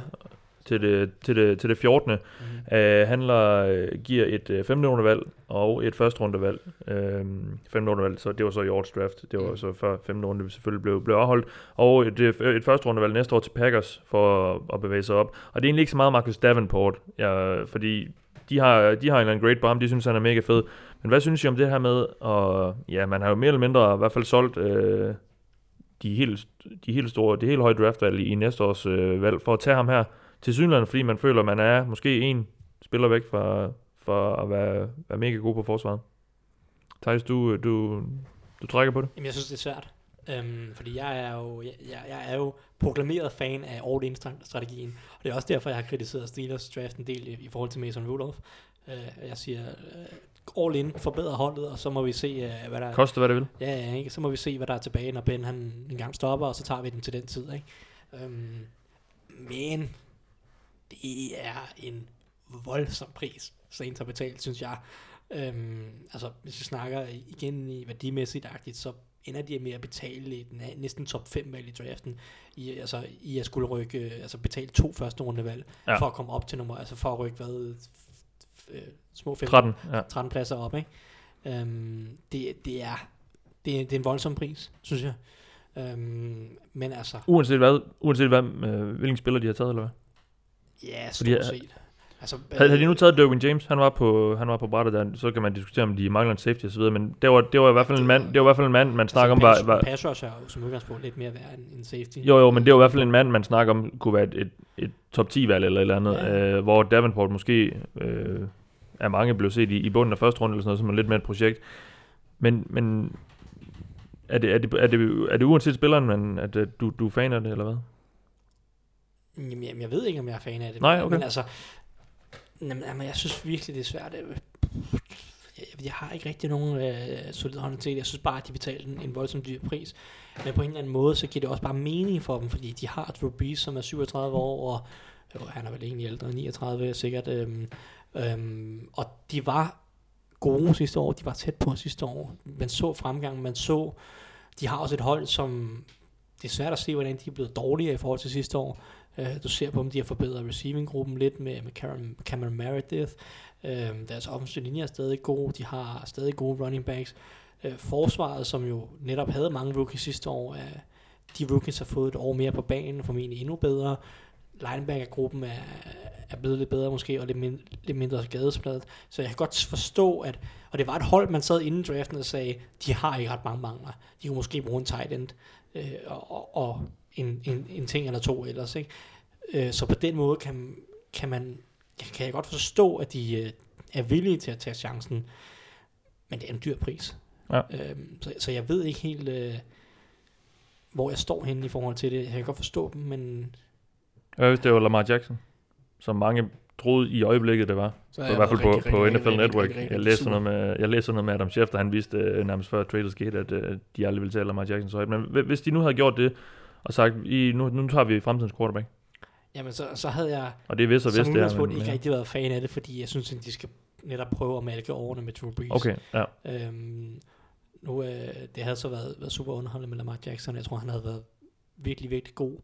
til det, til det, til det 14. Mm. Øh, handler øh, giver et øh, 15. rundevalg og et første rundevalg. Øh, 15. rundevalg, så det var så i årets draft. Det var Mm. så før 15. runde selvfølgelig blev, blev afholdt. Og et, et første rundevalg næste år til Packers for at, at bevæge sig op. Og det er egentlig ikke så meget Marcus Davenport, ja, fordi de har, de har en eller anden great ham, de synes, han er mega fed. Men hvad synes I om det her med, og ja, man har jo mere eller mindre i hvert fald solgt øh, de, helt, de helt store, det helt høje draftvalg i, i næste års øh, valg, for at tage ham her til synligheden, fordi man føler, at man er måske en spiller væk fra, for at være, være mega god på forsvaret. Thijs, du, du, du trækker på det? Jamen, jeg synes, det er svært. Øhm, fordi jeg er jo jeg, jeg, er jo proklameret fan af all-in stra- strategien. Og det er også derfor, jeg har kritiseret Steelers draft en del i, i forhold til Mason Rudolph. Øh, jeg siger, øh, all in, forbedre holdet, og så må vi se, øh, hvad der Koste hvad det vil. Ja, ja, ikke? Så må vi se, hvad der er tilbage, når Ben han en gang stopper, og så tager vi den til den tid. Ikke? Øhm, men det er en voldsom pris, Saints har betalt, synes jeg. Øhm, altså, hvis vi snakker igen i værdimæssigt-agtigt, så ender de med at betale et næ- næsten top 5 valg i draften, i, altså i at skulle rykke, øh, altså betale to første rundevalg, Ja. for at komme op til nummer, altså for at rykke, hvad, f- øh, små 15, 13, ja. 13 pladser op, ikke? Øhm, det, det, er, det, er, det er en voldsom pris, synes jeg. Øhm, men altså, Uanset hvad, uanset hvad øh, hvilken spiller de har taget, eller hvad? Ja, Fordi, stort øh, set. Altså, Havde, havde de nu taget Derwin James, han var på, han var på brættet der, så kan man diskutere, om de mangler en safety osv., men det var, det var i hvert fald en mand, det var i hvert fald en mand, man snakker om, var, var, pass rush er jo som udgangspunkt lidt mere værd end, end safety. jo jo, men det var i hvert fald en mand, man snakker om, kunne være et, et, et top 10 valg eller et eller andet, Ja. øh, hvor Davenport måske øh, er mange blev set i, i bunden af første runde, eller sådan noget, som er lidt mere et projekt. Men, men er det, er det, er det, er det uanset spilleren, men at du, du er fan af det, eller hvad? Jamen, jamen, jeg ved ikke, om jeg er fan af det. Nej, men- okay. Men altså, jamen, jamen, jeg synes virkelig, det er svært. Jeg, jeg, jeg har ikke rigtig nogen øh, solid holdning til det. Jeg synes bare, at de betalte en, en voldsom dyr pris. Men på en eller anden måde, så giver det også bare mening for dem, fordi de har Drew Brees, som er 37 år, og jo, han er vel egentlig ældre, 39 sikkert. Øhm, øhm, og de var gode sidste år, de var tæt på sidste år. Man så fremgang, man så, de har også et hold, som det er svært at se, hvordan de er blevet dårligere i forhold til sidste år. Øh, du ser på dem, de har forbedret receiving-gruppen lidt med, med Cameron, Cameron Meredith. Uh, deres offensive linje er stadig god. De har stadig gode running backs. Øh, forsvaret, som jo netop havde mange rookies sidste år, er, de rookies har fået et år mere på banen, formentlig endnu bedre. linebacker-gruppen er, er blevet lidt bedre måske, og lidt, min, lidt mindre skadespladet. Så jeg kan godt forstå, at, og det var et hold, man sad inden draften og sagde, de har ikke ret mange mangler. De kunne måske bruge en tight end, øh, og, og en, en, en ting eller to ellers. Ikke? Øh, så på den måde kan, kan man kan jeg godt forstå, at de øh, er villige til at tage chancen, men det er en dyr pris. Ja. Øhm, så, så jeg ved ikke helt, øh, hvor jeg står henne i forhold til det. Jeg kan godt forstå dem, men... Jeg hvis det var Lamar Jackson, som mange troede i øjeblikket, det var. Så i hvert fald på, rigtig, på rigtig, NFL rigtig, Network. Rigtig, rigtig, jeg, læste noget med, jeg læste noget med Adam Schefter, han vidste uh, nærmest før trade skete, at de aldrig ville tage Lamar Jackson så højt. Men hvis de nu havde gjort det, og sagt, I, nu, nu tager vi fremtidens quarterback, Jamen, så, så havde jeg og det er vist og vist, her, men, ikke ja. rigtig været fan af det, fordi jeg synes, at de skal netop prøve at malke årene med Drew Brees. Okay, ja. Øhm, nu, øh, det havde så været, været super underholdende med Lamar Jackson. Jeg tror, han havde været virkelig, virkelig god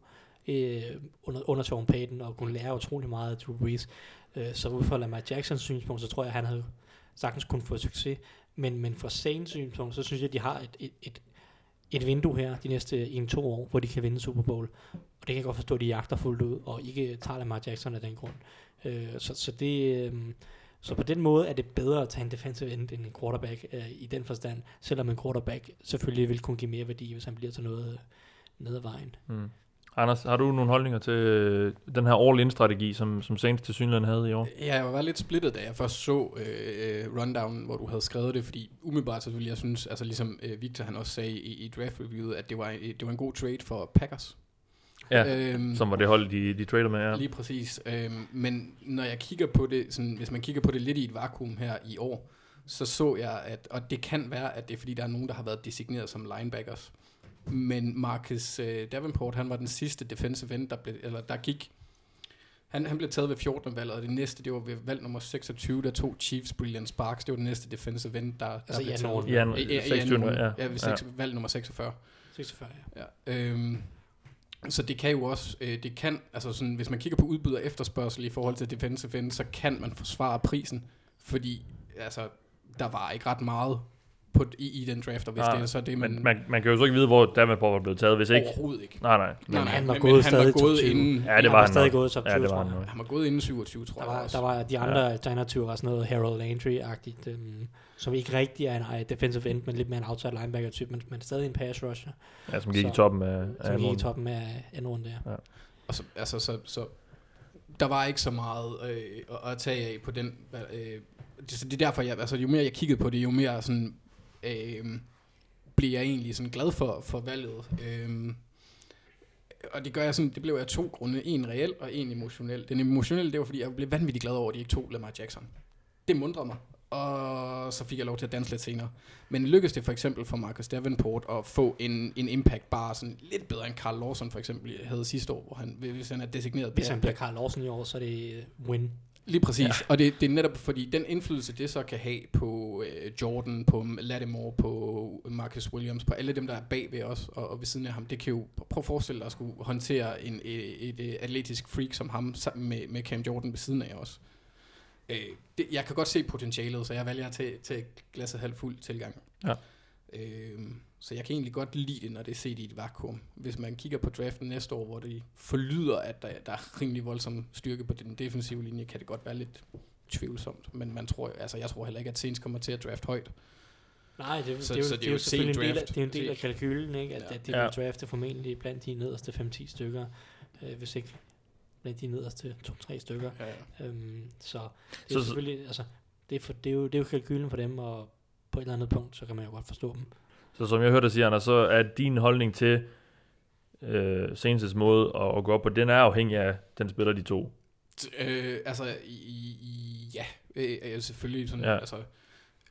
øh, under, under Sean Payton og kunne lære utrolig meget af Drew Brees. Øh, så ud fra Lamar Jacksons synspunkt, så tror jeg, at han havde sagtens kunne få succes. Men, men fra Saints synspunkt, så synes jeg, at de har et, et, et, et vindue her de næste 1-2 år, hvor de kan vinde Super Bowl. Og det kan jeg godt forstå, at de jagter fuldt ud, og ikke tager Lamar Jackson af den grund. Øh, så, så det... Øh, så på den måde er det bedre at tage en defensive end, en quarterback øh, i den forstand, selvom en quarterback selvfølgelig vil kunne give mere værdi, hvis han bliver til noget øh, ned ad vejen. Mm. Anders, har du nogle holdninger til øh, den her all-in-strategi, som, som Saints til synligheden havde i år? Ja, jeg var lidt splittet, da jeg først så øh, øh, rundown, hvor du havde skrevet det, fordi umiddelbart selvfølgelig, jeg synes, altså ligesom øh, Victor han også sagde i, i draft-reviewet, at det var, det var en god trade for Packers. Ja, øhm, som var det hold, de, de trader med, ja. Lige præcis. Øhm, men når jeg kigger på det, sådan, hvis man kigger på det lidt i et vakuum her i år, så så jeg, at, og det kan være, at det er fordi, der er nogen, der har været designeret som linebackers. Men Marcus øh, Davenport, han var den sidste defensive end, der, blev, eller der gik. Han, han blev taget ved 14. valget, og det næste, det var ved valg nummer 26, der tog Chiefs Brilliant Sparks. Det var den næste defensive end, der, der altså, blev taget. Ja, ja, 26, ja. Ja, ved 6, ja. valg nummer 46. 46, ja. ja øhm, så det kan jo også, øh, det kan, altså sådan, hvis man kigger på udbud og efterspørgsel i forhold til defensive end, så kan man forsvare prisen, fordi altså, der var ikke ret meget på, i, i den draft, og hvis nej, det er så det, man... Men man, man kan jo så ikke vide, hvor Davenport var blevet taget, hvis ikke... Overhovedet ikke. Nej, nej. Men, nej, nej, han var men, gået men, stadig han var gået inden... Ja, det var han, han stadig gået top 20, ja, det var han, han var gået inden 27, tror der var, jeg også. Der var de andre ja. alternative var sådan noget Harold Landry-agtigt, um, som ikke rigtig er en defensive end, men lidt mere en outside linebacker-type, men, men stadig en pass rusher. Ja, som gik så, i toppen af, Som gik i toppen af anden runde, ja. ja. Og så, altså, så, så, der var ikke så meget øh, at, tage af på den. Øh, det, det er derfor, jeg, altså, jo mere jeg kiggede på det, jo mere sådan, øh, blev jeg egentlig sådan glad for, for valget. Øh, og det gør jeg sådan, det blev jeg to grunde. En reel og en emotionel. Den emotionelle, det var fordi, jeg blev vanvittigt glad over, at de ikke tog Lamar Jackson. Det mundrede mig og så fik jeg lov til at danse lidt senere. Men lykkedes det for eksempel for Marcus Davenport at få en, en impact bare sådan lidt bedre end Carl Lawson for eksempel havde sidste år, hvor han, hvis han er designeret... Hvis han bliver Carl Lawson i år, så er det win. Lige præcis, ja. og det, det er netop fordi den indflydelse, det så kan have på øh, Jordan, på Lattimore, på Marcus Williams, på alle dem, der er bagved os og, og ved siden af ham, det kan jo, prøv at forestille dig at skulle håndtere en, et, et, et atletisk freak som ham, sammen med, med Cam Jordan ved siden af os. Øh, det, jeg kan godt se potentialet, så jeg vælger at tage, tage glasset halvt fuld tilgang. Ja. Øh, så jeg kan egentlig godt lide det, når det er set i et vakuum. Hvis man kigger på draften næste år, hvor det forlyder, at der, der er rimelig voldsom styrke på den defensive linje, kan det godt være lidt tvivlsomt. Men man tror, altså jeg tror heller ikke, at Saints kommer til at draft højt. Nej, det, så, det, er jo, så det, er det er jo selvfølgelig en del, af, det er en del af kalkylen, ikke? At, ja. at de ja. vil drafte formentlig blandt de nederste 5-10 stykker, øh, hvis ikke blandt de nederste to-tre stykker. Ja, ja. Øhm, så det er så, selvfølgelig, altså, det er, for, det, er jo, det er jo kalkylen for dem, og på et eller andet punkt, så kan man jo godt forstå dem. Så som jeg hørte dig sige, Anders, så er din holdning til øh, Saints' måde at, at gå op på, den er afhængig af den spiller de to. Øh, altså, i, ja, øh, øh, selvfølgelig sådan, ja. altså,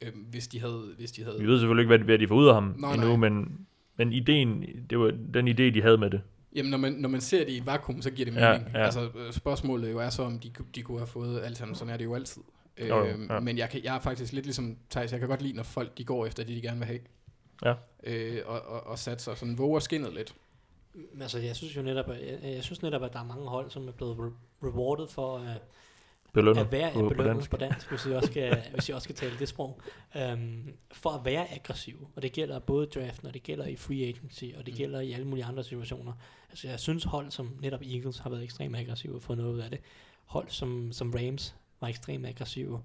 øh, hvis de havde, hvis de havde... Vi ved selvfølgelig ikke, hvad, hvad de får ud af ham nej, endnu, nej. men, men ideen, det var den idé, de havde med det. Jamen, når man, når man ser det i et vakuum, så giver det mening. Ja, ja. Altså, spørgsmålet jo er så, om de, de kunne have fået alt sammen. Sådan er det jo altid. Jo, øhm, ja. Men jeg, kan, jeg er faktisk lidt ligesom Thijs, jeg kan godt lide, når folk de går efter det, de gerne vil have. Ja. Øh, og, og, og satser sådan, våger skinnet lidt. Altså, jeg synes jo netop, jeg, jeg synes netop, at der er mange hold, som er blevet re- rewarded for at, belønnet at være på, på belønnet dansk. på dansk, hvis vi også skal, hvis vi også skal tale det sprog. Um, for at være aggressiv, og det gælder både i draften, og det gælder i free agency, og det Mm. gælder i alle mulige andre situationer. Altså jeg synes hold som netop Eagles har været ekstremt aggressive og fået noget ud af det. Hold som, som Rams var ekstremt aggressive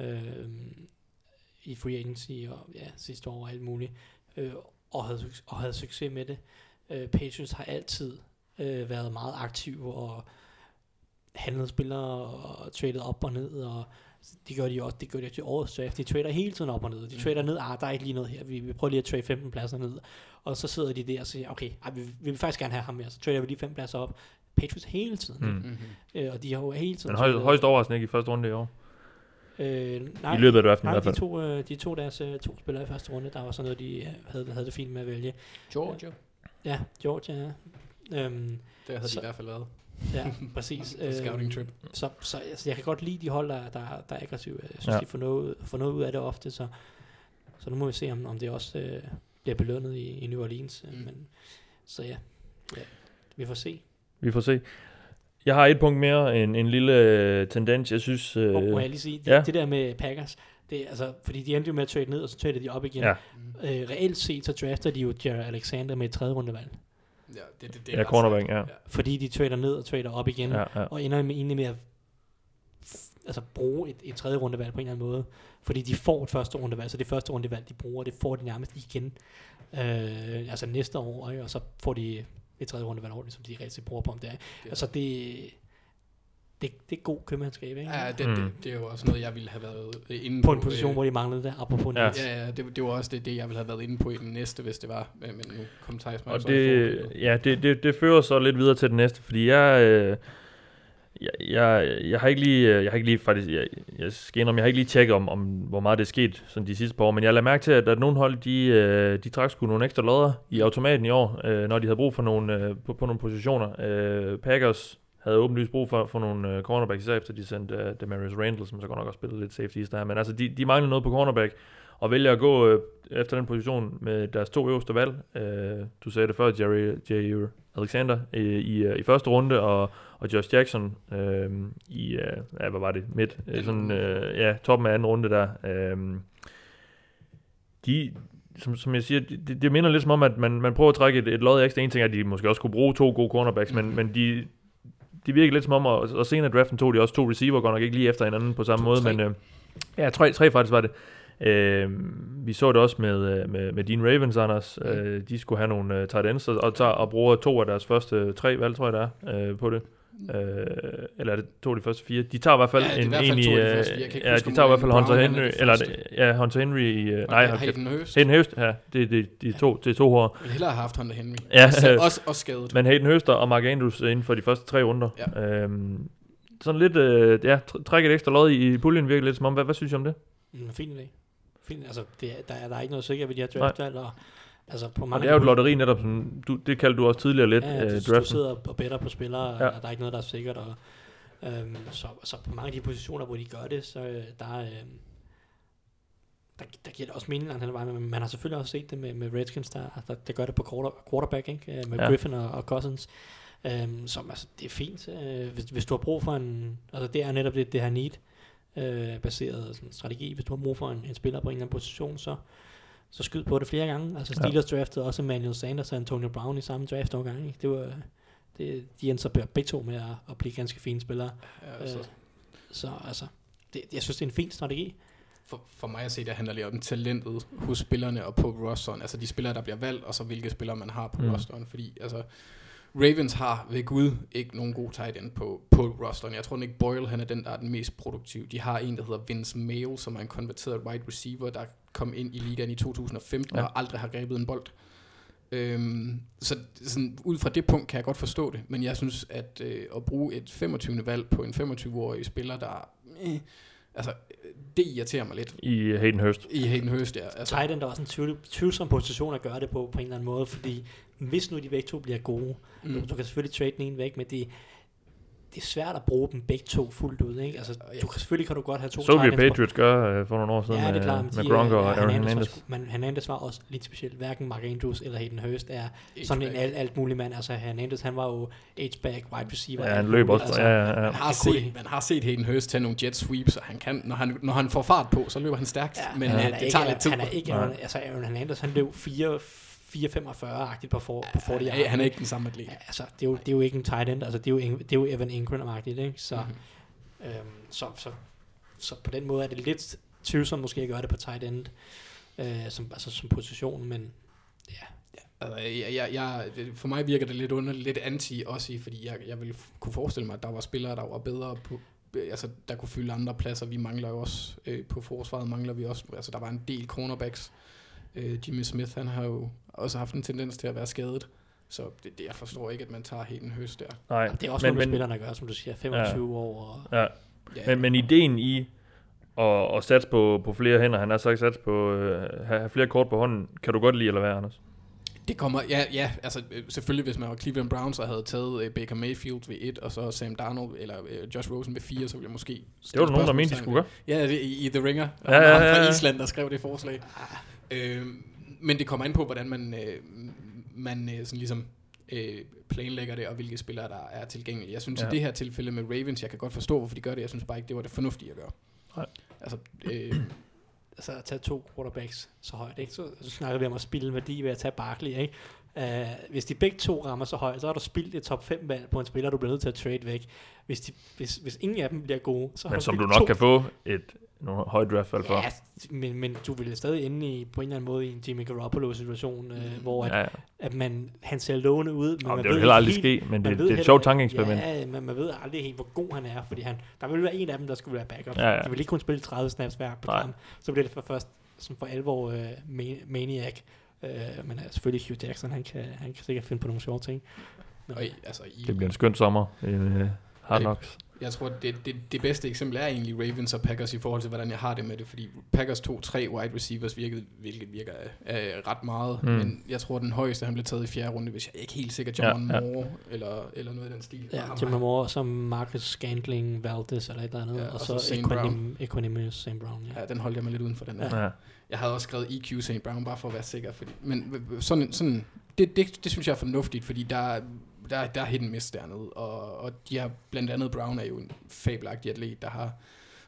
øhm, i free agency og ja, sidste år og alt muligt, øh, og, havde, og havde succes med det. Øh, Patriots har altid øh, været meget aktive og handlet spillere og tradet op og ned, og det gør de også, det gør de til årets draft. De trader hele tiden op og ned. De trader ned, ah, der er ikke lige noget her, vi, vi prøver lige at trade 15 pladser ned. Og så sidder de der og siger, okay, ej, vi, vi vil faktisk gerne have ham mere, så trader vi lige fem pladser op. Patriots hele tiden, Mm. mm. Mm-hmm. øh, og de har jo hele tiden... Men høj, højst overraskende ikke i første runde i år. Øh, nej, I løbet af draften i nej, hvert de fald. to, øh, de to deres øh, to spillere i første runde, der var sådan noget, de øh, havde, havde det fint med at vælge. Georgia, Ja, Georgia, ja. Øhm, der havde de Så- i hvert fald været. ja, præcis. På scouting trip. Så, så altså, jeg kan godt lide de hold, der, der, der er aggressive. Jeg synes, Ja. de får noget, får noget ud af det ofte, så, så nu må vi se, om, om det også øh, bliver belønnet i, i New Orleans. Mm. Men, så ja, ja, vi får se. Vi får se. Jeg har et punkt mere, en, en lille øh, tendens, jeg synes... Øh, Og må jeg lige sige, det, ja. ja. det der med Packers, det, er altså, fordi de endte jo med at trade ned, og så trader de op igen. Ja. Øh, reelt set, så drafter de jo Jared Alexander med et tredje rundevalg. Ja, det, det, det Ja, ret cornerback, ja. Fordi de trader ned og trader op igen. ja, ja. og ender med, egentlig med at altså, bruge et, et tredje rundevalg på en eller anden måde. Fordi de får et første rundevalg, så det første rundevalg, de bruger, det får de nærmest igen. Øh, altså næste år, ikke? og så får de et tredje rundevalg ordentligt, som de rigtig bruger på om det er. Det- Altså det, det, det er god købmandskab, ikke? Ja, det, Mm. det, det er jo også noget, jeg ville have været øh, inde på en position, øh, hvor de manglede det, apropos Ja. ja. Ja, ja det, det var også det, det, jeg ville have været inde på i den næste, hvis det var. Men, men nu kom Thijs mig Og det, ja, det, det, det fører så lidt videre til det næste, fordi jeg, øh, jeg, jeg, jeg har ikke lige, øh, jeg har ikke lige faktisk, jeg, jeg skal indrømme, jeg har ikke lige tjekket om, om, hvor meget det er sket sådan de sidste par år, men jeg lader mærke til, at, at nogle hold, de, øh, de trak sgu nogle ekstra lodder i automaten i år, øh, når de havde brug for nogle, øh, på, på nogle positioner. Øh, Packers havde åbenlyst brug for, for nogle øh, cornerbacks, især efter de sendte uh, Demarius Randall, som så godt nok også spillede lidt safety der, men altså de, de manglede noget på cornerback, og vælger at gå øh, efter den position med deres to øverste valg. Øh, du sagde det før, Jerry, Jerry Alexander øh, i, øh, i første runde, og, og Josh Jackson øh, i, øh, ja, hvad var det, midt, øh, sådan, øh, ja, toppen af anden runde der. Øh, de, som, som jeg siger, det, det minder lidt som om, at man, man prøver at trække et, et lod ekstra. En ting er, at de måske også kunne bruge to gode cornerbacks, men, men de, de virker lidt som om, og, og senere draften tog de også to receiver, godt nok ikke lige efter hinanden på samme To, måde, tre. men øh, ja, tre, tre faktisk var det. Øh, vi så det også med, øh, med, med Dean Ravens, Anders. Mm. Øh, de skulle have nogle øh, tight ends, og, og, tager, og bruger to af deres første tre valg, tror jeg det er, øh, på det. Øh, eller er det to af de første fire? De tager i hvert fald Ja, i en, hvert fald en to af de første fire. Jeg kan ikke ja, huske, de tager i hvert fald Hunter er Henry, eller ja, Hunter Henry i, øh, Og nej, er kæft. Hayden Hurst. Hayden Hurst, ja, det, det, de to, det er to hår. Jeg ville hellere have haft Hunter Henry. Ja, også, øh, også, også skadet. Men Hayden Høster og Mark Andrews inden for de første tre runder. Ja. Øhm, sådan lidt, øh, ja, tr- træk et ekstra lod i, i puljen virker lidt som om. Hvad, hvad synes I om det? Mm, fin idé. Fin, altså, det, er- der, er, der er ikke noget sikkert ved de her draftvalg, og altså på Og mange det er jo et lotteri netop, som du, det kaldte du også tidligere lidt, Ja, øh, du, du draften. sidder og better på spillere, Ja. og der er ikke noget, der er sikkert. Og, øhm, så, så på mange af de positioner, hvor de gør det, så øh, der, er, øh, der, der giver det også mening langt hen vejen, men man har selvfølgelig også set det med, med Redskins, der, der, der gør det på quarter, quarterback, ikke? Øh, med Ja. Griffin og, og Cousins. Øhm, som, altså, det er fint, øh, hvis, hvis du har brug for en, altså det er netop det, det her need, øh, baseret sådan, strategi, hvis du har brug for en, en spiller på en eller anden position, så, så skyd på det flere gange. Altså. Steelers ja. draftede også Emmanuel Sanders og Antonio Brown i samme draft overgang. Ikke? Det var, det, de endte så be- begge to med at, at blive ganske fine spillere. Ja, altså, Øh, så altså, det, jeg synes, det er en fin strategi. for, for mig at se, det handler lidt om talentet hos spillerne og på rosteren. Altså de spillere, der bliver valgt, og så hvilke spillere man har på mm. rosteren. Fordi altså, Ravens har ved Gud ikke nogen god tight end på, på rosteren. Jeg tror ikke Boyle han er den, der er den mest produktive. De har en, der hedder Vince Mail, som er en konverteret wide receiver, der kom ind i ligaen i 2015 Ja. og aldrig har grebet en bold. Øhm, så sådan, ud fra det punkt kan jeg godt forstå det, men jeg synes, at øh, at bruge et 25. valg på en 25-årig spiller, der øh, altså, det irriterer mig lidt I Hayden Hurst. i Hayden Hurst, ja. Altså, Tight end er også en tvivl, tvivlsom position at gøre det på, på en eller anden måde, fordi hvis nu de begge to bliver gode, mm. du kan selvfølgelig trade den ene væk, men det, det er svært at bruge dem begge to fuldt ud, ikke? Altså, du kan, selvfølgelig kan du godt have to Så vi Patriots gøre øh, for nogle år siden Ja, det er med, klart, men med de, Gronk og ja, Aaron Hernandez, var, men Hernandez var også lidt specielt. Hverken Mark Andrews eller Hayden Hurst er Ikke sådan en alt, alt mulig mand. Altså Hernandez, han var jo H-back, wide receiver. Ja, han løb også. Altså, Ja, ja, ja. Man har, set, man har set Hayden Hurst tage nogle jet sweeps, og han kan, når han, når han får fart på, så løber han stærkt, Ja, men han øh, er det ikke, tager lidt tid. Han er ikke. Aaron, altså Aaron Hernandez, han løb 4 4.45-agtigt på, for, på 40 han, er, han er ikke den samme atlet. Ja, altså, det er, jo, det er jo ikke en tight end, altså det er jo, det er jo Evan Ingram-agtigt, ikke? Så, Mhm. øhm, så, så, så på den måde er det lidt tvivlsomt måske at gøre det på tight end, øh, som, altså som position, men Altså, jeg, jeg, jeg, for mig virker det lidt under, lidt anti også i, fordi jeg, jeg ville kunne forestille mig, at der var spillere, der var bedre på, øh, altså der kunne fylde andre pladser. Vi mangler jo også, øh, på forsvaret mangler vi også, altså der var en del cornerbacks. Øh, Jimmy Smith, han har jo også haft en tendens til at være skadet. Så det, det, jeg forstår ikke, at man tager helt en høst der. Nej, det er også men, noget men, spillerne gør, som du siger, 25 ja. år. Og, ja, Ja, men, men ideen i at, at satse på, på flere hænder, han har sagt satse på øh, have flere kort på hånden, kan du godt lide eller hvad, Anders? Det kommer, ja, ja, altså øh, selvfølgelig hvis man var Cleveland Browns og havde taget øh, Baker Mayfield ved 1, og så Sam Darnold eller øh, Josh Rosen ved 4, så ville jeg måske... Det var der nogen, der mente, de skulle gøre. Ja, det, i, i The Ringer. Ja, Ja, ja, ja, fra. Island, der skrev det forslag. Øh, men det kommer an på, hvordan man, øh, man øh, sådan ligesom øh, planlægger det, og hvilke spillere, der er tilgængelige. Jeg synes, Ja. i det her tilfælde med Ravens, jeg kan godt forstå, hvorfor de gør det. Jeg synes bare ikke, det var det fornuftige at gøre. Nej. Altså, øh, altså at tage to quarterbacks så højt, ikke? Så, så snakker vi om at spille værdi ved at tage Barkley, ikke? Uh, hvis de begge to rammer så højt, så har du spildt et top 5 valg på en spiller, du bliver nødt til at trade væk. Hvis, de, hvis, hvis ingen af dem bliver gode, så har Men du som du nok to kan få et nogle høje draftfald for. Ja, men, men du vil stadig ende i, på en eller anden måde i en Jimmy Garoppolo-situation, øh, hvor at, Ja, ja. at man, han ser lovende ud, men Jamen, man det vil heller aldrig ikke ske, men det, det er et sjovt tankeeksperiment. Ja, men man ved aldrig helt, hvor god han er, fordi han, der vil være en af dem, der skulle være backup. Ja, ja. De vil ikke kun spille 30 snaps hver på kamp. Så bliver det for først som for alvor øh, ma- maniac. Øh, men altså, selvfølgelig Hugh Jackson, han kan, han kan sikkert finde på nogle sjove ting. Nå. i, altså, i, Det bliver en skøn sommer i uh, Hard Knocks. Jeg tror, det, det, det bedste eksempel er egentlig Ravens og Packers i forhold til, hvordan jeg har det med det, fordi Packers tog tre wide receivers, virkede, hvilket virker øh, ret meget, Mm. men jeg tror, den højeste, han blev taget i fjerde runde, hvis jeg er ikke helt sikker, John Ja, ja, ja. Moore, eller, eller noget i den stil. Ja, har- Moore, som Marcus Scantling, Valdez eller et eller andet, Ja, og, og så, så Equanimous St. Brown. Ja. Ja, den holdt jeg mig lidt uden for den der. Ja. Jeg havde også skrevet EQ St. Brown, bare for at være sikker. Fordi, men sådan, sådan, det, det, det, synes jeg er fornuftigt, fordi der, der, der er hidden miss dernede. Og, og de har, blandt andet Brown er jo en fabelagtig atlet, der har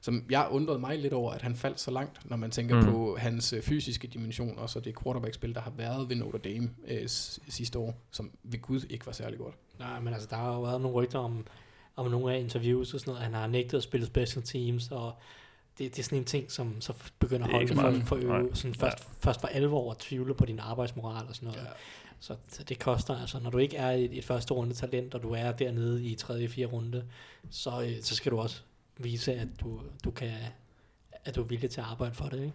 som jeg undrede mig lidt over, at han faldt så langt, når man tænker Mm. på hans øh, fysiske dimension, og så det quarterback-spil, der har været ved Notre Dame øh, sidste år, som ved Gud ikke var særlig godt. Nej, men altså, der har jo været nogle rygter om, om nogle af interviews og sådan noget. Han har nægtet at spille special teams, og det, det er sådan en ting, som så begynder at holde ikke for, for øve, sådan først, først for alvor at tvivle på din arbejdsmoral og sådan noget. Ja. Så, det koster, altså når du ikke er et, et første runde talent, og du er dernede i tredje, fjerde runde, så, øh, så skal du også vise, at du, du kan at du er villig til at arbejde for det, ikke?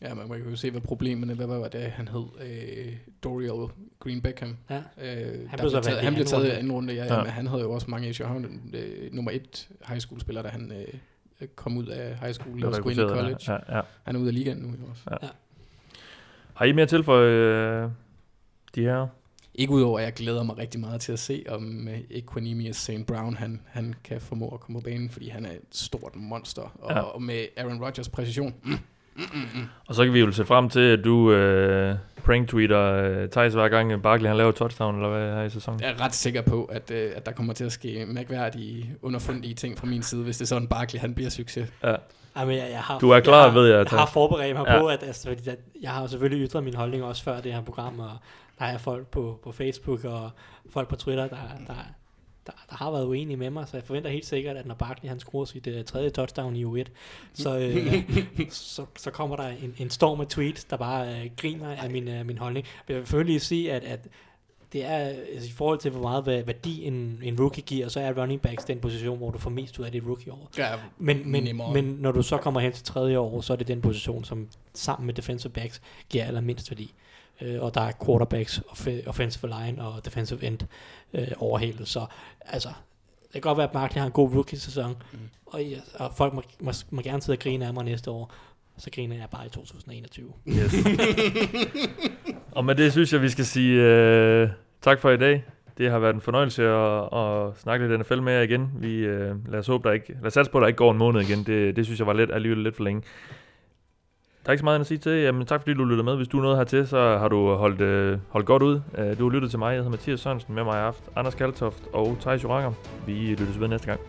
Ja, man kan jo se, hvad problemerne, hvad var det, han hed? Øh, Dorial Green Beckham. Ja. Øh, han, blev så taget, han blev taget i runde. anden runde, ja, Ja. ja. men han havde jo også mange issues. Han var øh, nummer et high school spiller, da han øh, kom ud af high school og skulle ind i college. Ja. Ja, ja. Han er ude af ligaen nu jo også. Har I mere til for øh, de her? Ikke udover, at jeg glæder mig rigtig meget til at se, om øh, Equanimous St. Brown, han, han kan formå at komme på banen, fordi han er et stort monster. Og, Ja. og med Aaron Rodgers præcision, mm, Og så kan vi jo se frem til, at du øh, prank-tweeter øh, Thijs hver gang Barkley han laver touchdown, eller hvad her i sæsonen. jeg er ret sikker på, at, øh, at der kommer til at ske mærkværdige, underfundige ting fra min side, hvis det er sådan, Barkley han bliver succes. Ja. Ej, men jeg, jeg har, Du er klar, jeg har, ved jeg, Jeg har forberedt mig Ja. på, at, altså, fordi at jeg har selvfølgelig ytret min holdning også før det her program, og der er folk på, på Facebook og folk på Twitter, der, der, der, der har været uenige med mig, så jeg forventer helt sikkert, at når Barkley han scorer sit uh, tredje touchdown i U1, så, øh, så, så kommer der en, en storm af tweets, der bare øh, griner af min, øh, min holdning. Men jeg vil selvfølgelig sige, at, at det er altså, i forhold til, hvor meget væ- værdi en, en rookie giver, så er running backs den position, hvor du får mest ud af dit rookie-år. Ja, Men, men, Nemmere. men når du så kommer hen til tredje år, så er det den position, som sammen med defensive backs giver allermindst værdi. Øh, og der er quarterbacks, off- offensive line og defensive end øh, overhældet. Så altså, det kan godt være, at Markley har en god rookie-sæson, Mm. og, og folk må, må, må gerne sidde og grine af mig næste år. Så griner jeg bare i 2021. Yes. og med det synes jeg, vi skal sige øh, tak for i dag. det har været en fornøjelse at, at snakke lidt NFL med jer igen. Vi, øh, lad os håbe, der ikke, lad os satse på, at der ikke går en måned igen. Det, det synes jeg var lidt, alligevel lidt for længe. Der er ikke så meget at sige til. Jamen, tak fordi du lyttede med. Hvis du er noget hertil, så har du holdt, øh, holdt godt ud. Øh, du har lyttet til mig. Jeg hedder Mathias Sørensen. Med mig i aften. Anders Kaltoft og Thijs Joranger. Vi lyttes ved næste gang.